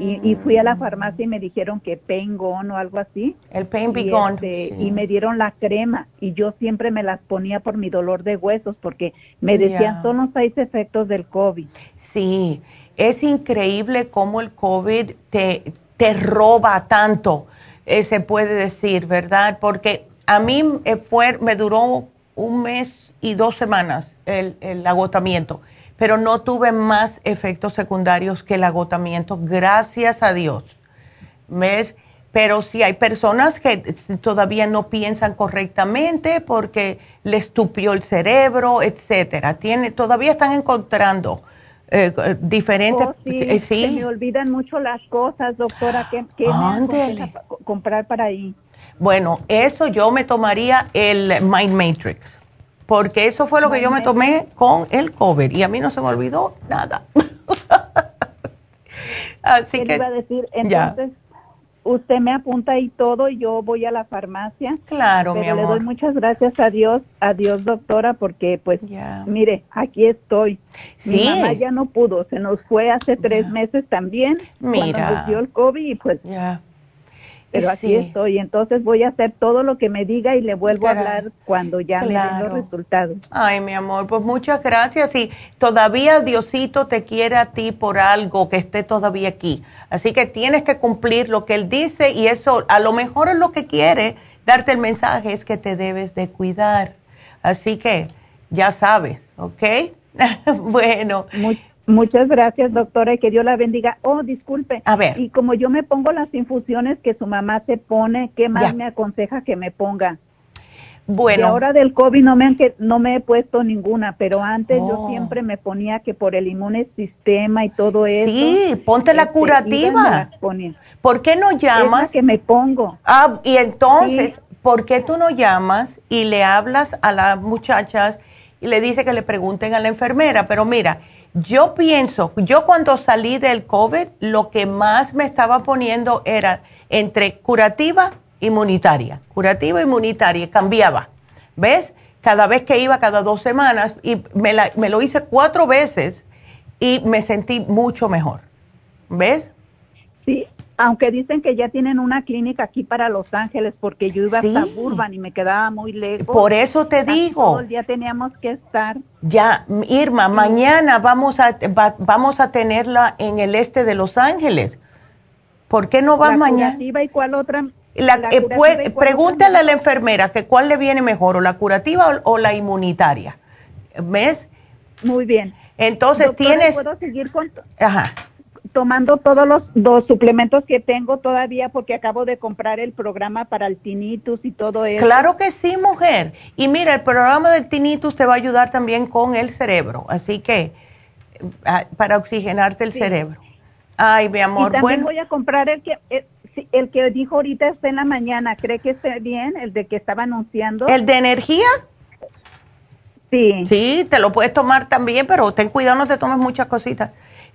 Y, fui a la farmacia y me dijeron que Pain o algo así. El Pain y, este, y me dieron la crema. Y yo siempre me las ponía por mi dolor de huesos porque me decían son los seis efectos del COVID. Sí, es increíble cómo el COVID te, te roba tanto eh, se puede decir, ¿verdad? Porque a mí eh, fue, me duró un mes y dos semanas el, el, agotamiento, pero no tuve más efectos secundarios que el agotamiento, gracias a Dios. ¿Ves? Pero sí hay personas que todavía no piensan correctamente porque les tupió el cerebro, etcétera. Tiene, todavía están encontrando eh, diferentes. Oh, eh, sí, Se me olvidan mucho las cosas, doctora. ¿Qué, qué me comprar para ahí? Bueno, eso yo me tomaría el Mind Matrix, porque eso fue lo que yo me tomé con el cover y a mí no se me olvidó nada. Así que. Iba a decir? Entonces, usted me apunta ahí todo y yo voy a la farmacia. Claro, mi amor. Le doy muchas gracias a Dios, a Dios doctora, porque pues, mire, aquí estoy. Mi mamá ya no pudo, se nos fue hace tres meses también. Mira. Cuando nos dio el COVID y pues pero aquí estoy, entonces voy a hacer todo lo que me diga y le vuelvo a hablar cuando ya me den los resultados. Ay, mi amor, pues muchas gracias y todavía Diosito te quiere a ti por algo que esté todavía aquí. Así que tienes que cumplir lo que Él dice y eso a lo mejor es lo que quiere darte el mensaje, es que te debes de cuidar. Así que ya sabes, ¿ok? bueno. Muchas gracias, doctora, y que Dios la bendiga. Oh, disculpe. A ver. Y como yo me pongo las infusiones que su mamá se pone, ¿qué más me aconseja que me ponga? Bueno. ahora del COVID no me, han, no me he puesto ninguna, pero antes yo oh. siempre me ponía que por el inmune sistema y todo eso. Sí, ponte la este, curativa. ¿Por qué no llamas? que me pongo. Ah, y entonces, ¿por qué tú no llamas y le hablas a las muchachas y le dices que le pregunten a la enfermera? Pero mira, yo pienso, yo cuando salí del COVID, lo que más me estaba poniendo era entre curativa inmunitaria, curativa inmunitaria, cambiaba. ¿Ves? cada vez que iba, cada dos semanas, y me, me lo hice cuatro veces y me sentí mucho mejor. ¿Ves? Sí, aunque dicen que ya tienen una clínica aquí para Los Ángeles, porque yo iba hasta Burban y me quedaba muy lejos. Por eso te digo. Todo el día teníamos que estar. Ya, Irma, mañana vamos a, vamos a tenerla en el este de Los Ángeles. ¿Por qué no vas mañana? ¿Y cuál otra? La, eh, pregúntale a la enfermera que cuál le viene mejor, o la curativa o, la inmunitaria. ¿Ves? Muy bien. Entonces tienes... ¿Puedo seguir con... Ajá tomando todos los dos suplementos que tengo todavía porque acabo de comprar el programa para el tinnitus y todo eso. Claro que sí, mujer. Y mira, el programa del tinnitus te va a ayudar también con el cerebro, así que ah, para oxigenarte el cerebro. Ay, mi amor. Y también voy a comprar el que el, el, que dijo ahorita está en la mañana. ¿Cree que esté bien? El de que estaba anunciando. ¿El de energía? Sí. Sí, te lo puedes tomar también, pero ten cuidado, no te tomes muchas cositas.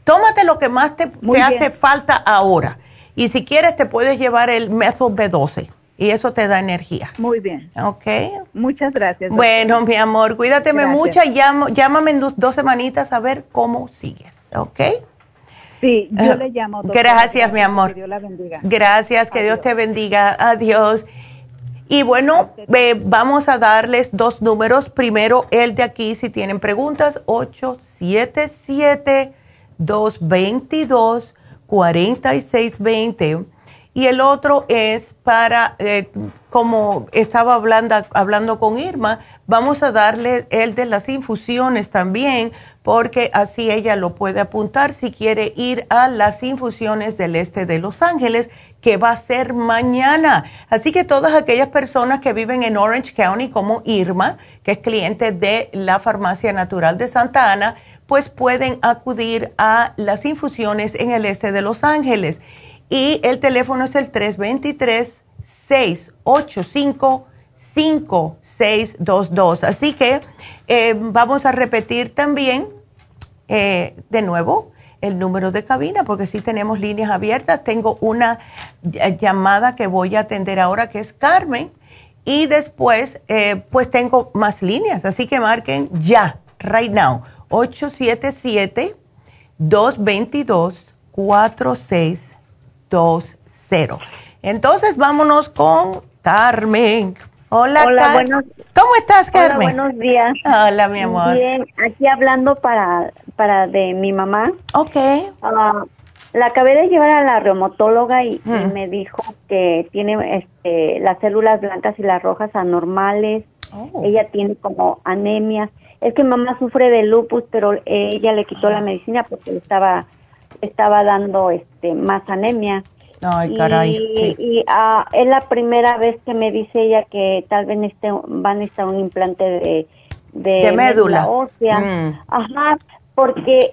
Tómate lo que más te, hace falta ahora. Y si quieres, te puedes llevar el Methyl B12 y eso te da energía. Muy bien. Ok. Muchas gracias. Bueno, mi amor, cuídateme mucho llámame en dos, semanitas a ver cómo sigues. ¿Ok? Sí, yo le llamo. Gracias, mi amor. Que Dios la bendiga. Gracias, que Dios te bendiga. Adiós. Y bueno, vamos a darles dos números. Primero, el de aquí, si tienen preguntas, 877. 222 4620 y el otro es para, eh, como estaba hablando, hablando con Irma, vamos a darle el de las infusiones también, porque así ella lo puede apuntar si quiere ir a las infusiones del este de Los Ángeles, que va a ser mañana. Así que todas aquellas personas que viven en Orange County, como Irma, que es cliente de la Farmacia Natural de Santa Ana, pues pueden acudir a las infusiones en el este de Los Ángeles. Y el teléfono es el 323-685-5622. Así que eh, vamos a repetir también eh, de nuevo el número de cabina, porque sí tenemos líneas abiertas. Tengo una llamada que voy a atender ahora, que es Carmen. Y después, eh, pues tengo más líneas. Así que marquen ya, right now. 877-222-4620. Entonces, vámonos con Carmen. Hola, Hola ¿Cómo estás, Carmen? Hola, buenos días. Hola, mi amor. Bien, aquí hablando para, para de mi mamá. Ok. Ah, la acabé de llevar a la reumatóloga y, mm. me dijo que tiene este, las células blancas y las rojas anormales. Oh. Ella tiene como anemia es que mamá sufre de lupus, pero ella le quitó la medicina porque le estaba estaba dando este más anemia. Ay, caray. Y, ah, es la primera vez que me dice ella que tal vez este, va a necesitar un implante de, de, médula. ósea. Mm. Ajá, porque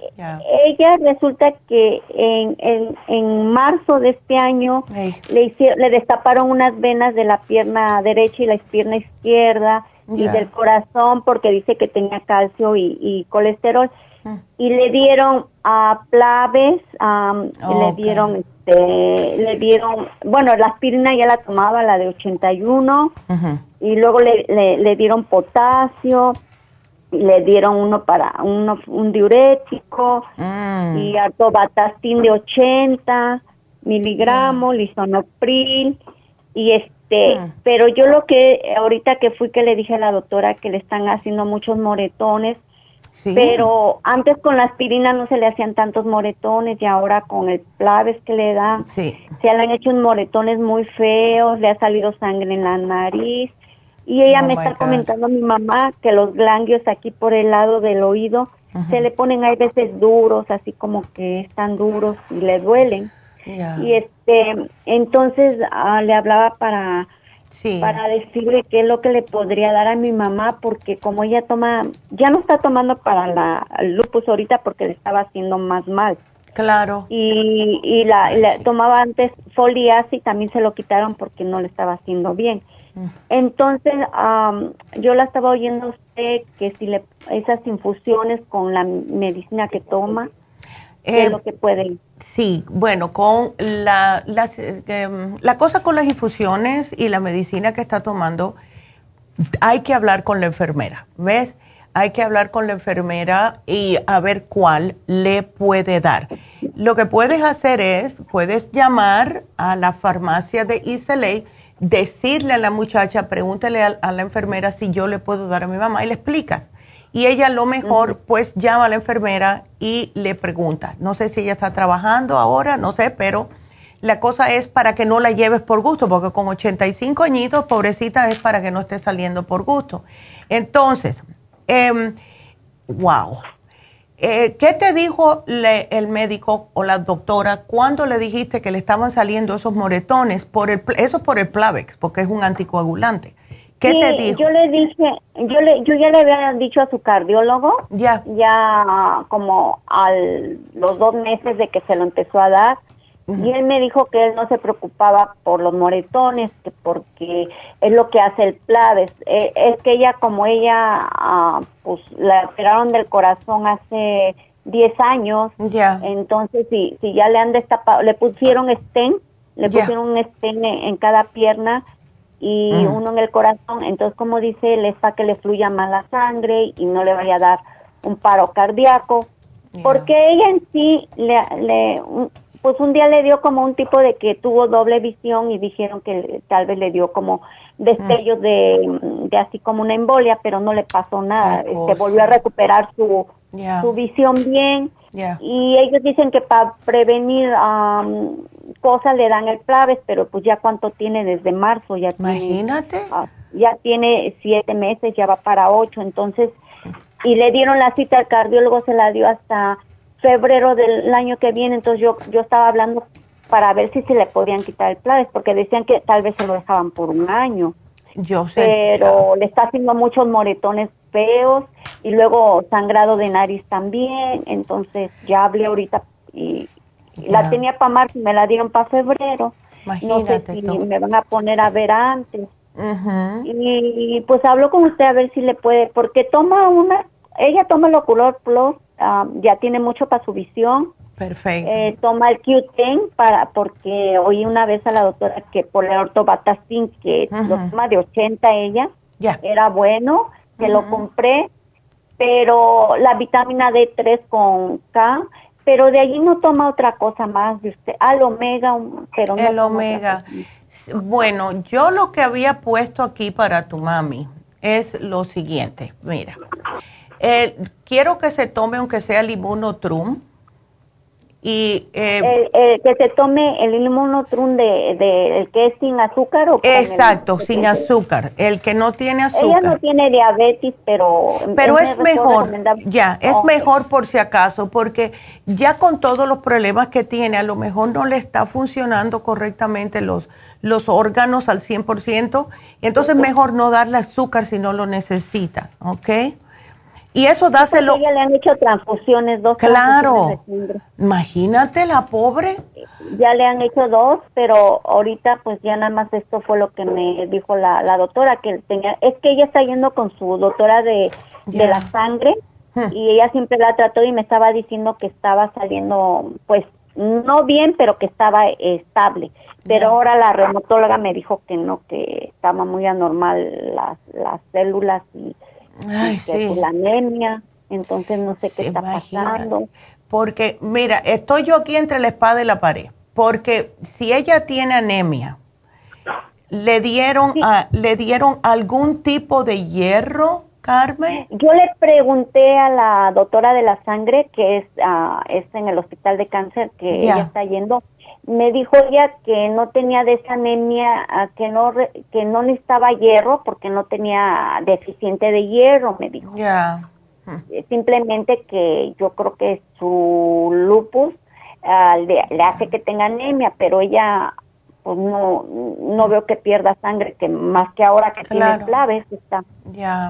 ella resulta que en, en, en, marzo de este año le, hicieron, le destaparon unas venas de la pierna derecha y la pierna izquierda y del corazón porque dice que tenía calcio y, colesterol. Mm. Y le dieron a Plaves, le dieron este, le dieron, bueno, la aspirina ya la tomaba, la de 81, y luego le, le, dieron potasio, le dieron uno para uno, un diurético mm. y artobatastin de 80 miligramos, lisonopril y este este, ah. pero yo lo que ahorita que fui que le dije a la doctora que le están haciendo muchos moretones, pero antes con la aspirina no se le hacían tantos moretones y ahora con el Plaves que le dan, se le han hecho unos moretones muy feos, le ha salido sangre en la nariz. Y ella oh me está comentando mi mamá que los ganglios aquí por el lado del oído se le ponen a veces duros, así como que están duros y le duelen. Y este, entonces ah, le hablaba para para decirle qué es lo que le podría dar a mi mamá porque como ella toma, ya no está tomando para la lupus ahorita porque le estaba haciendo más mal. Claro. Y, y la, tomaba antes folias y también se lo quitaron porque no le estaba haciendo bien. Mm. Entonces, yo la estaba oyendo usted que si le esas infusiones con la medicina que toma, eh, lo que pueden. Sí, bueno, con la, las, em, la cosa con las infusiones y la medicina que está tomando, hay que hablar con la enfermera, ¿ves? Hay que hablar con la enfermera y a ver cuál le puede dar. Lo que puedes hacer es, puedes llamar a la farmacia de Islay, decirle a la muchacha, pregúntele a, la enfermera si yo le puedo dar a mi mamá y le explicas. Y ella a lo mejor pues llama a la enfermera y le pregunta. No sé si ella está trabajando ahora, no sé, pero la cosa es para que no la lleves por gusto, porque con 85 añitos, pobrecita, es para que no esté saliendo por gusto. Entonces, em, wow. Eh, ¿Qué te dijo el médico o la doctora cuando le dijiste que le estaban saliendo esos moretones? Por el, eso por el Plavex, porque es un anticoagulante. ¿Qué te dijo? Yo le dije, yo, le, yo ya le había dicho a su cardiólogo, ya, ya como a los dos meses de que se lo empezó a dar, y él me dijo que él no se preocupaba por los moretones, que porque es lo que hace el Plaves. Eh, es que ella, como ella, ah, pues la operaron del corazón hace 10 años, ya. entonces si, si ya le han destapado, le pusieron stent, le pusieron un stent en, cada pierna y mm. uno en el corazón, entonces como dice él, es para que le fluya más la sangre y no le vaya a dar un paro cardíaco. Porque ella en sí le, le pues un día le dio como un tipo de que tuvo doble visión y dijeron que tal vez le dio como destellos de, de, así como una embolia, pero no le pasó nada. Se este, volvió a recuperar su, su visión bien. Y ellos dicen que para prevenir cosas le dan el Plaves, pero pues ya cuánto tiene desde marzo, ya Imagínate. Ah, ya tiene siete meses, ya va para ocho, entonces, y le dieron la cita al cardiólogo, se la dio hasta febrero del año que viene, entonces yo, yo estaba hablando para ver si se le podían quitar el Plaves, porque decían que tal vez se lo dejaban por un año. Yo sé. Pero le está haciendo muchos moretones feos y luego sangrado de nariz también, entonces ya hablé ahorita y, la tenía para marzo y me la dieron para febrero. Imagínate no sé si me van a poner a ver antes. y, pues hablo con usted a ver si le puede, porque toma una, ella toma el Ocular Plus ya tiene mucho para su visión. Perfecto. Eh, toma el Q10 para, porque oí una vez a la doctora que por el ortobatacin, que lo toma de 80 ella, ya era bueno, que lo compré, pero la vitamina D3 con K, pero de allí no toma otra cosa más de usted. Al omega, pero no El omega. Bueno, yo lo que había puesto aquí para tu mami es lo siguiente, mira. Eh, quiero que se tome aunque sea el inmunotrum. Y, eh, que se tome el inmunotrum de, de, el que es sin azúcar o exacto sin azúcar. El que no tiene azúcar ella no tiene diabetes pero pero es, mejor ya es mejor por si acaso porque ya con todos los problemas que tiene a lo mejor no le está funcionando correctamente los los órganos al 100%, entonces mejor no darle azúcar si no lo necesita, ¿ok? Y eso dáselo. Ella le han hecho transfusiones, dos. Claro. Imagínate la pobre. Ya le han hecho dos, pero ahorita pues ya nada más esto fue lo que me dijo la, la doctora que tenía. Es que ella está yendo con su doctora de, de la sangre hmm. y ella siempre la trató y me estaba diciendo que estaba saliendo pues no bien, pero que estaba estable. Pero ahora la reumatóloga me dijo que no, que estaba muy anormal las, las células y Ay, sí. la anemia, entonces no sé qué está pasando. Porque, mira, estoy yo aquí entre la espada y la pared, porque si ella tiene anemia, ¿le dieron, ¿le dieron algún tipo de hierro, Carmen? Yo le pregunté a la doctora de la sangre, que es, uh, es en el hospital de cáncer, que ella está yendo, me dijo ella que no tenía de esa anemia, que no que no necesitaba hierro porque no tenía deficiente de hierro, me dijo. Ya. Eh, simplemente que yo creo que su lupus ah, le, hace que tenga anemia, pero ella pues no no veo que pierda sangre, que más que ahora que tiene claves está. Ya.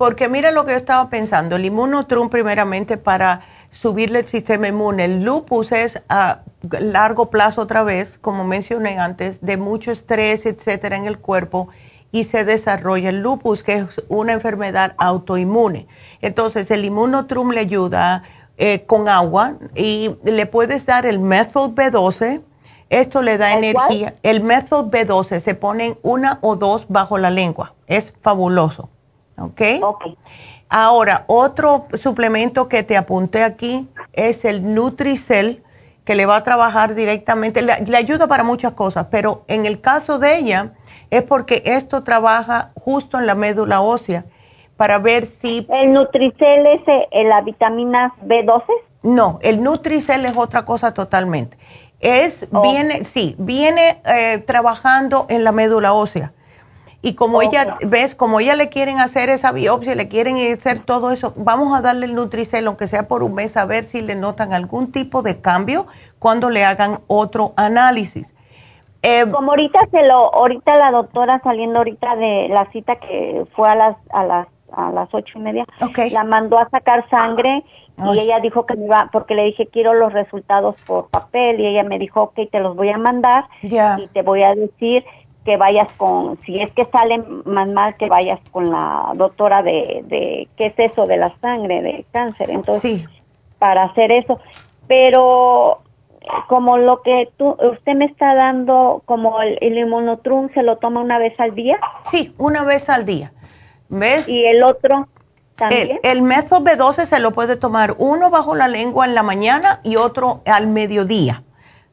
Porque mira lo que yo estaba pensando, el inmunotrum primeramente para subirle el sistema inmune. El lupus es a largo plazo otra vez, como mencioné antes, de mucho estrés, etcétera, en el cuerpo y se desarrolla el lupus, que es una enfermedad autoinmune. Entonces, el inmunotrum le ayuda eh, con agua y le puedes dar el methyl B12 Esto le da energía. El método B12 se ponen una o dos bajo la lengua. Es fabuloso. ¿Ok? Ok. Ahora, otro suplemento que te apunté aquí es el Nutricel, que le va a trabajar directamente, le, ayuda para muchas cosas, pero en el caso de ella es porque esto trabaja justo en la médula ósea para ver si... ¿El Nutricel es eh, la vitamina B12? No, el Nutricel es otra cosa totalmente. Es, oh. viene, sí, viene eh, trabajando en la médula ósea. Y como ella, ves, como ella le quieren hacer esa biopsia, le quieren hacer todo eso, vamos a darle el Nutricel, aunque sea por un mes, a ver si le notan algún tipo de cambio cuando le hagan otro análisis. Eh, como ahorita se lo, ahorita la doctora saliendo ahorita de la cita que fue a las, a las, a las ocho y media, la mandó a sacar sangre y ella dijo que me iba, porque le dije quiero los resultados por papel y ella me dijo, ok, te los voy a mandar y te voy a decir que vayas con, si es que sale más mal, que vayas con la doctora de, de ¿qué es eso de la sangre, de cáncer? Entonces, para hacer eso. Pero como lo que tú, usted me está dando, como el, el inmunotrum, ¿se lo toma una vez al día? Sí, una vez al día. ¿Ves? ¿Y el otro también? El, el método B12 se lo puede tomar uno bajo la lengua en la mañana y otro al mediodía.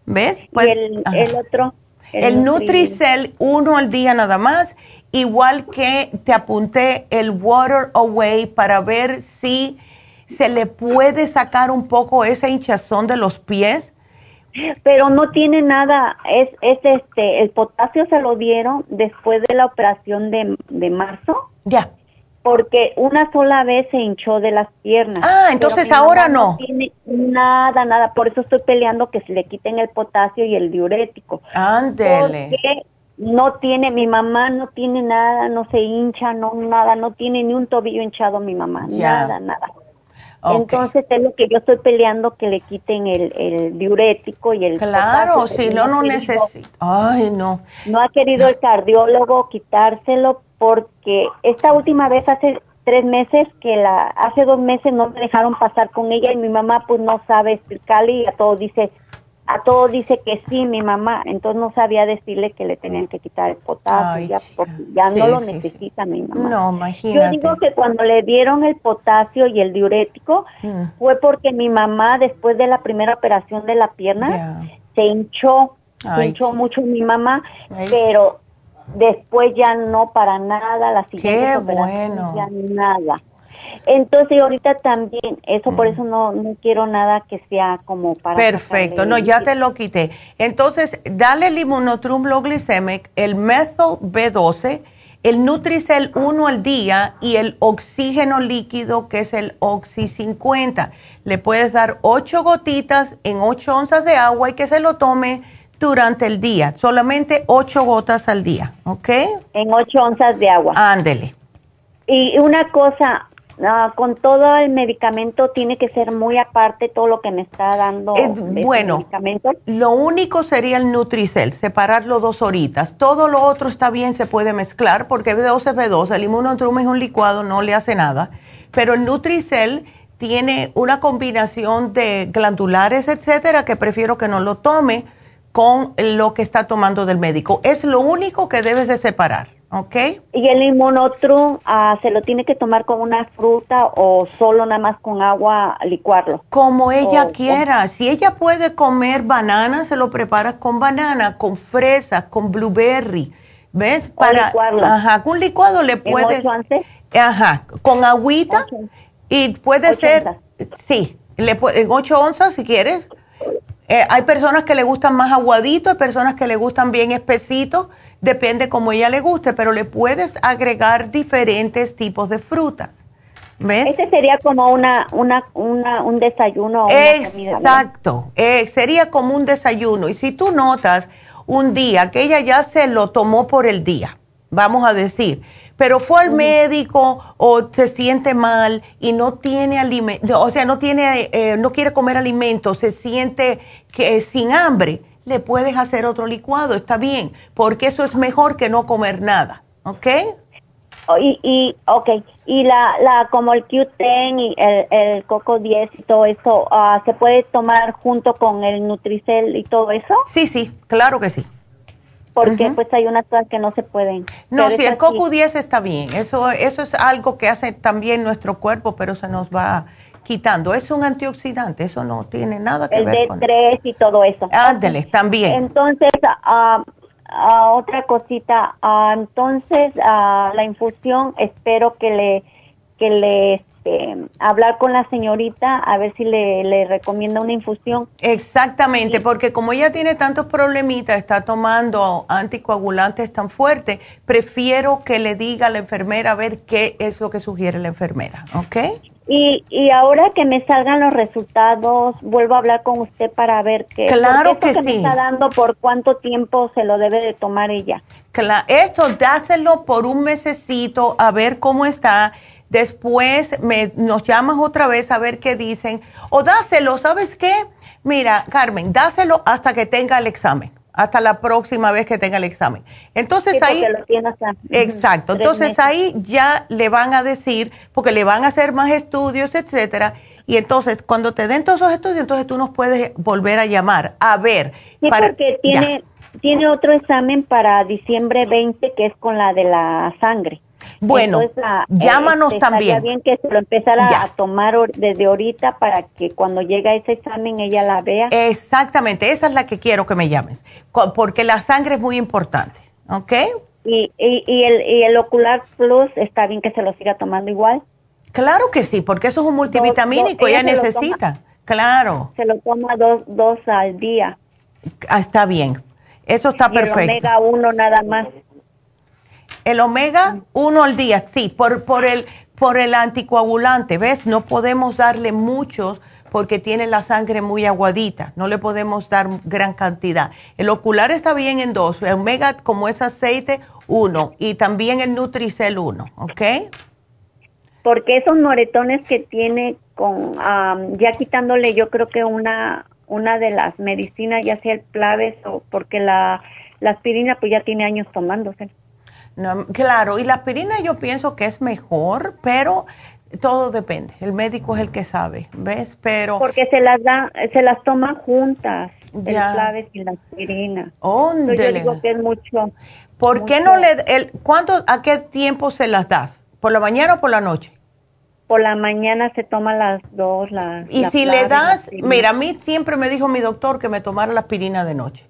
¿Ves? ¿Y pues, el, el otro? El, Nutricel, uno al día nada más, igual que te apunté el Water Away para ver si se le puede sacar un poco esa hinchazón de los pies. Pero no tiene nada, es, es este, el potasio se lo dieron después de la operación de, de marzo. Ya porque una sola vez se hinchó de las piernas. Ah, entonces ahora no. No tiene nada, nada. Por eso estoy peleando que se le quiten el potasio y el diurético. Ándele. Porque no tiene, mi mamá no tiene nada, no se hincha, no nada, no tiene ni un tobillo hinchado mi mamá, nada, nada. Entonces es lo que yo estoy peleando que le quiten el, el diurético y el Claro, si no, no necesita. Ay, no. No ha querido el cardiólogo quitárselo porque esta última vez hace tres meses que la hace dos meses no me dejaron pasar con ella y mi mamá pues no sabe explicarle y a todo dice a todo dice que sí mi mamá. Entonces no sabía decirle que le tenían que quitar el potasio ya porque ya no lo necesita mi mamá. No imagínate. yo digo que cuando le dieron el potasio y el diurético mm. fue porque mi mamá después de la primera operación de la pierna se hinchó se hinchó mucho mi mamá pero Después ya no para nada, la siguiente bueno. ya nada. Entonces ahorita también, eso por mm. eso no, no quiero nada que sea como para... Perfecto, no, ya te lo quité. Entonces, dale el Immunotrum Low Glycemic, el Methyl B12, el Nutricel 1 al día y el oxígeno líquido que es el Oxy 50. Le puedes dar 8 gotitas en 8 onzas de agua y que se lo tome durante el día, solamente ocho gotas al día, ¿ok? En ocho onzas de agua. Ándele. Y una cosa, ah, con todo el medicamento tiene que ser muy aparte todo lo que me está dando. bueno, lo único sería el Nutricel, separarlo dos horitas. Todo lo otro está bien, se puede mezclar porque B12 es B12, el inmunotrum es un licuado, no le hace nada. Pero el Nutricel tiene una combinación de glandulares, etcétera, que prefiero que no lo tome con lo que está tomando del médico. Es lo único que debes de separar, ¿ok? ¿Y el inmunotrum ah, se lo tiene que tomar con una fruta o solo nada más con agua licuarlo? Como ella quiera. Si ella puede comer banana, se lo prepara con banana, con fresa, con blueberry. ¿Ves? Para licuarlo. Ajá, con licuado le puede Ajá, con agüita y puede ser sí, le en 8 onzas si quieres eh, hay personas que le gustan más aguadito, hay personas que le gustan bien espesito, depende como ella le guste, pero le puedes agregar diferentes tipos de frutas. ¿Ves? Ese sería como una, una, una un desayuno. O Exacto, eh, sería como un desayuno. Y si tú notas un día que ella ya se lo tomó por el día, vamos a decir, pero fue al médico o se siente mal y no tiene alimento, o sea, no tiene, eh, no quiere comer alimentos, se siente que sin hambre, le puedes hacer otro licuado, está bien, porque eso es mejor que no comer nada, ¿ok? Oh, y, y, ok, y la, la, como el Q10 y el, el Coco 10 y todo eso, uh, ¿se puede tomar junto con el Nutricel y todo eso? Sí, sí, claro que sí. Porque pues hay unas cosas que no se pueden. No, si el Coco 10 está bien, eso, eso es algo que hace también nuestro cuerpo, pero se nos va quitando. Es un antioxidante, eso no tiene nada que ver con... El D3 y todo eso. Ándale, también. Entonces, uh, otra cosita, ah, entonces la infusión espero que le que le este, hablar con la señorita a ver si le, le recomienda una infusión. Exactamente, porque como ella tiene tantos problemitas, está tomando anticoagulantes tan fuertes, prefiero que le diga a la enfermera a ver qué es lo que sugiere la enfermera, ¿ok? Y, y ahora que me salgan los resultados, vuelvo a hablar con usted para ver qué, claro que, sí. me está dando, por cuánto tiempo se lo debe de tomar ella. Claro, esto dáselo por un mesecito a ver cómo está. Después me, nos llamas otra vez a ver qué dicen. O dáselo, ¿sabes qué? Mira, Carmen, dáselo hasta que tenga el examen hasta la próxima vez que tenga el examen. Entonces ahí, exacto, entonces ahí ya le van a decir, porque le van a hacer más estudios, etcétera, y entonces cuando te den todos esos estudios, entonces tú nos puedes volver a llamar, a ver. Sí, porque tiene, tiene otro examen para diciembre 20 que es con la de la sangre. Bueno, llámanos este, también. bien que se lo empezara a tomar desde ahorita para que cuando llegue a ese examen ella la vea. Exactamente, esa es la que quiero que me llames, porque la sangre es muy importante, ¿ok? Y, y, el, y el Ocular Plus está bien que se lo siga tomando igual. Claro que sí, porque eso es un multivitamínico, ella, necesita, claro. Se lo toma dos, dos al día. Ah, está bien, eso está perfecto. El omega 1 nada más. El omega, uno al día, sí, por, por, el, por el anticoagulante, ¿ves? No podemos darle muchos porque tiene la sangre muy aguadita, no le podemos dar gran cantidad. El ocular está bien en dos, el omega como es aceite, uno, y también el Nutricel uno, ¿ok? Porque esos moretones que tiene con, ya quitándole yo creo que una, una de las medicinas, ya sea el Plaves o porque la, la aspirina pues ya tiene años tomándose. No, claro, y la aspirina yo pienso que es mejor, pero todo depende. El médico es el que sabe, ¿ves? Pero porque se las da, se las toma juntas, el claves y la aspirina. yo digo que es mucho. ¿Por qué no le el cuánto a qué tiempo se las das? ¿Por la mañana o por la noche? Por la mañana se toma las dos, las Y si le das, mira, a mí siempre me dijo mi doctor que me tomara la aspirina de noche.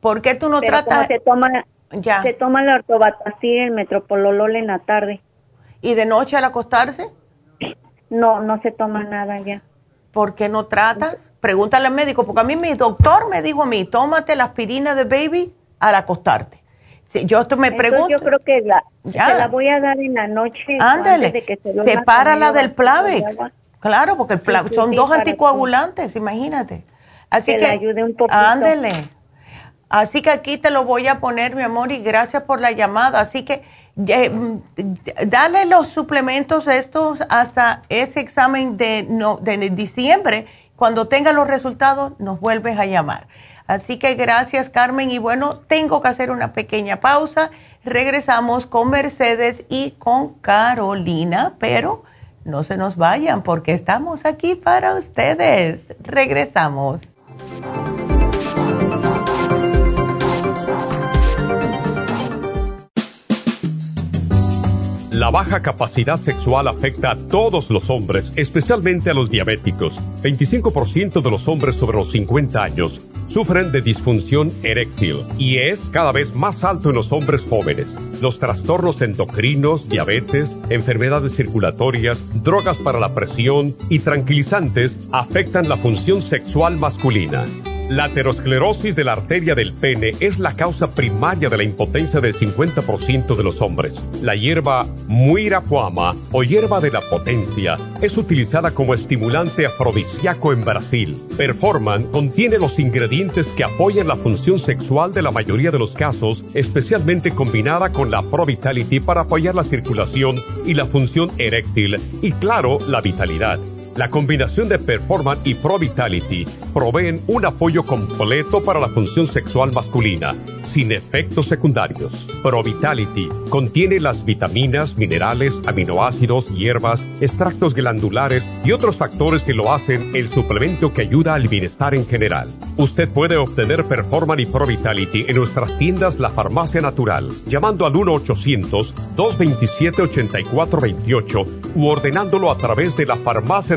¿Por qué tú no tratas? se toma ya. Se toma la ortobatacil, el metropololol en la tarde. ¿Y de noche al acostarse? No, no se toma nada ya. ¿Por qué no tratas? Pregúntale al médico, porque a mí mi doctor me dijo a mí, tómate la aspirina de baby al acostarte. Si yo esto me pregunto. Yo creo que la, la voy a dar en la noche. Ándale, sepárala del Plavix. Claro, porque el son dos anticoagulantes, imagínate. Así que, que ayude un poquito. Ándele. Así que aquí te lo voy a poner, mi amor, y gracias por la llamada. Así que eh, dale los suplementos estos hasta ese examen de, no, de diciembre. Cuando tenga los resultados, nos vuelves a llamar. Así que gracias, Carmen. Y bueno, tengo que hacer una pequeña pausa. Regresamos con Mercedes y con Carolina, pero no se nos vayan porque estamos aquí para ustedes. Regresamos. La baja capacidad sexual afecta a todos los hombres, especialmente a los diabéticos. 25% de los hombres sobre los 50 años sufren de disfunción eréctil y es cada vez más alto en los hombres jóvenes. Los trastornos endocrinos, diabetes, enfermedades circulatorias, drogas para la presión y tranquilizantes afectan la función sexual masculina. La aterosclerosis de la arteria del pene es la causa primaria de la impotencia del 50% de los hombres. La hierba muirapuama o hierba de la potencia es utilizada como estimulante afrodisíaco en Brasil. Performan contiene los ingredientes que apoyan la función sexual de la mayoría de los casos, especialmente combinada con la Pro Vitality para apoyar la circulación y la función eréctil y claro, la vitalidad. La combinación de Performan y Pro Vitality proveen un apoyo completo para la función sexual masculina, sin efectos secundarios. Pro Vitality contiene las vitaminas, minerales, aminoácidos, hierbas, extractos glandulares y otros factores que lo hacen el suplemento que ayuda al bienestar en general. Usted puede obtener Performan y Pro Vitality en nuestras tiendas La Farmacia Natural, llamando al 1-800-227-8428 u ordenándolo a través de la farmacia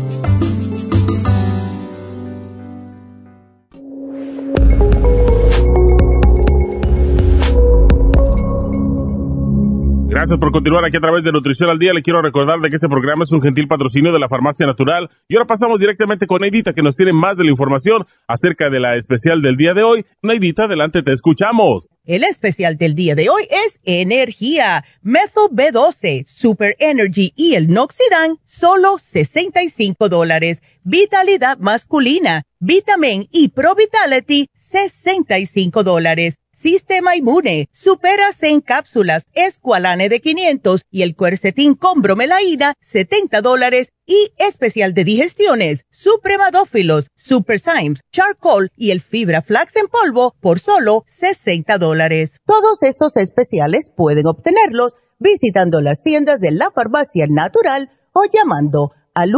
Gracias por continuar aquí a través de Nutrición al Día. Le quiero recordar de que este programa es un gentil patrocinio de la Farmacia Natural. Y ahora pasamos directamente con Neidita, que nos tiene más de la información acerca de la especial del día de hoy. Neidita, adelante, te escuchamos. El especial del día de hoy es Energía, Methyl B12, Super Energy y el Noxidan, solo 65 dólares. Vitalidad masculina, Vitamin y Pro Vitality, 65 dólares. Sistema Inmune, Superas en cápsulas, Esqualane de 500 y el Cuercetín con bromelaína, 70 dólares y especial de digestiones, Supremadófilos, Super Symes, Charcoal y el Fibra Flax en polvo por solo 60 dólares. Todos estos especiales pueden obtenerlos visitando las tiendas de la farmacia natural o llamando al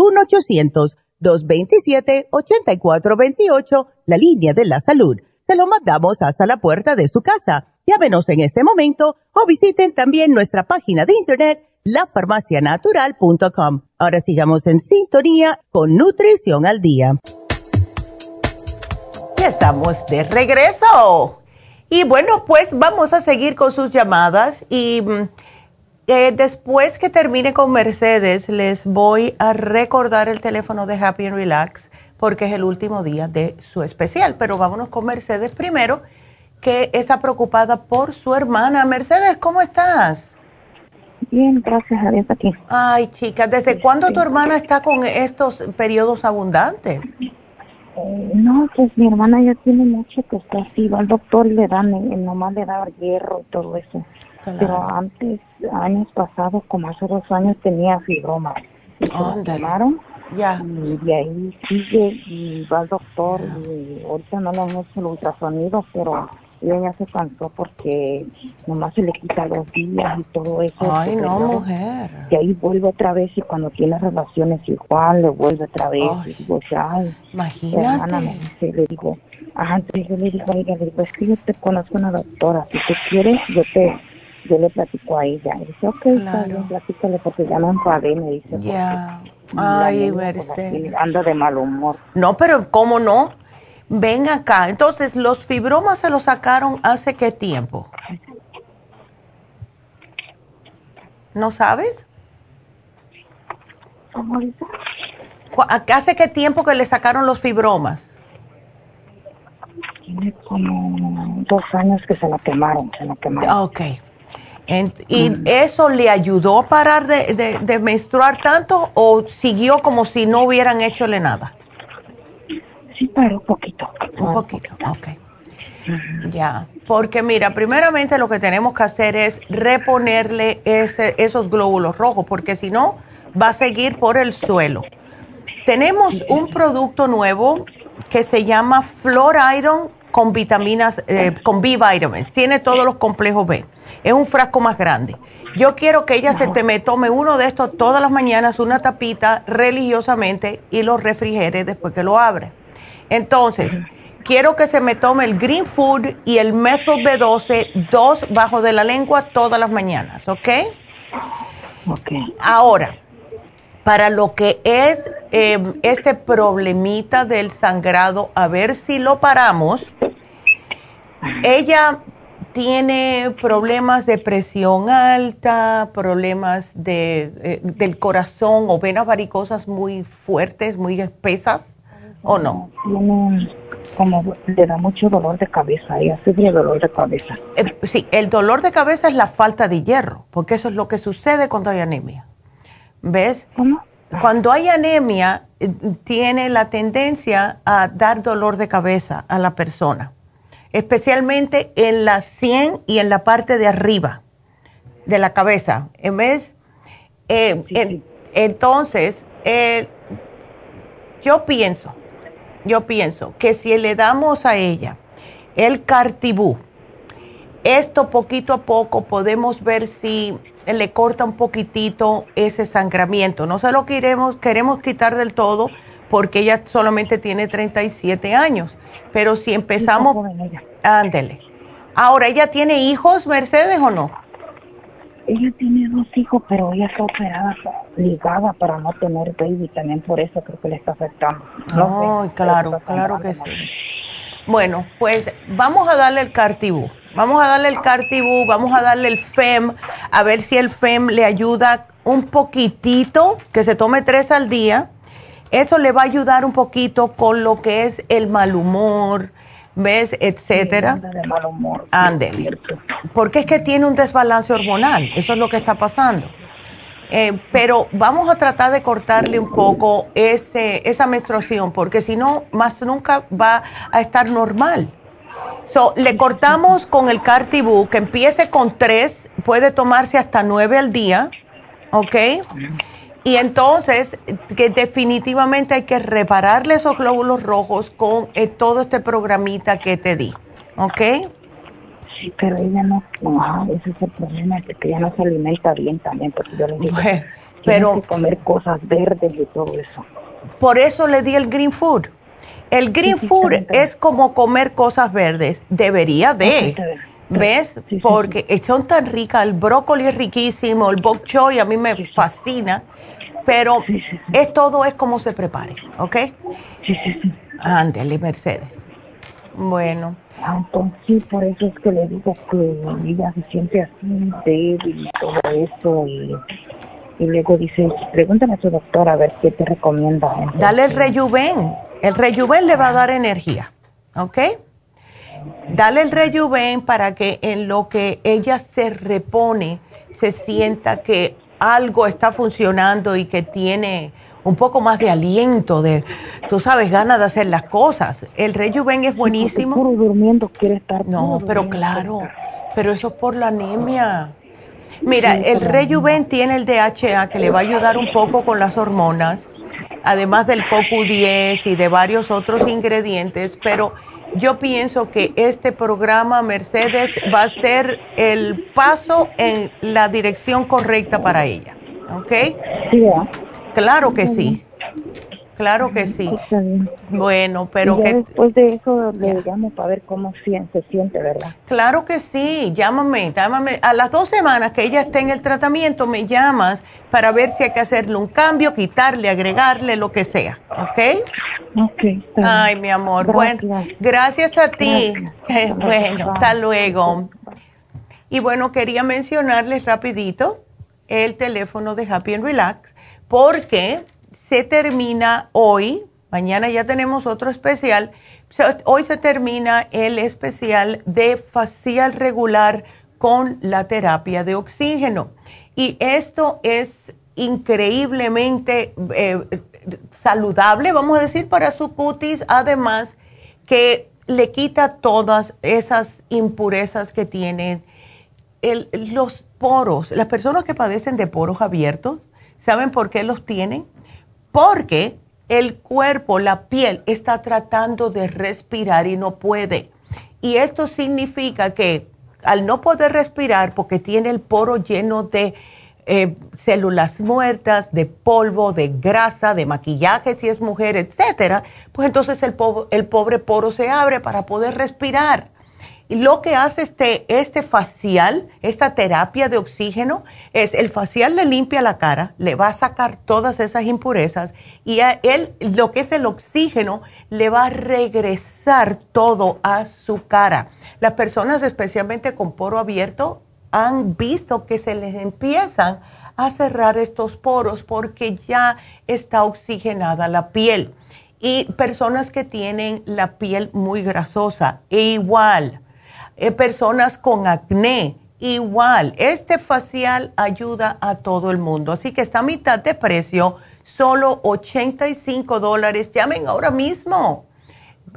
1-800-227-8428, la línea de la salud lo mandamos hasta la puerta de su casa. Llámenos en este momento o visiten también nuestra página de internet lafarmacianatural.com. Ahora sigamos en sintonía con Nutrición al Día. Ya estamos de regreso. Y bueno, pues vamos a seguir con sus llamadas y mm, eh, después que termine con Mercedes les voy a recordar el teléfono de Happy and Relax porque es el último día de su especial. Pero vámonos con Mercedes primero, que está preocupada por su hermana. Mercedes, ¿cómo estás? Bien, gracias a Dios aquí. Ay, chica, ¿desde cuándo tu hermana está con estos periodos abundantes? Eh, no, pues mi hermana ya tiene mucho que está así, va al doctor y le dan, el, nomás le da hierro y todo eso. Pero antes, años pasados, como hace dos años, tenía fibroma. Y se ya. Y de ahí sigue y va al doctor y ahorita no le han hecho el ultrasonido, pero ella ya se cansó porque nomás se le quita los días y todo eso. Ay, no, mujer. Y ahí vuelve otra vez y cuando tiene relaciones igual, le vuelve otra vez. y digo, ay, imagínate. le digo, ajá, entonces yo le digo a ella, le digo, es que yo te conozco una doctora, si tú quieres, yo te yo le platico a ella. Y dice, ok, claro. platícale porque ya no enfadé, me dice. Ya. Ay, Mercedes. Anda de mal humor. No, pero ¿cómo no? Ven acá. Entonces, ¿los fibromas se los sacaron hace qué tiempo? ¿No sabes? ¿Cómo dice? ¿Hace qué tiempo que le sacaron los fibromas? Tiene como dos años que se la quemaron, se la quemaron. Ok. ¿Y mm. eso le ayudó a parar de, menstruar tanto o siguió como si no hubieran hechole nada? Sí, paró un poquito. Un poquito, ok. Ya, porque mira, primeramente lo que tenemos que hacer es reponerle ese, esos glóbulos rojos, porque si no, va a seguir por el suelo. Tenemos un producto nuevo que se llama Flor Iron con vitaminas, eh, con B vitamins. Tiene todos los complejos B. Es un frasco más grande. Yo quiero que ella se te me tome uno de estos todas las mañanas, una tapita religiosamente y lo refrigere después que lo abre. Entonces, quiero que se me tome el Green Food y el Methyl B12, dos bajo de la lengua todas las mañanas, ¿ok? Ok. Ahora, para lo que es eh, este problemita del sangrado, a ver si lo paramos. Ella tiene problemas de presión alta, problemas de, eh, del corazón o venas varicosas muy fuertes, muy espesas, ¿o no? Tiene como le da mucho dolor de cabeza, ella sufre dolor de cabeza. Eh, sí, el dolor de cabeza es la falta de hierro, porque eso es lo que sucede cuando hay anemia. ¿Ves? ¿Cómo? Cuando hay anemia, tiene la tendencia a dar dolor de cabeza a la persona, especialmente en la sien y en la parte de arriba de la cabeza. En vez, eh, entonces, eh, yo pienso, yo pienso que si le damos a ella el cartibú, esto poquito a poco podemos ver si le corta un poquitito ese sangramiento. No se lo queremos, queremos quitar del todo porque ella solamente tiene 37 años. Pero si empezamos... Ándele. Ahora, ¿ella tiene hijos, Mercedes, o no? Ella tiene dos hijos, pero ella está operada, ligada para no tener baby. También por eso creo que le está afectando. No, claro, claro que sí. Bueno, pues vamos a darle el cartibú. Vamos a darle el cartibú, vamos a darle el FEM, a ver si el FEM le ayuda un poquitito, que se tome tres al día. Eso le va a ayudar un poquito con lo que es el mal humor, ¿ves? Etcétera. de mal humor. Ándele. Porque es que tiene un desbalance hormonal, eso es lo que está pasando. Eh, pero vamos a tratar de cortarle un poco ese, esa menstruación, porque si no, más nunca va a estar normal. So, le cortamos con el Cartibú, que empiece con tres, puede tomarse hasta nueve al día, ¿ok? Y entonces, que definitivamente hay que repararle esos glóbulos rojos con eh, todo este programita que te di, ¿ok? Sí, pero ella no, no, ese es el problema, porque ella no se alimenta bien también, porque yo le digo, pero que comer cosas verdes y todo eso. Por eso le di el green food. El green food es como comer cosas verdes. Debería de. ¿Ves? Porque son tan ricas. El brócoli es riquísimo, el bok choy a mí me fascina. Pero es todo es como se prepare, ¿ok? Sí, sí, sí. Ándale, Mercedes. Bueno. Entonces sí, por eso es que le digo que ella se siente así débil y todo eso. Y, luego dice, pregúntame a tu doctor a ver qué te recomienda. Dale el rejuven el rejuven le va a dar energía, ¿ok? Dale el rejuven para que en lo que ella se repone, se sienta que algo está funcionando y que tiene un poco más de aliento, de, tú sabes, ganas de hacer las cosas. El rejuven es buenísimo. Puro durmiendo quiere estar. No, pero claro, pero eso es por la anemia. Mira, el rejuven tiene el DHA que le va a ayudar un poco con las hormonas además del CoQ10 y de varios otros ingredientes, pero yo pienso que este programa Mercedes va a ser el paso en la dirección correcta para ella, ¿ok? Sí, Claro que sí. Claro que sí. Bueno, pero que después de eso le llamo para ver cómo se siente, ¿verdad? Claro que sí, llámame, llámame. A las dos semanas que ella esté en el tratamiento, me llamas para ver si hay que hacerle un cambio, quitarle, agregarle, lo que sea, ¿ok? Ok. Ay, mi amor. Bueno, gracias a ti. bueno, hasta luego. Y bueno, quería mencionarles rapidito el teléfono de Happy and Relax, porque se termina hoy, mañana ya tenemos otro especial, hoy se termina el especial de facial regular con la terapia de oxígeno. Y esto es increíblemente eh, saludable, vamos a decir, para su cutis, además que le quita todas esas impurezas que tienen los poros. Las personas que padecen de poros abiertos, ¿saben por qué los tienen? Porque el cuerpo, la piel, está tratando de respirar y no puede. Y esto significa que al no poder respirar, porque tiene el poro lleno de eh, células muertas, de polvo, de grasa, de maquillaje si es mujer, etcétera, pues entonces el, el pobre poro se abre para poder respirar. Lo que hace este, este facial, esta terapia de oxígeno, es el facial le limpia la cara, le va a sacar todas esas impurezas y a él, lo que es el oxígeno, le va a regresar todo a su cara. Las personas, especialmente con poro abierto, han visto que se les empiezan a cerrar estos poros porque ya está oxigenada la piel. Y personas que tienen la piel muy grasosa, e igual eh, personas con acné, igual. Este facial ayuda a todo el mundo. Así que está a mitad de precio, solo 85 dólares. Llamen ahora mismo.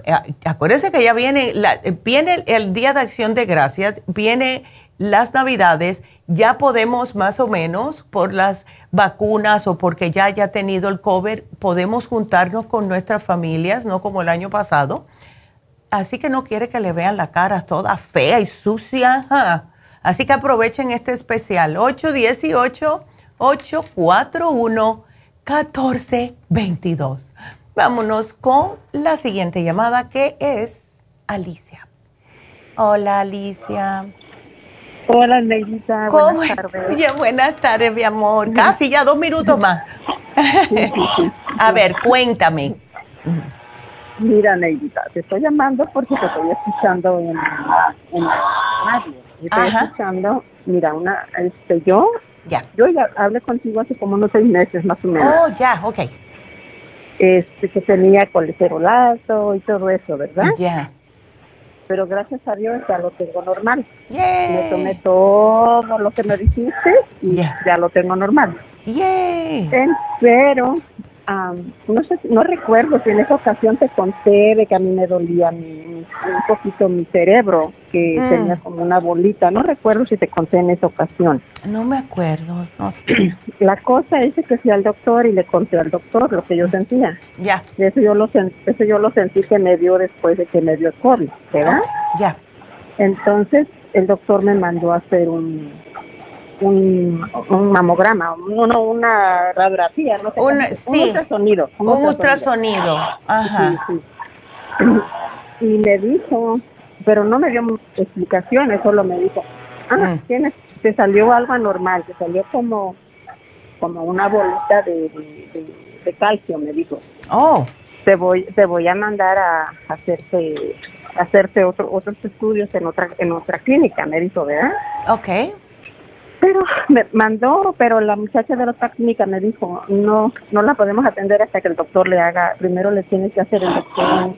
Eh, acuérdense que ya viene, viene el Día de Acción de Gracias, viene las Navidades, ya podemos más o menos por las vacunas o porque ya haya tenido el COVID, podemos juntarnos con nuestras familias, no como el año pasado. Así que no quiere que le vean la cara toda fea y sucia. Así que aprovechen este especial 818-841-1422. Vámonos con la siguiente llamada que es Alicia. Hola Alicia. Hola, Neidita. Buenas tardes. buenas tardes, mi amor. Casi ya dos minutos más. A ver, cuéntame. Mira, Neidita, te estoy llamando porque te estoy escuchando en, en radio. Estoy escuchando, mira, una, este, yo, ya. yo ya hablé contigo hace como unos seis meses más o menos. Oh, ya, ok. Este, que tenía colesterolato y todo eso, ¿verdad? Ya pero gracias a Dios ya lo tengo normal. Me tomé todo lo que me dijiste y ya lo tengo normal. Pero no sé, no recuerdo si en esa ocasión te conté de que a mí me dolía un poquito mi cerebro, que mm. tenía como una bolita. No recuerdo si te conté en esa ocasión. No me acuerdo. La cosa es que fui al doctor y le conté al doctor lo que yo sentía. Ya. Eso yo lo eso yo lo sentí que me dio después de que me dio el COVID, ¿verdad? Ya. Entonces el doctor me mandó a hacer un un, un mamograma, uno, una radiografía, no sé, un, ultrasonido. Un, ultrasonido, ajá. Y me dijo, pero no me dio explicaciones, solo me dijo, ah, mm. tienes, te salió algo anormal, te salió como, como una bolita de, de, calcio, me dijo. Oh. Te voy, te voy a mandar a, hacerte, hacerte otro, otros estudios en otra, en otra clínica, me dijo, ¿verdad? Okay pero me mandó, pero la muchacha de la otra clínica me dijo, no, no la podemos atender hasta que el doctor le haga, primero le tiene que hacer el doctor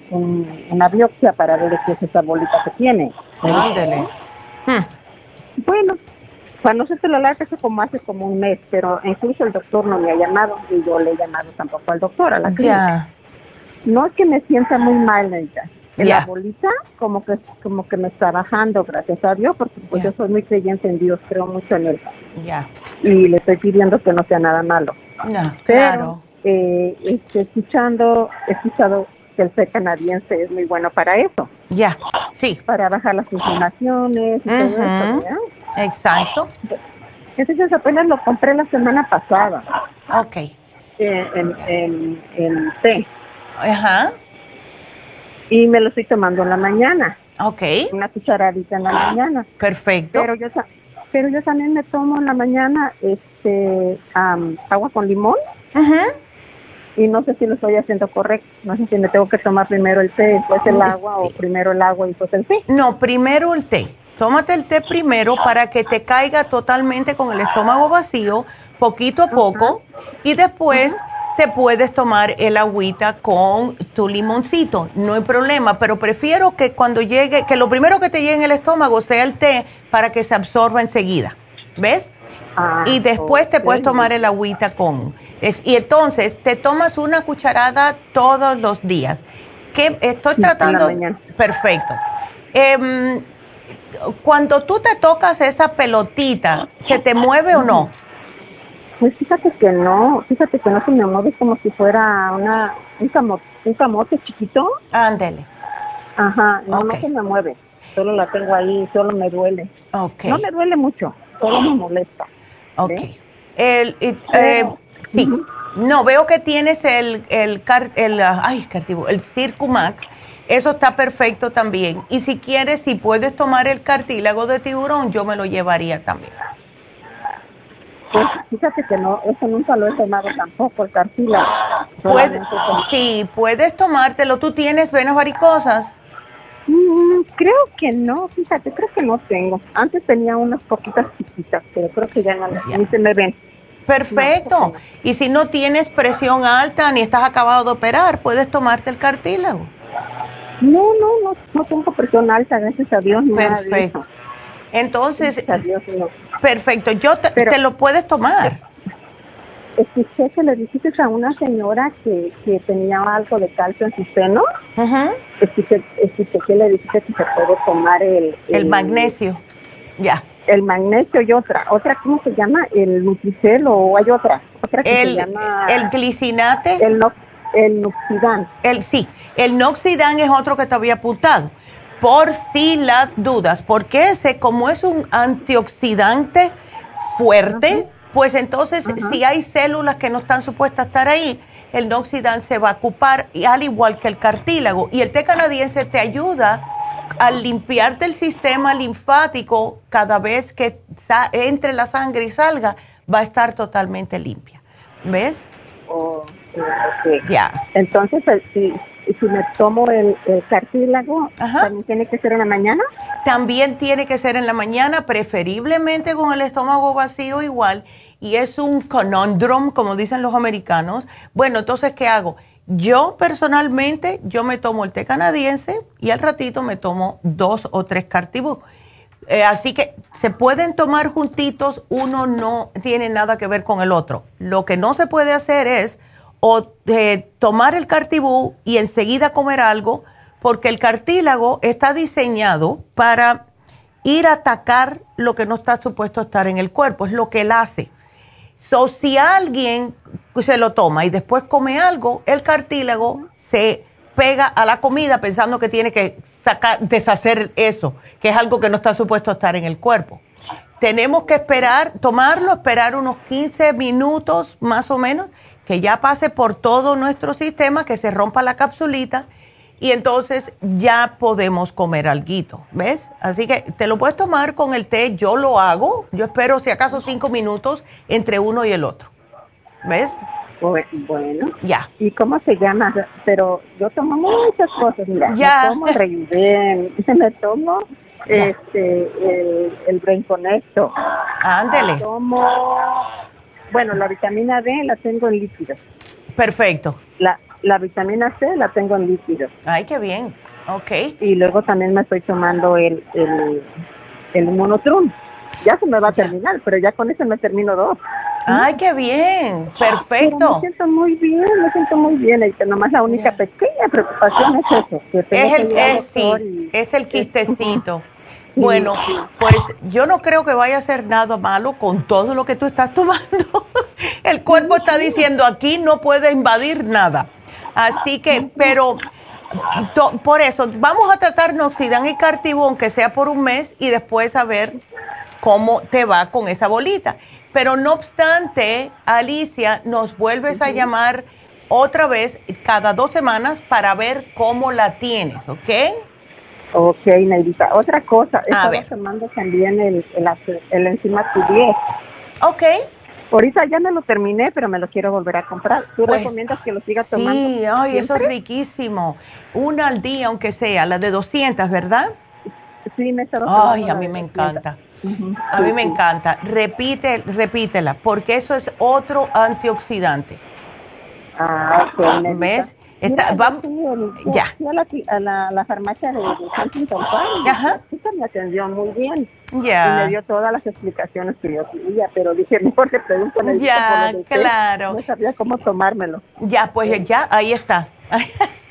una biopsia para ver qué es esa bolita que tiene. Ándale. Hmm. Bueno, cuando se te lo larga hace como hace como un mes, pero incluso el doctor no me ha llamado y yo le he llamado tampoco al doctor, a la clínica. No es que me sienta muy mal, la bolita como que como que me está bajando, gracias a Dios, porque pues yo soy muy creyente en Dios, creo mucho en él. Ya. Y le estoy pidiendo que no sea nada malo. No, claro. Eh, este, escuchando, he escuchado que el té canadiense es muy bueno para eso. Ya, sí. Para bajar las inflamaciones y todo eso, Exacto. Entonces apenas lo compré la semana pasada. Ok. Eh, en, en, en té. Ajá y me lo estoy tomando en la mañana. Ok. Una cucharadita en la mañana. Perfecto. Pero yo, pero yo también me tomo en la mañana este agua con limón. Ajá. Y no sé si lo estoy haciendo correcto. No sé si me tengo que tomar primero el té, después el agua, o primero el agua y después el té. No, primero el té. Tómate el té primero para que te caiga totalmente con el estómago vacío, poquito a poco, y después te puedes tomar el agüita con tu limoncito, no hay problema, pero prefiero que cuando llegue, que lo primero que te llegue en el estómago sea el té para que se absorba enseguida, ¿ves? Ah, y después te puedes tomar el agüita con. y entonces te tomas una cucharada todos los días. Que estoy tratando. Perfecto. Em, cuando tú te tocas esa pelotita, ¿se te mueve o no? Pues fíjate que no, fíjate que no se me mueve como si fuera una, un, camote, un camote chiquito. Ándele. Ajá, no, no se me mueve, solo la tengo ahí, solo me duele. Okay. No me duele mucho, solo me molesta. Ok. El, eh, sí, no, veo que tienes el, el, el, ay, el Circumax, eso está perfecto también. Y si quieres, si puedes tomar el cartílago de tiburón, yo me lo llevaría también. Pues fíjate que no, eso nunca lo he tomado tampoco, el cartílago. sí, puedes tomártelo. ¿Tú tienes venas varicosas? Mm, creo que no, fíjate, creo que no tengo. Antes tenía unas poquitas chiquitas, pero creo que ya no ni se me ven. Perfecto. y si no tienes presión alta ni estás acabado de operar, puedes tomarte el cartílago. No, no, no, no tengo presión alta, gracias a Dios. Perfecto. Entonces, Perfecto, yo te, lo puedes tomar. escuché que le dijiste a una señora que, que tenía algo de calcio en su seno. escuché, que le dijiste que se puede tomar el... El, magnesio, ya. El magnesio y otra. ¿Otra cómo se llama? ¿El Nutricel o hay otra? Otra que el, se llama... El glicinate. El, no, el Noxidan. El, sí, el Noxidan es otro que te había apuntado. Por si las dudas, porque ese como es un antioxidante fuerte, pues entonces si hay células que no están supuestas a estar ahí, el noxidán se va a ocupar, al igual que el cartílago. Y el té canadiense te ayuda a limpiarte el sistema linfático cada vez que entre la sangre y salga, va a estar totalmente limpia. ¿Ves? Ya. Entonces, eh, si, si me tomo el, cartílago, ¿también tiene que ser en la mañana? También tiene que ser en la mañana, preferiblemente con el estómago vacío igual. Y es un conundrum, como dicen los americanos. Bueno, entonces, ¿qué hago? Yo personalmente, yo me tomo el té canadiense y al ratito me tomo dos o tres cartibú. Eh, así que se pueden tomar juntitos, uno no tiene nada que ver con el otro. Lo que no se puede hacer es o eh, tomar el cartibú y enseguida comer algo, porque el cartílago está diseñado para ir a atacar lo que no está supuesto estar en el cuerpo, es lo que él hace. So, si alguien se lo toma y después come algo, el cartílago se pega a la comida pensando que tiene que sacar, deshacer eso, que es algo que no está supuesto estar en el cuerpo. Tenemos que esperar, tomarlo, esperar unos 15 minutos más o menos que ya pase por todo nuestro sistema, que se rompa la capsulita y entonces ya podemos comer alguito, ¿ves? Así que te lo puedes tomar con el té, yo lo hago, yo espero si acaso cinco minutos entre uno y el otro, ¿ves? Bueno, ya. ¿Y cómo se llama? Pero yo tomo muchas cosas, mira, ya. me tomo Rejuven, me tomo este el, el Brain Conecto. Ándele. tomo bueno, la vitamina D la tengo en líquido. Perfecto. La, la vitamina C la tengo en líquido. Ay, qué bien. Ok. Y luego también me estoy tomando el, el, el monotrum. Ya se me va a terminar, pero ya con eso me termino dos. Ay, qué bien, perfecto. me siento muy bien, me siento muy bien. Y nomás la única pequeña preocupación es eso. Que es, el, es, sí, es el quistecito. Bueno, pues yo no creo que vaya a ser nada malo con todo lo que tú estás tomando. El cuerpo está diciendo aquí no puede invadir nada. Así que, pero por eso, vamos a tratar Noxidan y Cartibón, que sea por un mes, y después a ver cómo te va con esa bolita. Pero no obstante, Alicia, nos vuelves a llamar otra vez cada dos semanas para ver cómo la tienes, ¿ok? Ok, Neidita. Otra cosa, estaba tomando también el, el, el enzima Q10. Ok. Ahorita ya me lo terminé, pero me lo quiero volver a comprar. ¿Tú pues, recomiendas que lo siga tomando? Sí, ay, eso es riquísimo. Una al día, aunque sea, la de 200, ¿verdad? Sí, me está Ay, a mí me encanta. A mí me encanta. Repite, repítela, porque eso es otro antioxidante. Ah, ok. ¿Ves? Está, vamos, ya. Fui a la, a la, la farmacia de, de Huntington Park. Ajá. La me atendió muy bien. Ya. Y me dio todas las explicaciones que yo quería, pero dije, mejor le pregunto. Ya, claro. No sabía cómo tomármelo. Ya, pues ya, ahí está.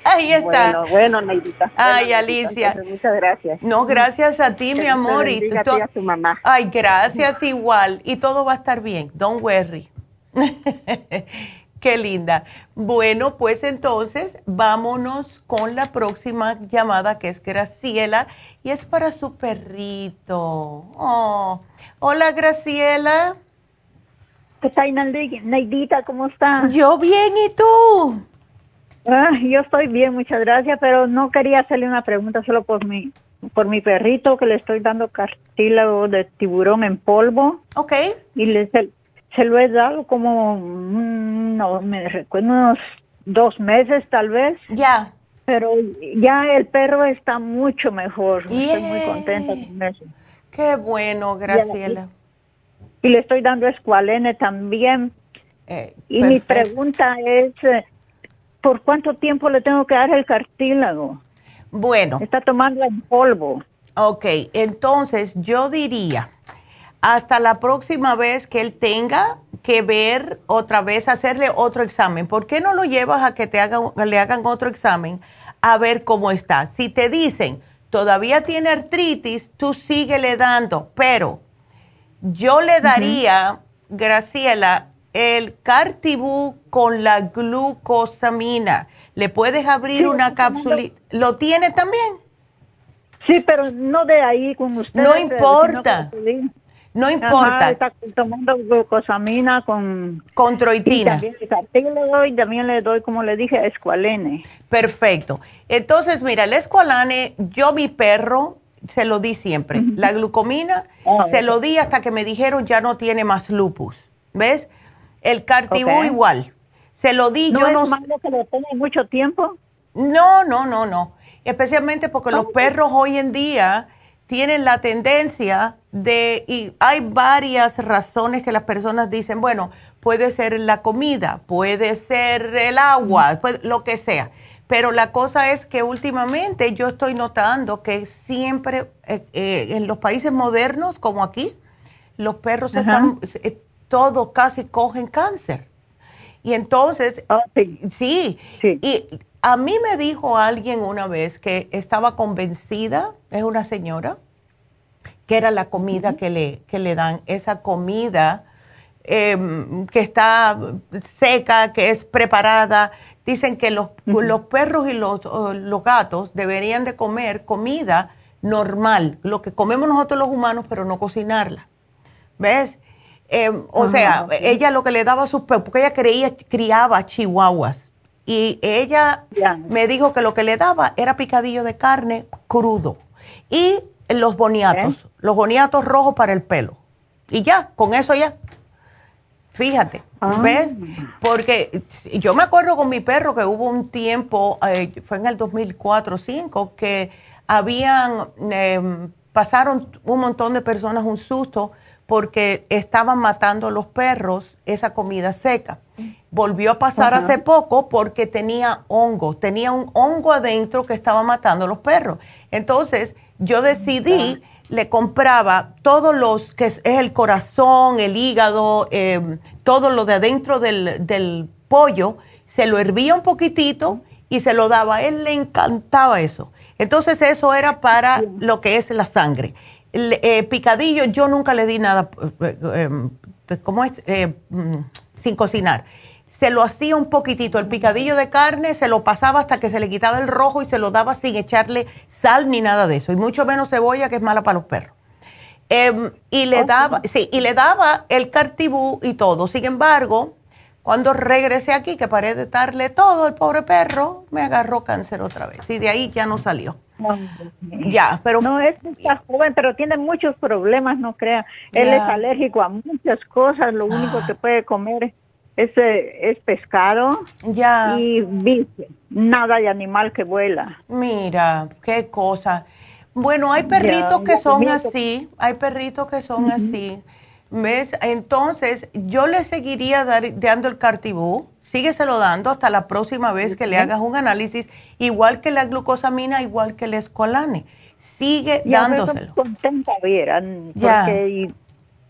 Ahí está. Bueno, bueno, Neidita. Ay, Alicia. muchas gracias. No, gracias a ti, mi amor. Y a, ti, a tu mamá. Ay, gracias igual. Y todo va a estar bien. Don't worry. Qué linda. Bueno, pues entonces vámonos con la próxima llamada que es Graciela y es para su perrito. Oh. Hola Graciela. ¿Qué tal, Neidita? ¿Cómo está? Yo bien, ¿y tú? Ah, yo estoy bien, muchas gracias, pero no quería hacerle una pregunta solo por mi, por mi perrito que le estoy dando cartílago de tiburón en polvo. Ok. Y le, se lo he dado como, mm, no me recuerdo, unos dos meses tal vez. Ya. Pero ya el perro está mucho mejor. Estoy muy contenta con eso. Qué bueno, Graciela. Y, le estoy dando escualene también. Eh, y mi pregunta es, eh, ¿por cuánto tiempo le tengo que dar el cartílago? Bueno. Está tomando en polvo. Ok, entonces yo diría hasta la próxima vez que él tenga que ver otra vez, hacerle otro examen. ¿Por qué no lo llevas a que te hagan, le hagan otro examen a ver cómo está? Si te dicen, todavía tiene artritis, tú síguele dando, pero yo le daría, Graciela, el Cartibú con la glucosamina. Le puedes abrir una cápsula. ¿Lo tiene también? Sí, pero no de ahí con usted. No importa. No importa. está tomando glucosamina con... Con troitina. También, le doy, también le doy, como le dije, escualene. Perfecto. Entonces, mira, el escualane, yo mi perro se lo di siempre. La glucomina ah, se lo di hasta que me dijeron ya no tiene más lupus. ¿Ves? El cartibú igual. Se lo di, ¿No yo es no... malo que lo tome mucho tiempo? No, no, no, no. Especialmente porque los perros hoy en día tienen la tendencia de, y hay varias razones que las personas dicen, bueno, puede ser la comida, puede ser el agua, lo que sea. Pero la cosa es que últimamente yo estoy notando que siempre eh, eh, en los países modernos, como aquí, los perros están, eh, todos casi cogen cáncer. Y entonces, oh, sí. y a mí me dijo alguien una vez que estaba convencida, es una señora, que era la comida que, le, que le dan, esa comida em, que está seca, que es preparada. Dicen que los, los perros y los, los gatos deberían de comer comida normal, lo que comemos nosotros los humanos, pero no cocinarla. ¿Ves? Em, o sea, ella lo que le daba a sus perros, porque ella creía, criaba chihuahuas. Y ella me dijo que lo que le daba era picadillo de carne crudo. Y los boniatos, ¿Eh? los boniatos rojos para el pelo. Y ya, con eso ya. Fíjate, ah. ¿ves? Porque yo me acuerdo con mi perro que hubo un tiempo, eh, fue en el 2004 o 2005, que habían, em, pasaron un montón de personas un susto porque estaban matando a los perros esa comida seca. Volvió a pasar hace poco porque tenía hongo, tenía un hongo adentro que estaba matando a los perros. Entonces, yo decidí, le compraba todos los, que es, el corazón, el hígado, em, todo lo de adentro del, pollo, se lo hervía un poquitito y se lo daba. A él le encantaba eso. Entonces eso era para lo que es la sangre. Eh, picadillo, yo nunca le di nada, eh, eh, em, ¿cómo es? Mm, sin cocinar se lo hacía un poquitito, el picadillo de carne, se lo pasaba hasta que se le quitaba el rojo y se lo daba sin echarle sal ni nada de eso, y mucho menos cebolla que es mala para los perros. Em, y le daba, sí, y le daba el cartibú y todo. Sin embargo, cuando regresé aquí, que paré de darle todo el pobre perro, me agarró cáncer otra vez. Y de ahí ya no salió. ya, pero... No, es está joven, pero tiene muchos problemas, no crea. Él es alérgico a muchas cosas, lo único que puede comer es es, es pescado ya. y bife, nada de animal que vuela. Mira, qué cosa. Bueno, hay perritos que son así, hay perritos que son así. ¿Ves? Entonces, yo le seguiría dando el cartibú, sígueselo dando hasta la próxima vez que le hagas un análisis, igual que la glucosamina, igual que el escolane. Sigue dándoselo. contenta, vieran, porque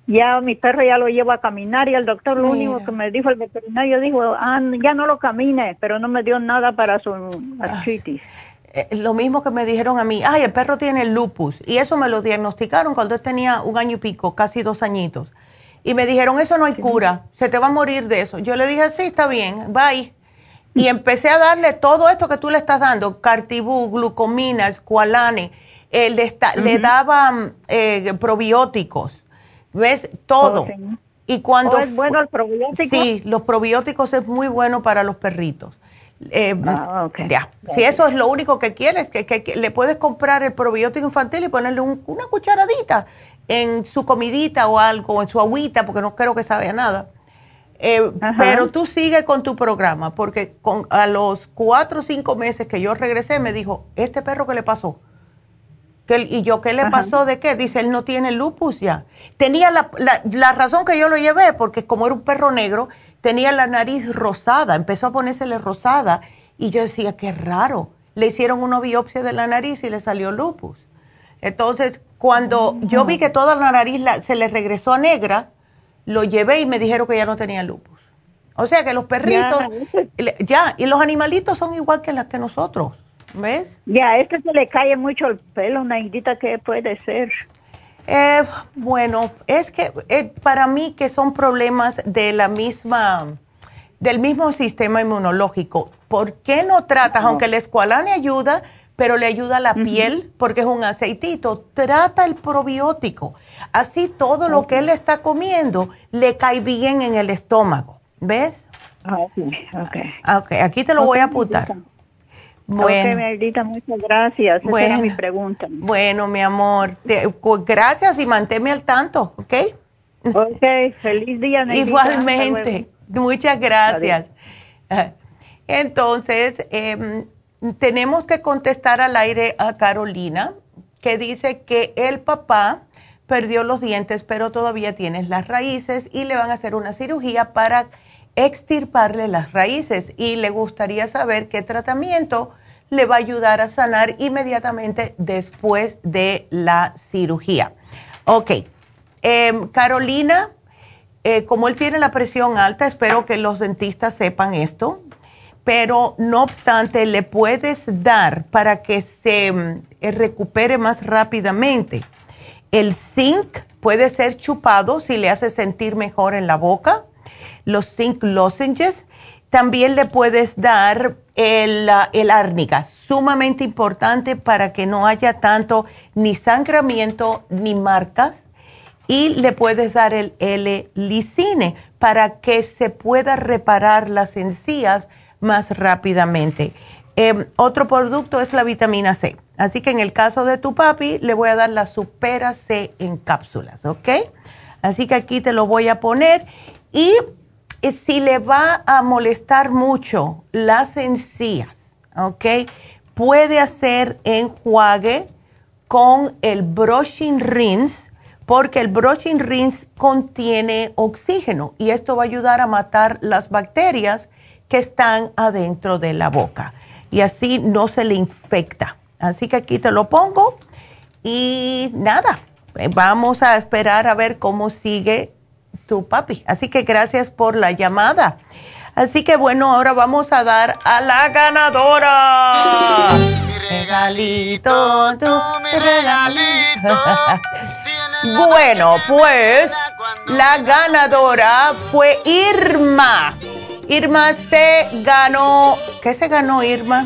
ya mi perro ya lo llevo a caminar y el doctor lo único que me dijo el veterinario dijo, ah, ya no lo camine, pero no me dio nada para su artritis. Eh, lo mismo que me dijeron a mí, ay, el perro tiene lupus. Y eso me lo diagnosticaron cuando él tenía un año y pico, casi dos añitos. Y me dijeron, eso no hay cura, se te va a morir de eso. Yo le dije, sí, está bien, bye. Y empecé a darle todo esto que tú le estás dando, cartibú, glucomina, escualane, eh, le, le daba eh, probióticos ¿Ves? Todo. Y cuando... es bueno el probiótico? Sí, los probióticos es muy bueno para los perritos. Eh, ah, Ya. Si eso es lo único que quieres, que, le puedes comprar el probiótico infantil y ponerle una cucharadita en su comidita o algo, en su agüita, porque no creo que sabe a nada. Eh, pero tú sigue con tu programa, porque con, a los cuatro o cinco meses que yo regresé, me dijo, ¿este perro qué le pasó? ¿Y yo qué le pasó de qué? Dice, él no tiene lupus ya. Tenía la, la, razón que yo lo llevé, porque como era un perro negro, tenía la nariz rosada, empezó a ponérsele rosada. Y yo decía, qué raro. Le hicieron una biopsia de la nariz y le salió lupus. Entonces, cuando yo vi que toda la nariz se le regresó a negra, lo llevé y me dijeron que ya no tenía lupus. O sea que los perritos, ya, y los animalitos son igual que las que nosotros, ¿ves? Ya, a este se le cae mucho el pelo, Naidita, ¿qué puede ser? Eh, bueno, es que eh, para mí que son problemas de la misma, del mismo sistema inmunológico. ¿Por qué no tratas, aunque el escualane ayuda, pero le ayuda a la piel porque es un aceitito. Trata el probiótico. Así todo lo que él está comiendo le cae bien en el estómago. ¿Ves? Ah, ok. Ah, ok, aquí te lo voy a apuntar. Bueno. Muchas gracias. Esa era mi pregunta. Bueno, mi amor, gracias y manténme al tanto, ¿ok? Ok, feliz día, Igualmente, muchas gracias. Entonces, eh, tenemos que contestar al aire a Carolina, que dice que el papá perdió los dientes, pero todavía tiene las raíces y le van a hacer una cirugía para extirparle las raíces y le gustaría saber qué tratamiento le va a ayudar a sanar inmediatamente después de la cirugía. Ok, em, Carolina, eh, como él tiene la presión alta, espero que los dentistas sepan esto, pero no obstante le puedes dar para que se mm, eh, recupere más rápidamente. El zinc puede ser chupado si le hace sentir mejor en la boca. Los zinc lozenges. También le puedes dar el, el árnica, sumamente importante para que no haya tanto ni sangramiento ni marcas. Y le puedes dar el L-licine para que se pueda reparar las encías más rápidamente. Em, otro producto es la vitamina C. Así que en el caso de tu papi, le voy a dar la Supera C en cápsulas, ¿ok? Así que aquí te lo voy a poner. Y si le va a molestar mucho las encías, ¿ok? Puede hacer enjuague con el brushing rinse, porque el brushing rinse contiene oxígeno y esto va a ayudar a matar las bacterias que están adentro de la boca y así no se le infecta. Así que aquí te lo pongo y nada, eh, vamos a esperar a ver cómo sigue tu papi. Así que gracias por la llamada. Así que bueno, ahora vamos a dar a la ganadora. regalito, tu regalito. bueno, pues la ganadora fue Irma. Irma se ganó. ¿Qué se ganó Irma?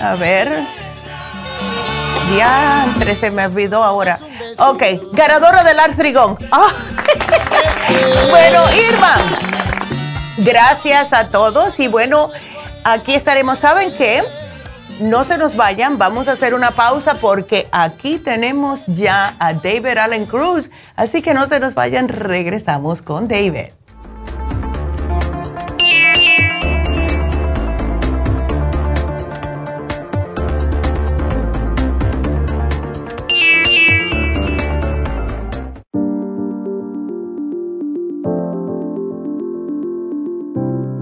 A ver. Ya, se me olvidó ahora. Ok, ganadora del Artrigón. Ah. bueno, Irma, gracias a todos y bueno, aquí estaremos. ¿Saben qué? No se nos vayan, vamos a hacer una pausa porque aquí tenemos ya a David Allen Cruz. Así que no se nos vayan, regresamos con David.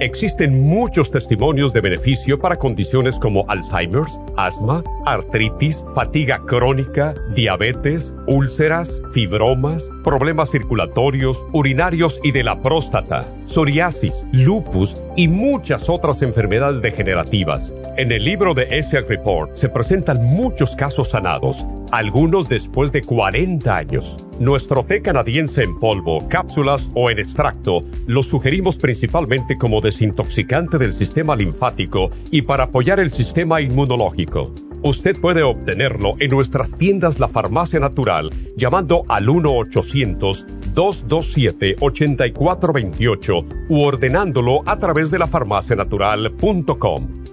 existen muchos testimonios de beneficio para condiciones como Alzheimer's, asma, artritis, fatiga crónica, diabetes, úlceras, fibromas, problemas circulatorios, urinarios y de la próstata, psoriasis, lupus y muchas otras enfermedades degenerativas. En el libro de ESIAC Report se presentan muchos casos sanados, algunos después de 40 años. Nuestro té canadiense en polvo, cápsulas o en extracto lo sugerimos principalmente como desintoxicante del sistema linfático y para apoyar el sistema inmunológico. Usted puede obtenerlo en nuestras tiendas La Farmacia Natural llamando al 1-800-227-8428 u ordenándolo a través de lafarmacianatural.com.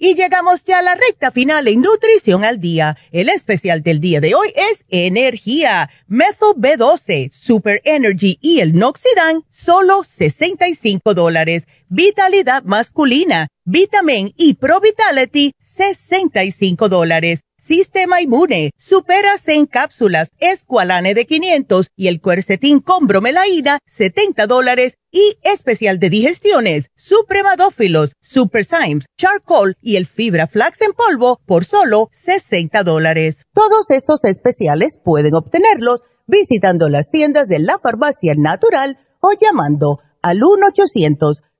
Y llegamos ya a la recta final en Nutrición al Día. El especial del día de hoy es Energía, Methyl B12, Super Energy y el Noxidan, solo 65 dólares. Vitalidad masculina, Vitamin y Pro Vitality, 65 dólares. Sistema Inmune, Superas en cápsulas, Esqualane de 500 y el Cuercetín con bromelaína, 70 dólares y especial de digestiones, Supremadófilos, Super Symes, Charcoal y el Fibra Flax en polvo por solo 60 dólares. Todos estos especiales pueden obtenerlos visitando las tiendas de la farmacia natural o llamando al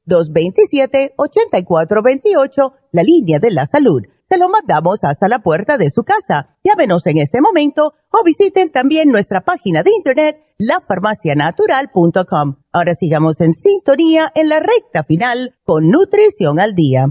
1-800-227-8428, la línea de la salud se lo mandamos hasta la puerta de su casa. Llámenos en este momento o visiten también nuestra página de internet lafarmacianatural.com. Ahora sigamos en sintonía en la recta final con Nutrición al Día.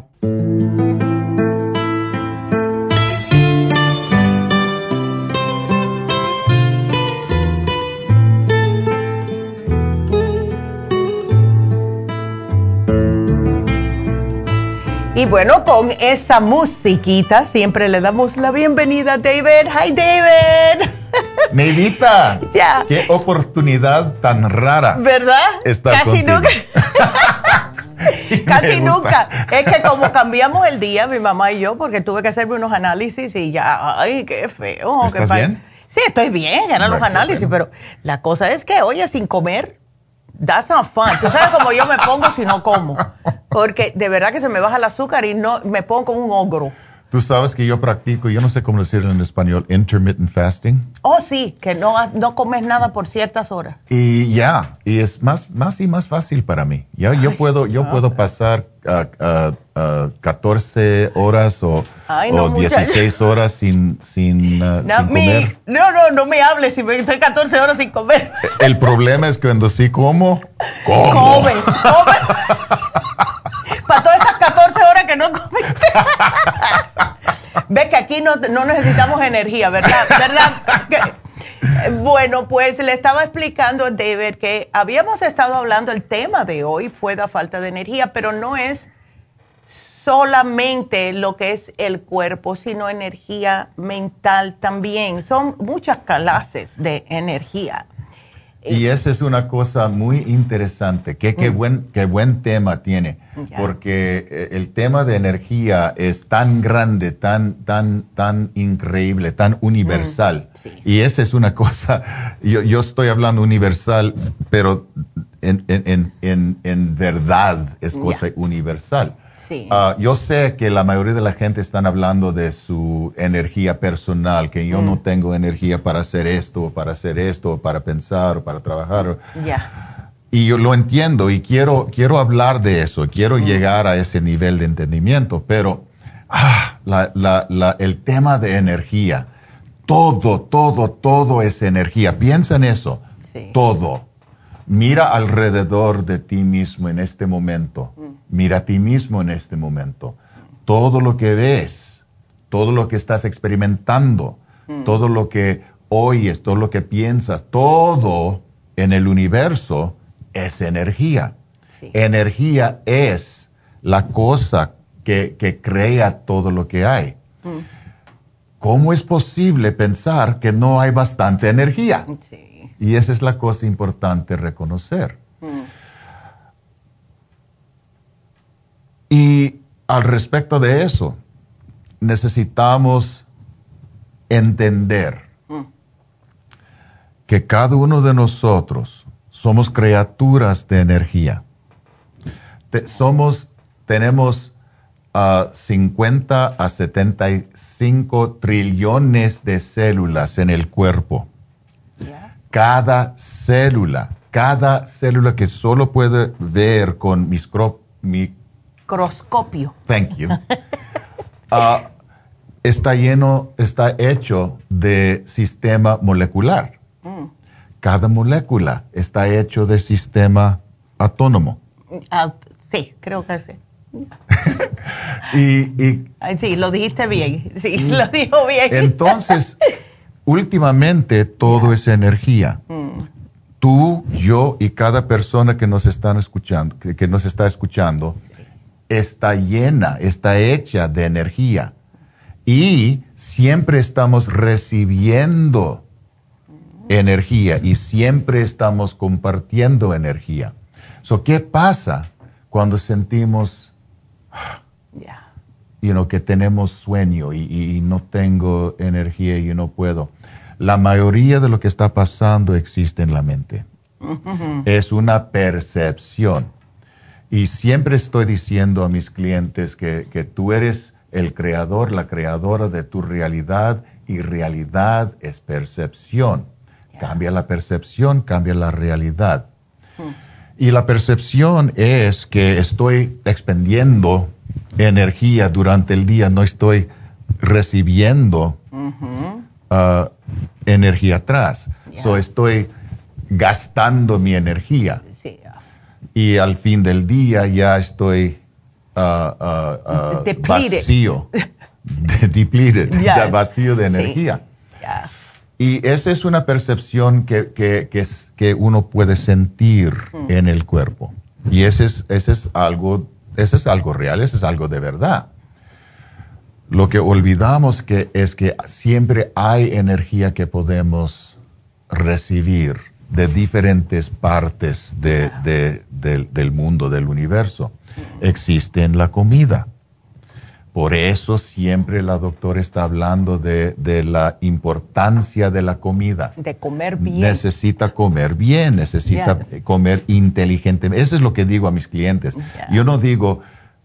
Y bueno, con esa musiquita siempre le damos la bienvenida a David. Hi, David. Neidita, qué oportunidad tan rara. ¿Verdad? Casi nunca. Casi nunca. Es que como cambiamos el día, mi mamá y yo, porque tuve que hacerme unos análisis y ya, ay, qué feo. ¿Estás bien? Sí, estoy bien, eran los análisis, pero la cosa es que, oye, sin comer, that's not fun. Tú sabes cómo yo me pongo si no como. Porque de verdad que se me baja el azúcar y no me pongo como un ogro. Tú sabes que yo practico, yo no sé cómo decirlo en español, intermittent fasting. Oh, sí, que no, no comes nada por ciertas horas. Y ya, y es más, más y más fácil para mí. Ya, yo puedo, yo puedo pasar a, 14 horas o, 16 horas sin, sin, uh, comer. No, no, no me hables si estoy 14 horas sin comer. El problema es que cuando sí como, como. Comes, comes. Para todas esas 14 horas que no comiste. Ves que aquí no, no necesitamos energía, ¿verdad? ¿Verdad? Bueno, pues le estaba explicando a David que habíamos estado hablando, el tema de hoy fue la falta de energía, pero no es solamente lo que es el cuerpo, sino energía mental también. Son muchas clases de energía. Y esa es una cosa muy interesante. Qué, qué, mm. buen, qué buen tema tiene. Porque eh, el tema de energía es tan grande, tan, tan, tan increíble, tan universal. Mm, y esa es una cosa, yo, yo estoy hablando universal, pero en, en, en, en verdad es cosa universal. Ah, yo sé que la mayoría de la gente están hablando de su energía personal, que yo no mm. tengo energía para hacer esto, para hacer esto, para pensar, o para trabajar. Y yo lo entiendo y quiero, quiero hablar de eso, quiero mm. llegar a ese nivel de entendimiento, pero ah, la, la, el tema de energía, todo, todo, todo es energía. Piensa en eso, todo. Mira alrededor de ti mismo en este momento. Mm. Mira a ti mismo en este momento. Todo lo que ves, todo lo que estás experimentando, mm. todo lo que oyes, todo lo que piensas, todo en el universo es energía. Energía es la cosa que, crea todo lo que hay. Mm. ¿Cómo es posible pensar que no hay bastante energía? Y esa es la cosa importante reconocer. Y al respecto de eso, necesitamos entender que cada uno de nosotros somos criaturas de energía. somos, tenemos 50 ah, a 75 trillones de células en el cuerpo cada célula, cada célula que solo puede ver con microscopio. Thank you. Ah, está lleno, está hecho de sistema molecular. Mm. Cada molécula está hecho de sistema autónomo. Ah, sí, creo que sí. y, sí, lo dijiste bien, sí, lo dijo bien. Entonces, últimamente todo es energía. Mm. Tú, yo y cada persona que nos están escuchando, que, nos está escuchando, está llena, está hecha de energía. Y siempre estamos recibiendo energía y siempre estamos compartiendo energía. So, ¿Qué pasa cuando sentimos que tenemos sueño y, no tengo energía y no puedo? La mayoría de lo que está pasando existe en la mente. Es una percepción. Y siempre estoy diciendo a mis clientes que, tú eres el creador, la creadora de tu realidad y realidad es percepción. Cambia la percepción, cambia la realidad. Hmm. Y la percepción es que estoy expendiendo energía durante el día, no estoy recibiendo uh, energía atrás. So estoy gastando mi energía. Y al fin del día ya estoy uh, uh, vacío. depleted, vacío de energía. Y esa es una percepción que, que, que, que uno puede sentir mm. en el cuerpo. Y ese es, ese, es algo, ese es algo real, ese es algo de verdad. Lo que olvidamos que es que siempre hay energía que podemos recibir de diferentes partes de, de, del mundo, del universo. Existe en la comida por eso siempre la doctora está hablando de, la importancia de la comida. De comer bien. Necesita comer bien, necesita comer inteligentemente. Eso es lo que digo a mis clientes. Yo no digo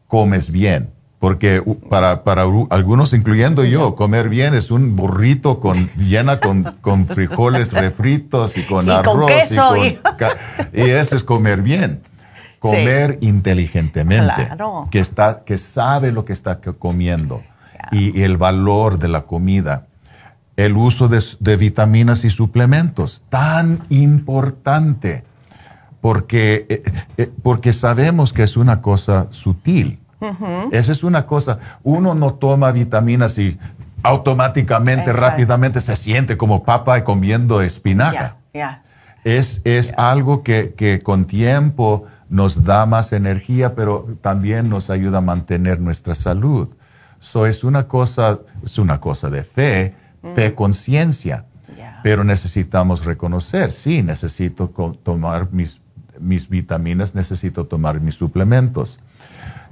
comes bien, porque para, para algunos, incluyendo yo, comer bien es un burrito con, llena con, con frijoles refritos y con arroz. y, y eso es comer bien comer inteligentemente, que, está, que sabe lo que está comiendo y, el valor de la comida. El uso de, vitaminas y suplementos, tan importante, porque, eh, eh, porque sabemos que es una cosa sutil. Esa es una cosa, uno no toma vitaminas y automáticamente, rápidamente se siente como papa comiendo espinaca. Es, es algo que, que con tiempo nos da más energía, pero también nos ayuda a mantener nuestra salud. So es una cosa, es una cosa de fe, fe mm. conciencia. Pero necesitamos reconocer, sí, necesito tomar mis, mis vitaminas, necesito tomar mis suplementos.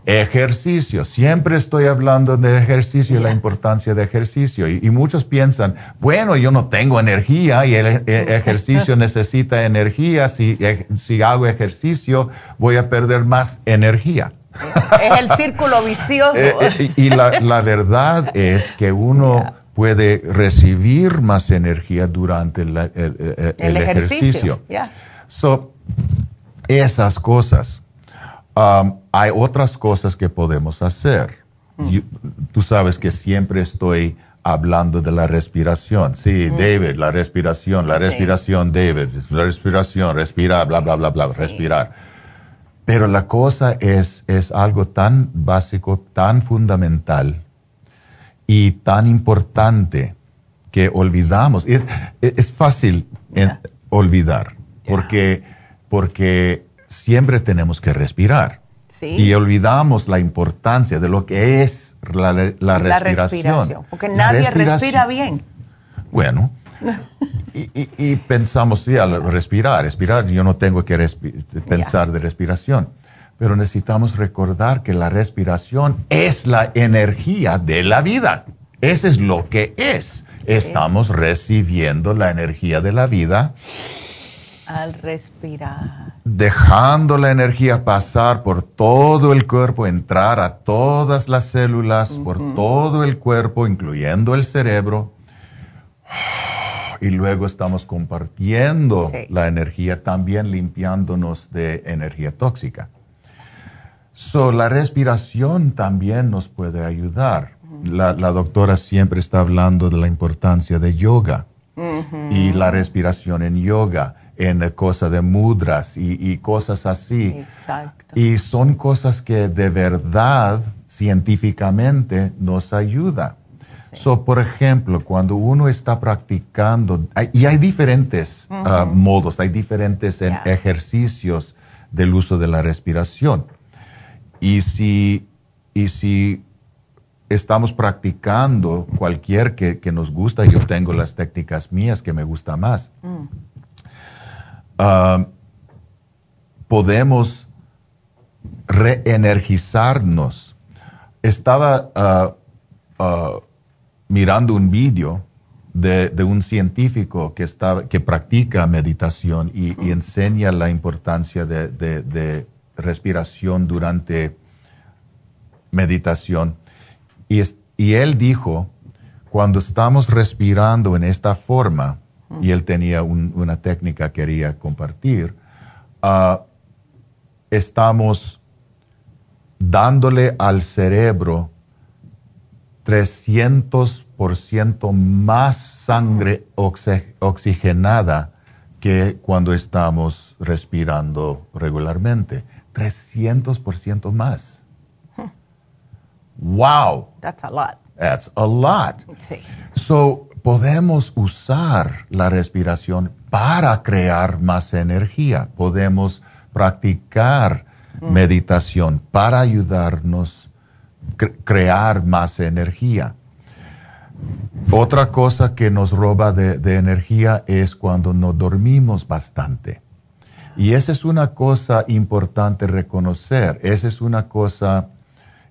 Ejercicio, siempre estoy hablando de ejercicio y la importancia de ejercicio. Y, muchos piensan, bueno, yo no tengo energía y el, ejercicio necesita energía. Si, e, si hago ejercicio, voy a perder más energía. Es el círculo vicioso. Eh, eh, y la, verdad es que uno puede recibir más energía durante el, ejercicio. So, esas cosas. Um, hay otras cosas que podemos hacer. Mm. tú sabes que siempre estoy hablando de la respiración. Sí, mm. David, la respiración, la respiración, David, la respiración, respirar, bla, bla, bla, bla, respirar. Pero la cosa es, es algo tan básico, tan fundamental y tan importante que olvidamos. Es, es fácil olvidar porque, porque siempre tenemos que respirar. Y olvidamos la importancia de lo que es la, respiración. Porque nadie respira bien. Bueno, y, pensamos, sí, al respirar, respirar, yo no tengo que pensar de respiración. Pero necesitamos recordar que la respiración es la energía de la vida. Eso es lo que es. Estamos recibiendo la energía de la vida al respirar. Dejando la energía pasar por todo el cuerpo, entrar a todas las células, por todo el cuerpo, incluyendo el cerebro. Y luego estamos compartiendo la energía, también limpiándonos de energía tóxica. So, la respiración también nos puede ayudar. la, la doctora siempre está hablando de la importancia de yoga y la respiración en yoga en cosas de mudras y, cosas así. Exacto. Y son cosas que de verdad científicamente nos ayudan. So, por ejemplo, cuando uno está practicando, y hay diferentes ah, modos, hay diferentes ejercicios del uso de la respiración. Y si, y si estamos practicando cualquier que, nos gusta, yo tengo las técnicas mías que me gusta más, mm. Ah, podemos reenergizarnos. Estaba ah, mirando un vídeo de, un científico que, está, que practica meditación y, enseña la importancia de, respiración durante meditación. Y, y, él dijo, cuando estamos respirando en esta forma, y él tenía una técnica que quería compartir, ah, estamos dándole al cerebro 300% más sangre oxigenada que cuando estamos respirando regularmente. 300% más. Wow. That's a lot. That's a lot. So, podemos usar la respiración para crear más energía. Podemos practicar mm. meditación para ayudarnos crear más energía. Otra cosa que nos roba de, energía es cuando no dormimos bastante. Y esa es una cosa importante reconocer. Esa es una cosa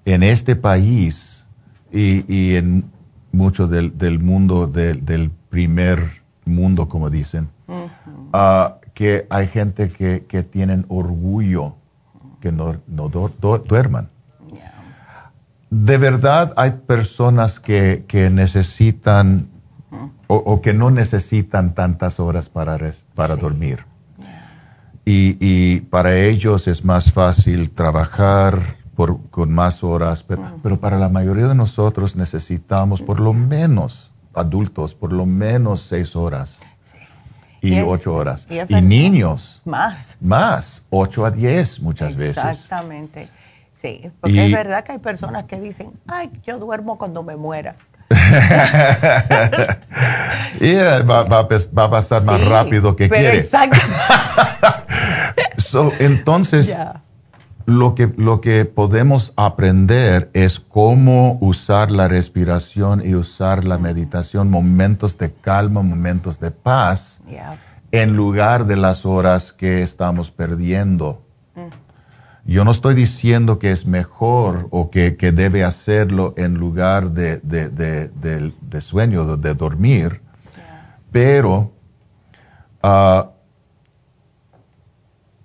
en este país y, en mucho del, mundo, del, primer mundo, como dicen, ah, que hay gente que, que tienen orgullo que no, no duerman. De verdad hay personas que, necesitan o, que no necesitan tantas horas para, para dormir. Y, para ellos es más fácil trabajar por, con más horas, pero, para la mayoría de nosotros necesitamos por lo menos, adultos, por lo menos seis horas y, ocho horas. Y, niños. Más. Más, ocho a diez muchas veces. Exactamente. Sí, porque es verdad que hay personas que dicen, ay, yo duermo cuando me muera. y va, a pasar más rápido que quiere. Exacto. entonces, lo, que, lo que podemos aprender es cómo usar la respiración y usar la meditación, momentos de calma, momentos de paz, en lugar de las horas que estamos perdiendo. Yo no estoy diciendo que es mejor o que, debe hacerlo en lugar de, de, sueño, de, dormir, pero ah,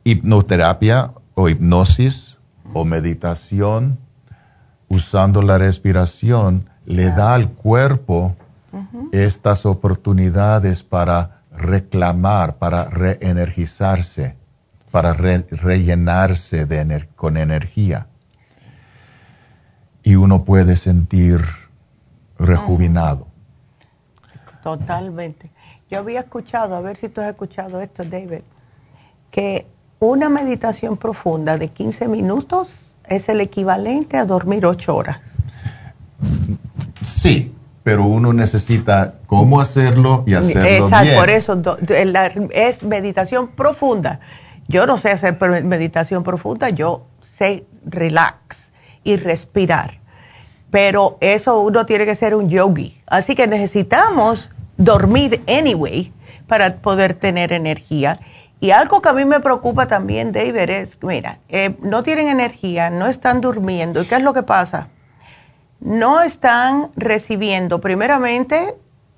hipnoterapia o hipnosis o meditación usando la respiración le da al cuerpo estas oportunidades para reclamar, para reenergizarse para rellenarse de con energía. Y uno puede sentir rejuvenado. Totalmente. Yo había escuchado, a ver si tú has escuchado esto, David, que una meditación profunda de 15 minutos es el equivalente a dormir 8 horas. Sí, pero uno necesita cómo hacerlo y hacerlo Exacto, por eso es meditación profunda. Yo no sé hacer meditación profunda, yo sé relax y respirar. Pero eso uno tiene que ser un yogi. Así que necesitamos dormir anyway para poder tener energía. Y algo que a mí me preocupa también, David, es, mira, eh, no tienen energía, no están durmiendo. ¿Y qué es lo que pasa? No están recibiendo, primeramente,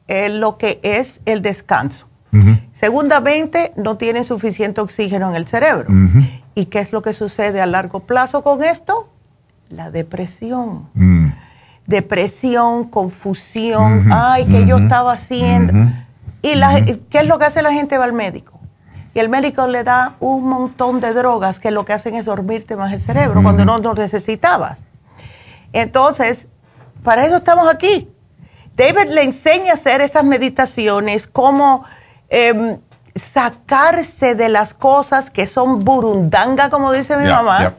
eh, lo que es el descanso. Segundamente, no tienen suficiente oxígeno en el cerebro. ¿Y qué es lo que sucede a largo plazo con esto? La depresión. Mm. Depresión, confusión, ay, ¿qué yo estaba haciendo? ¿Y qué es lo que hace la gente? Va al médico. Y el médico le da un montón de drogas que lo que hacen es dormirte más el cerebro cuando no lo necesitabas. Entonces, para eso estamos aquí. David le enseña a hacer esas meditaciones, cómo Em, sacarse de las cosas que son burundanga, como dice mi mamá.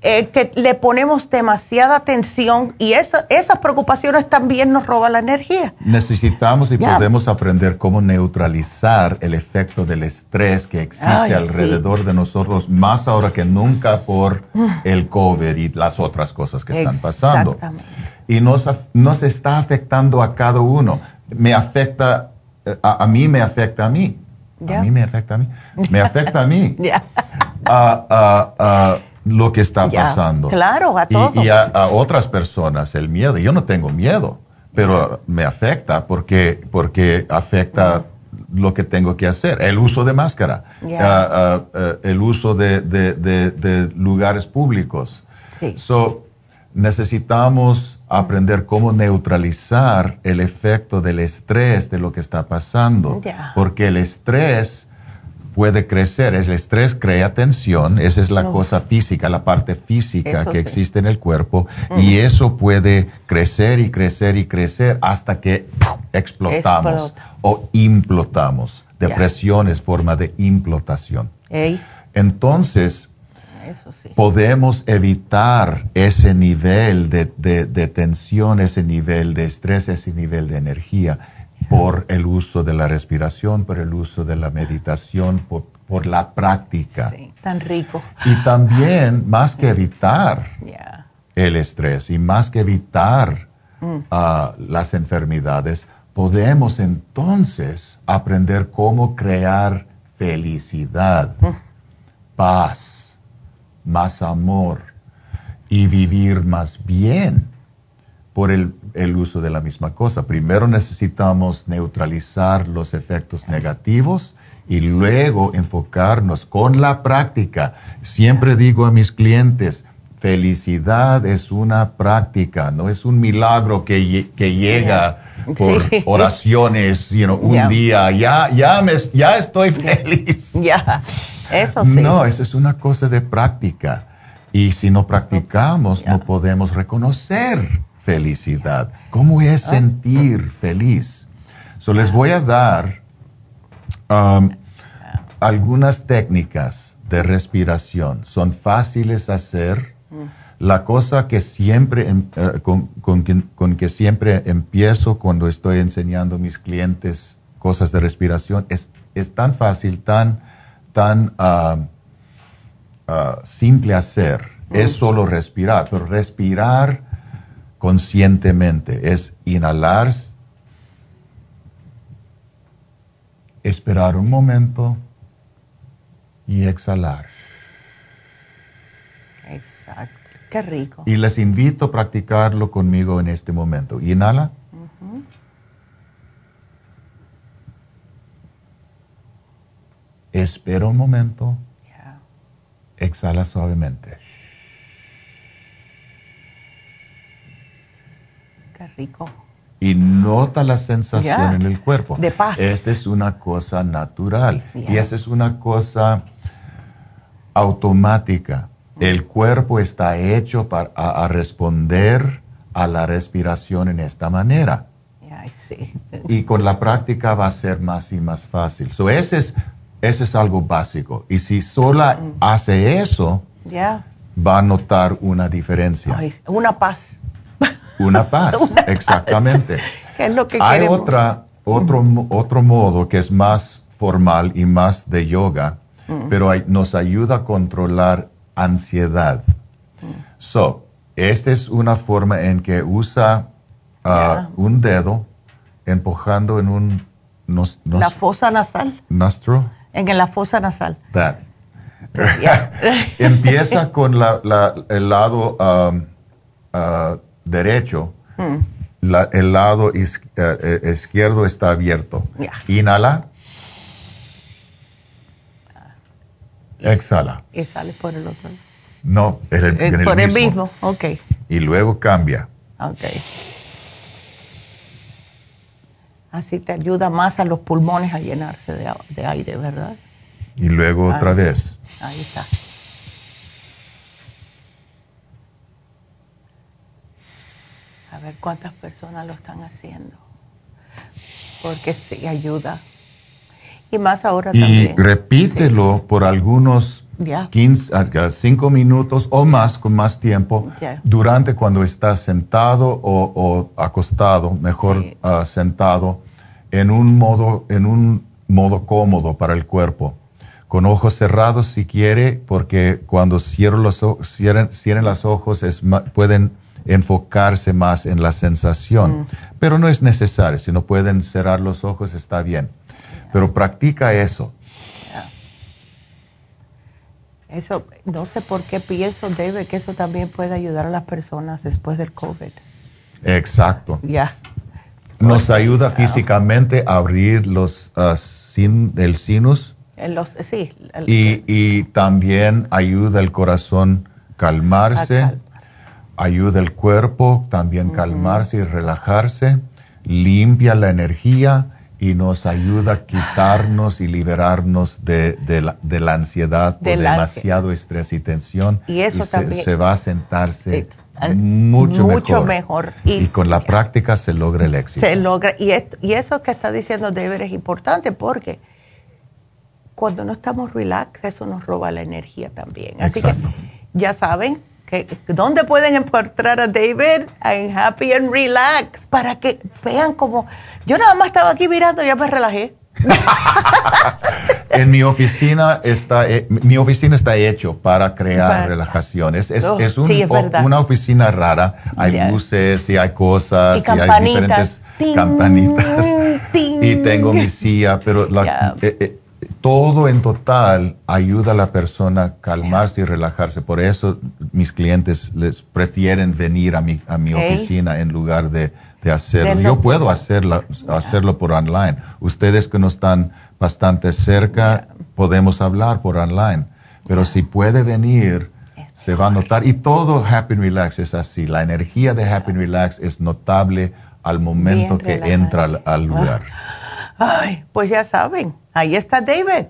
Eh, que le ponemos demasiada atención y esas preocupaciones también nos roban la energía. Necesitamos y podemos aprender cómo neutralizar el efecto del estrés que existe alrededor de nosotros, más ahora que nunca por mm. el COVID y las otras cosas que están pasando. Y nos, nos está afectando a cada uno. Me afecta, eh, a, mí me afecta a mí. A mí me afecta a mí. Me afecta a mí. lo que está pasando. Claro, a todos. Y, a, otras personas el miedo. Yo no tengo miedo, pero me afecta porque, porque afecta lo que tengo que hacer. El uso de máscara, el uso de, lugares públicos. So, necesitamos aprender cómo neutralizar el efecto del estrés de lo que está pasando, porque el estrés puede crecer. El estrés crea tensión, esa es la cosa física, la parte física que existe en el cuerpo, y eso puede crecer y crecer y crecer hasta que explotamos o implotamos. Depresión es forma de implotación. Entonces, podemos evitar ese nivel de, de tensión, ese nivel de estrés, ese nivel de energía por el uso de la respiración, por el uso de la meditación, por, la práctica. Sí, tan rico. Y también, más que evitar el estrés y más que evitar mm. ah, las enfermedades, podemos entonces aprender cómo crear felicidad, mm. paz, más amor y vivir más bien por el, uso de la misma cosa. Primero necesitamos neutralizar los efectos negativos y luego enfocarnos con la práctica. Siempre digo a mis clientes, felicidad es una práctica, no es un milagro que, que llega por oraciones, you un día, ya, ya, me, ya estoy feliz. Ya, eso sí. No, eso es una cosa de práctica. Y si no practicamos, no podemos reconocer felicidad. ¿Cómo es ah. sentir feliz? So les voy a dar um, algunas técnicas de respiración. Son fáciles de hacer. La cosa que siempre, em, eh, con, que, siempre empiezo cuando estoy enseñando a mis clientes cosas de respiración es, es tan fácil, tan, tan uh, uh, simple hacer. Es solo respirar, pero respirar conscientemente, es inhalar, esperar un momento y exhalar. Exacto, qué rico. Y les invito a practicarlo conmigo en este momento. Inhala. Espera un momento. Exhala suavemente. Rico. Y nota la sensación en el cuerpo. De paz. Esta es una cosa natural. Y esa es una cosa automática. El cuerpo está hecho para a, responder a la respiración en esta manera. Y con la práctica va a ser más y más fácil. So ese, es, ese es algo básico. Y si sola mm. hace eso, va a notar una diferencia. una paz. Una paz, exactamente. es lo que Hay otra, otro, otro modo que es más formal y más de yoga, mm. pero nos ayuda a controlar ansiedad. Mm. So, esta es una forma en que usa uh, un dedo empujando en un... la fosa nasal. Nostril. En la fosa nasal. That. Empieza con el lado um, uh, derecho, hmm. el lado eh, eh, izquierdo está abierto. Inhala. Exhala. Y sale por el otro No, en el, por el mismo. ok. Y luego cambia. Ok. Así te ayuda más a los pulmones a llenarse de, de aire, ¿verdad? Y luego otra vez. Ahí está. A ver cuántas personas lo están haciendo, porque sí ayuda. Y más ahora y también. Y repítelo por algunos 15, 5 minutos o más, con más tiempo, durante cuando estás sentado o, acostado, mejor ah, sentado, en un, modo, en un modo cómodo para el cuerpo. Con ojos cerrados si quiere, porque cuando cierran los, cierren, cierren los ojos es, pueden enfocarse más en la sensación. Mm. Pero no es necesario, si no pueden cerrar los ojos está bien. Pero practica eso eso, no sé por qué pienso, Debe que eso también puede ayudar a las personas después del COVID. Exacto. Ya. Nos ayuda físicamente a abrir los, uh, sin, el sinus. los, sí. y, y, también ayuda el corazón calmarse, ayuda el cuerpo también calmarse y relajarse, limpia la energía y nos ayuda a quitarnos y liberarnos de, la, ansiedad de demasiado estrés y tensión. Y eso también. Se, va a sentarse mucho, mucho mejor. Y, con la práctica se logra el éxito. Se logra. Y, y eso que está diciendo David es importante porque cuando no estamos relax, eso nos roba la energía también. Así que ya saben, ¿Dónde pueden encontrar a David? En Happy and Relax, para que vean cómo yo nada más estaba aquí mirando y ya me relajé. en mi oficina está mi oficina está hecho para crear relajaciones. Es, oh, una oficina rara. Hay luces y hay cosas y, hay diferentes campanitas. y tengo mi silla, pero la, eh, eh, todo en total ayuda a la persona a calmarse y relajarse. Por eso mis clientes les prefieren venir a mi, a mi oficina en lugar de de hacerlo. Yo puedo hacerlo, hacerlo por online. Ustedes que no están bastante cerca, podemos hablar por online. Pero si puede venir, se va a notar. Y todo Happy Relax es así. La energía de Happy Relax es notable al momento que entra al, al, lugar. Ay, pues ya saben, ahí está David.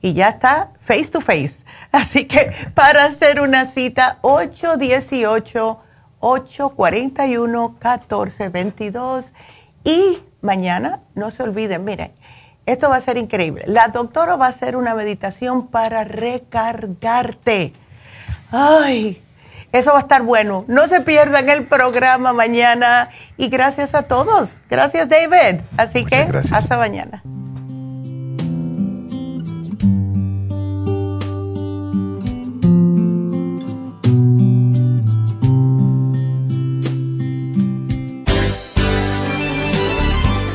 Y ya está face to face. Así que para hacer una cita, 818 841-1422. Y mañana, no se olviden, miren, esto va a ser increíble. La doctora va a hacer una meditación para recargarte. Ay, eso va a estar bueno. No se pierdan el programa mañana. Y gracias a todos. Gracias, David. Así que hasta mañana.